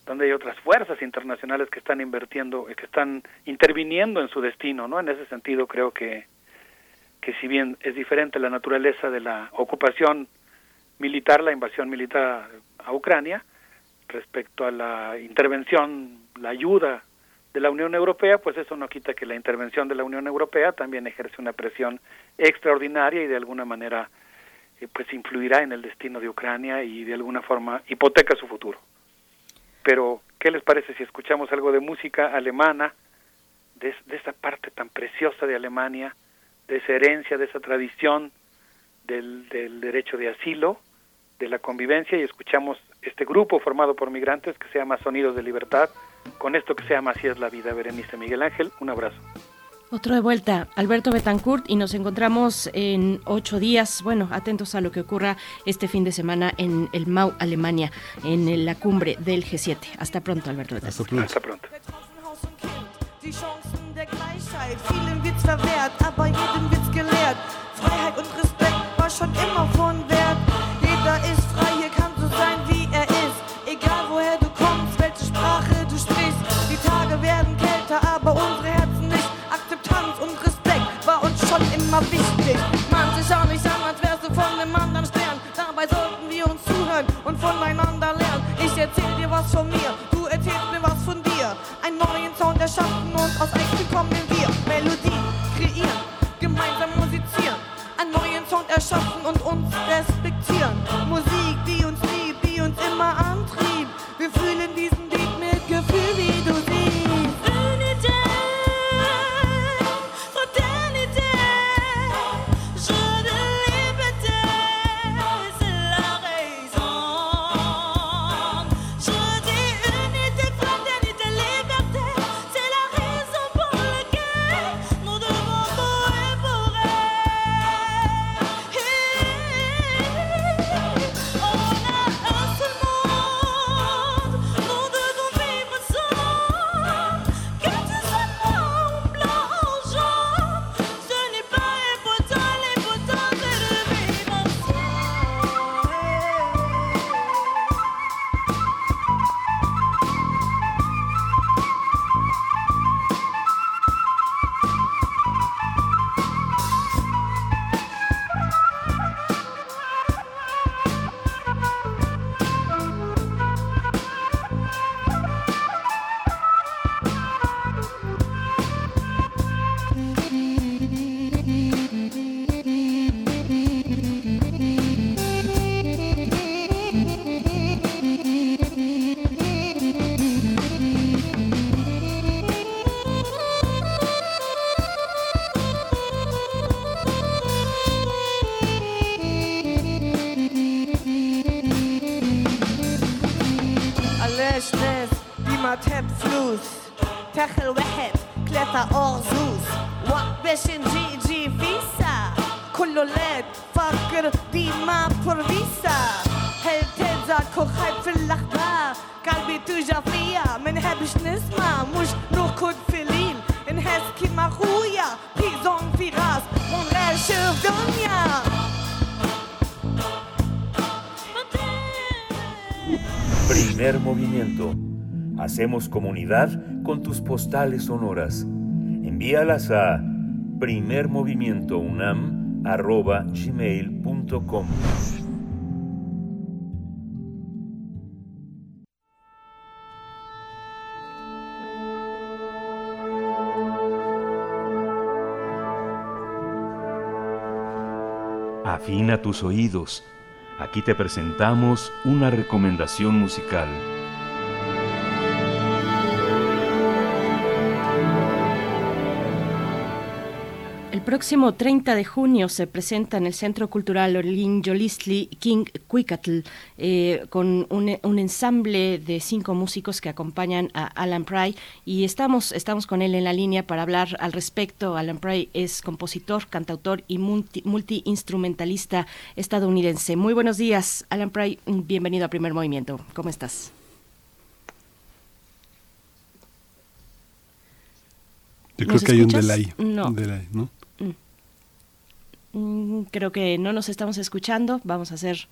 donde hay otras fuerzas internacionales que están invirtiendo, que están interviniendo en su destino, ¿no? En ese sentido creo que que si bien es diferente la naturaleza de la ocupación militar, la invasión militar a Ucrania, respecto a la intervención, la ayuda de la Unión Europea, pues eso no quita que la intervención de la Unión Europea también ejerce una presión extraordinaria y de alguna manera eh, pues influirá en el destino de Ucrania y de alguna forma hipoteca su futuro. Pero, ¿qué les parece si escuchamos algo de música alemana, de, de esa parte tan preciosa de Alemania, de esa herencia, de esa tradición del, del derecho de asilo, de la convivencia, y escuchamos este grupo formado por migrantes que se llama Sonidos de Libertad, con esto que se llama Así es la vida, Berenice Miguel Ángel, un abrazo. Otro de vuelta, Alberto Betancourt, y nos encontramos en ocho días, bueno, atentos a lo que ocurra este fin de semana en el MAU, Alemania, en la cumbre del G7. Hasta pronto, Alberto Betancourt. Hasta pronto. aber immer wichtig. Man sich auch nicht an, als wärst du von dem anderen Stern. Dabei sollten wir uns zuhören und voneinander lernen. Ich erzähl dir was von mir, du erzählst mir was von dir. Einen neuen Sound erschaffen und aus Ängsten kommen wir. Melodie kreieren, gemeinsam musizieren. Einen neuen Sound erschaffen und uns respektieren. Musik, die uns liebt, die uns immer antrieb. Hacemos comunidad con tus postales sonoras. Envíalas a primermovimientounam.gmail.com Afina tus oídos. Aquí te presentamos una recomendación musical. Próximo 30 de junio se presenta en el Centro Cultural Orlin Yolistli King Cuicatl eh, con un, un, ensamble de cinco músicos que acompañan a Alan Pry y estamos, estamos con él en la línea para hablar al respecto. Alan Pry es compositor, cantautor y multi-instrumentalista multi estadounidense. Muy buenos días, Alan Pry. Bienvenido a Primer Movimiento. ¿Cómo estás? Yo creo que hay un delay. No. Un delay, ¿no? Creo que no nos estamos escuchando. Vamos a hacer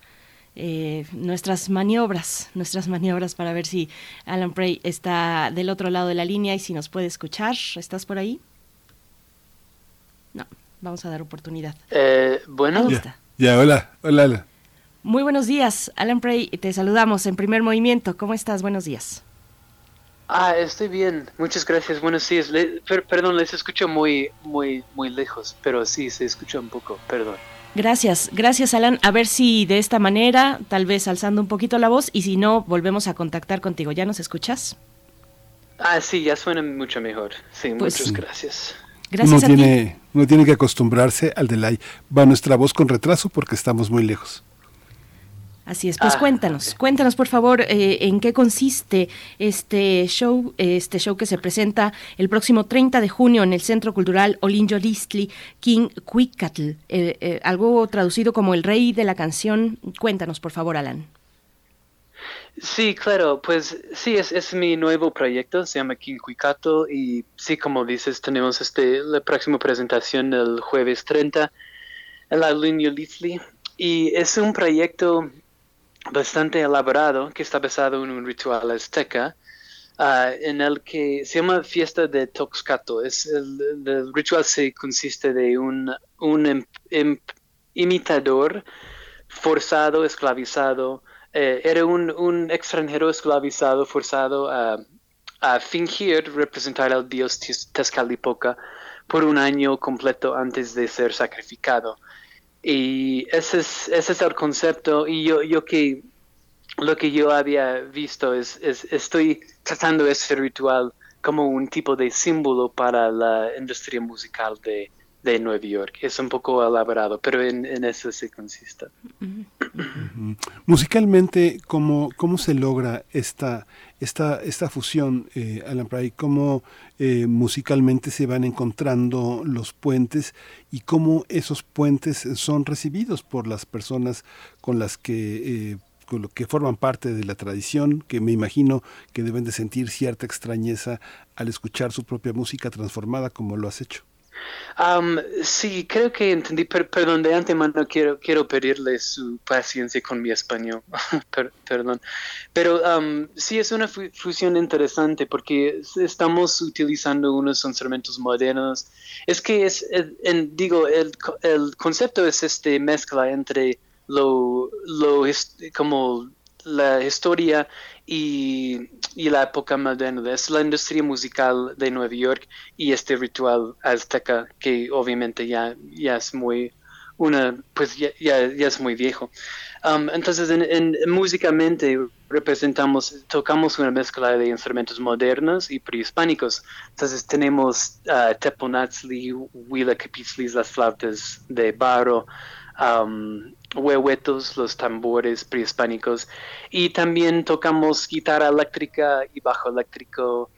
eh, nuestras maniobras, nuestras maniobras para ver si Alan Prey está del otro lado de la línea y si nos puede escuchar. ¿Estás por ahí? No, vamos a dar oportunidad. Eh, bueno. Ya, ya, hola, hola, hola. Muy buenos días, Alan Prey. Te saludamos en primer movimiento. ¿Cómo estás? Buenos días. Ah, estoy bien. Muchas gracias. Buenos días. Le, per, perdón, les escucho muy, muy, muy lejos, pero sí se escucha un poco. Perdón. Gracias, gracias Alan. A ver si de esta manera, tal vez alzando un poquito la voz, y si no, volvemos a contactar contigo. ¿Ya nos escuchas? Ah, sí, ya suena mucho mejor. Sí, Pues muchas gracias. Gracias uno, a ti. tiene, uno tiene que acostumbrarse al delay. Va nuestra voz con retraso porque estamos muy lejos. Así es, pues Ah, cuéntanos, cuéntanos por favor eh, en qué consiste este show, este show que se presenta el próximo 30 de junio en el Centro Cultural Olinjo Listli King Cuicatl, eh, eh, algo traducido como el rey de la canción. Cuéntanos por favor, Alan. Sí, claro, pues sí, es, es mi nuevo proyecto, se llama Quincuicato y sí, como dices, tenemos este, la próxima presentación el jueves 30 en la línea Lithli y es un proyecto bastante elaborado que está basado en un ritual azteca ah, en el que se llama fiesta de Toxcato. El, ritual se consiste de un, im- im- imitador forzado, esclavizado, eh, era un, extranjero esclavizado, forzado a, fingir representar al dios Tezcatlipoca por un año completo antes de ser sacrificado. Y ese es, ese es el concepto. Y yo, yo que lo que yo había visto es, es estoy tratando ese ritual como un tipo de símbolo para la industria musical de, de Nueva York. Es un poco elaborado, pero en, en eso se consiste. Musicalmente, ¿cómo, cómo se logra esta, esta, esta fusión, eh, Alan Pry? ¿Cómo eh, musicalmente se van encontrando los puentes y cómo esos puentes son recibidos por las personas con las que... eh, que forman parte de la tradición, que me imagino que deben de sentir cierta extrañeza al escuchar su propia música transformada como lo has hecho. Um, sí, creo que entendí, per- perdón, de antemano quiero, quiero pedirle su paciencia con mi español, Per- perdón. Pero um, sí es una fu- fusión interesante porque es- estamos utilizando unos instrumentos modernos. Es que es, el- digo, el, el concepto es este mezcla entre lo, lo como la historia y, y la época moderna. Es la industria musical de Nueva York y este ritual azteca que obviamente ya, ya es muy una pues ya, ya, ya es muy viejo. Um, entonces en, en- musicalmente representamos, tocamos una mezcla de instrumentos modernos y prehispánicos. Entonces tenemos uh, teponatzli, huila las flautas de barro, um, huehuetos, los tambores prehispánicos, y también tocamos guitarra eléctrica y bajo eléctrico.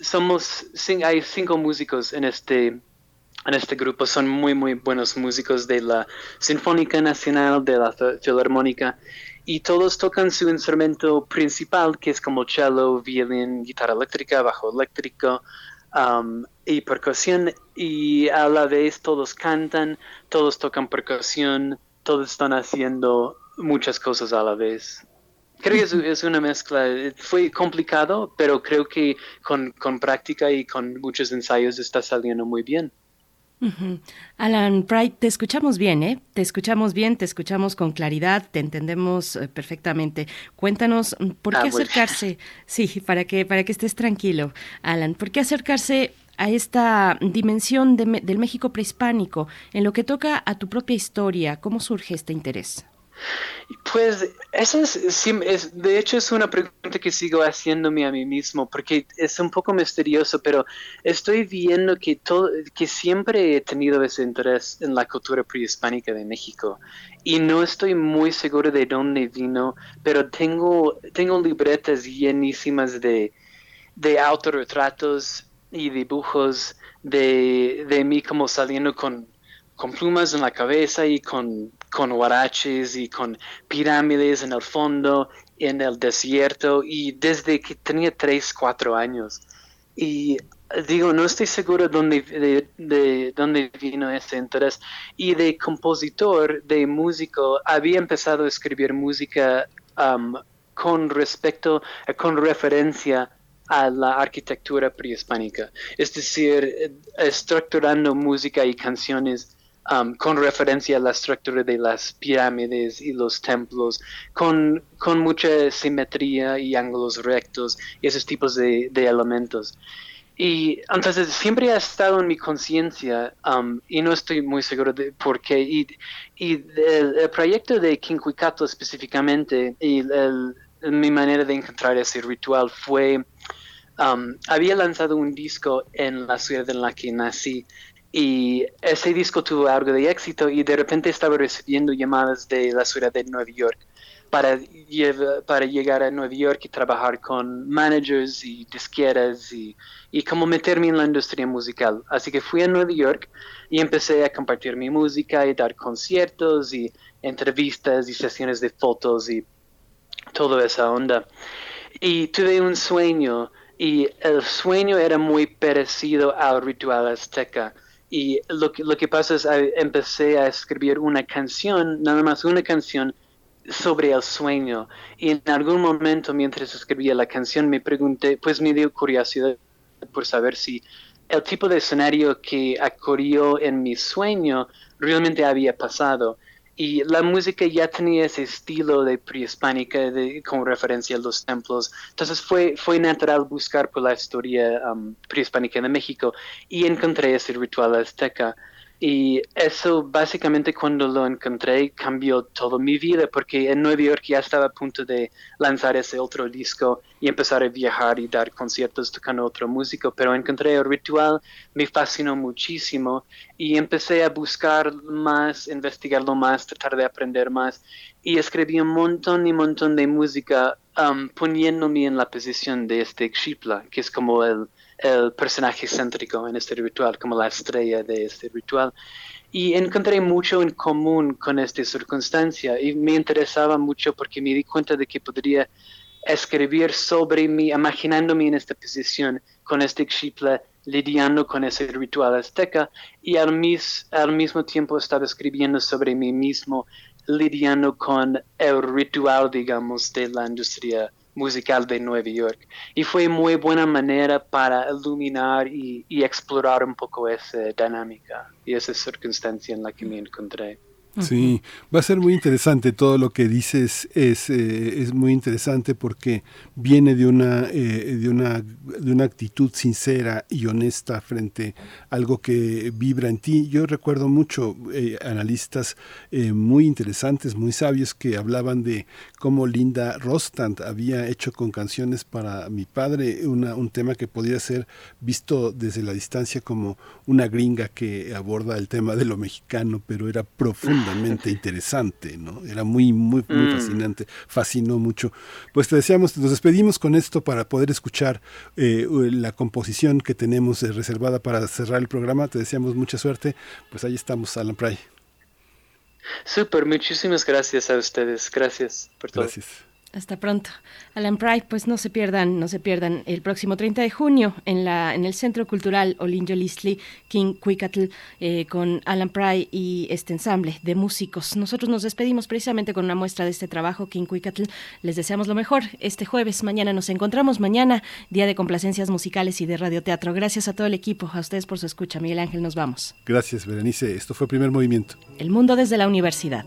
Somos, hay cinco músicos en este, en este grupo, son muy, muy buenos músicos de la Sinfónica Nacional, de la Fi- Filarmónica, y todos tocan su instrumento principal, que es como cello, violín, guitarra eléctrica, bajo eléctrico, um, y percusión, y a la vez todos cantan, todos tocan percusión, todos están haciendo muchas cosas a la vez. creo que es, una mezcla. Fue complicado, pero creo que con, con práctica y con muchos ensayos está saliendo muy bien. Alan Pride, te escuchamos bien, ¿eh? Te escuchamos bien, te escuchamos con claridad, te entendemos eh, perfectamente. Cuéntanos, mm, ¿por qué ah, acercarse? Sí, para que, para que estés tranquilo, Alan, ¿por qué acercarse a esta dimensión del México prehispánico en lo que toca a tu propia historia? ¿Cómo surge este interés? Pues esa es, es, de hecho es una pregunta que sigo haciéndome a mí mismo porque es un poco misterioso, pero estoy viendo que todo, que siempre he tenido ese interés en la cultura prehispánica de México y no estoy muy seguro de dónde vino, pero tengo, tengo libretas llenísimas de, de autorretratos y dibujos de, de mí como saliendo con, con plumas en la cabeza y con con huaraches y con pirámides en el fondo, en el desierto, y desde que tenía 3, 4 años. Y digo, no estoy seguro de, de, dónde vino ese interés. Y de compositor, de músico, había empezado a escribir música um, con respecto, con referencia a la arquitectura prehispánica. Es decir, estructurando música y canciones Um, con referencia a la estructura de las pirámides y los templos, con, con mucha simetría y ángulos rectos y esos tipos de, de elementos. Y entonces siempre ha estado en mi conciencia um, y no estoy muy seguro de por qué. Y, y el, proyecto de Quincuicato específicamente y el, mi manera de encontrar ese ritual fue, um, había lanzado un disco en la ciudad en la que nací y ese disco tuvo algo de éxito y de repente estaba recibiendo llamadas de la ciudad de Nueva York para, para llegar a Nueva York y trabajar con managers y disqueras y, y como meterme en la industria musical. Así que fui a Nueva York y empecé a compartir mi música y dar conciertos y entrevistas y sesiones de fotos y toda esa onda. Y tuve un sueño y el sueño era muy parecido al ritual azteca y lo que, lo que pasa es que empecé a escribir una canción, nada más una canción sobre el sueño. Y en algún momento mientras escribía la canción me pregunté, pues me dio curiosidad por saber si el tipo de escenario que ocurrió en mi sueño realmente había pasado y la música ya tenía ese estilo de prehispánica de, con referencia a los templos. Entonces fue, fue natural buscar por la historia um, prehispánica de México y encontré ese ritual azteca. Y eso básicamente cuando lo encontré cambió toda mi vida porque en Nueva York ya estaba a punto de lanzar ese otro disco y empezar a viajar y dar conciertos tocando otro músico, pero encontré el ritual, me fascinó muchísimo y empecé a buscar más, investigarlo más, tratar de aprender más. Y escribí un montón y montón de música um, poniéndome en la posición de este Xipla, que es como el el personaje céntrico en este ritual, como la estrella de este ritual. Y encontré mucho en común con esta circunstancia y me interesaba mucho porque me di cuenta de que podría escribir sobre mí, imaginándome en esta posición con este Xipla, lidiando con ese ritual azteca y al, al mismo tiempo estaba escribiendo sobre mí mismo, lidiando con el ritual, digamos, de la industria musical de Nueva York. Y fue muy buena manera para iluminar y, y explorar un poco esa dinámica y esa circunstancia en la que me encontré. Sí, va a ser muy interesante todo lo que dices es, eh, es muy interesante porque viene de una, eh, de una de una actitud sincera y honesta frente a algo que vibra en ti. Yo recuerdo mucho eh, analistas muy interesantes, muy sabios que hablaban de cómo Linda Rostand había hecho con canciones para mi padre una, un tema que podría ser visto desde la distancia como una gringa que aborda el tema de lo mexicano, pero era profundo interesante, ¿no? Era muy, muy, muy mm. fascinante, fascinó mucho. Pues te deseamos, nos despedimos con esto para poder escuchar eh, la composición que tenemos eh, reservada para cerrar el programa. Te deseamos mucha suerte. Pues ahí estamos, Alan Pry. Súper, muchísimas gracias a ustedes. Gracias por todo. Gracias. Hasta pronto. Alan Pride, pues no se pierdan, no se pierdan el próximo 30 de junio en la en el Centro Cultural Olinjo Listli King Cuicatl eh, con Alan Pride y este ensamble de músicos. Nosotros nos despedimos precisamente con una muestra de este trabajo King Cuicatl. Les deseamos lo mejor este jueves. Mañana nos encontramos mañana, día de complacencias musicales y de radioteatro. Gracias a todo el equipo, a ustedes por su escucha. Miguel Ángel, nos vamos. Gracias, Berenice. Esto fue Primer Movimiento. El mundo desde la universidad.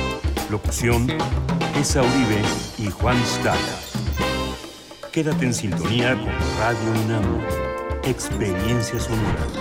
Locución, Esa Uribe y Juan Stack. Quédate en sintonía con Radio UNAM. Experiencia sonora.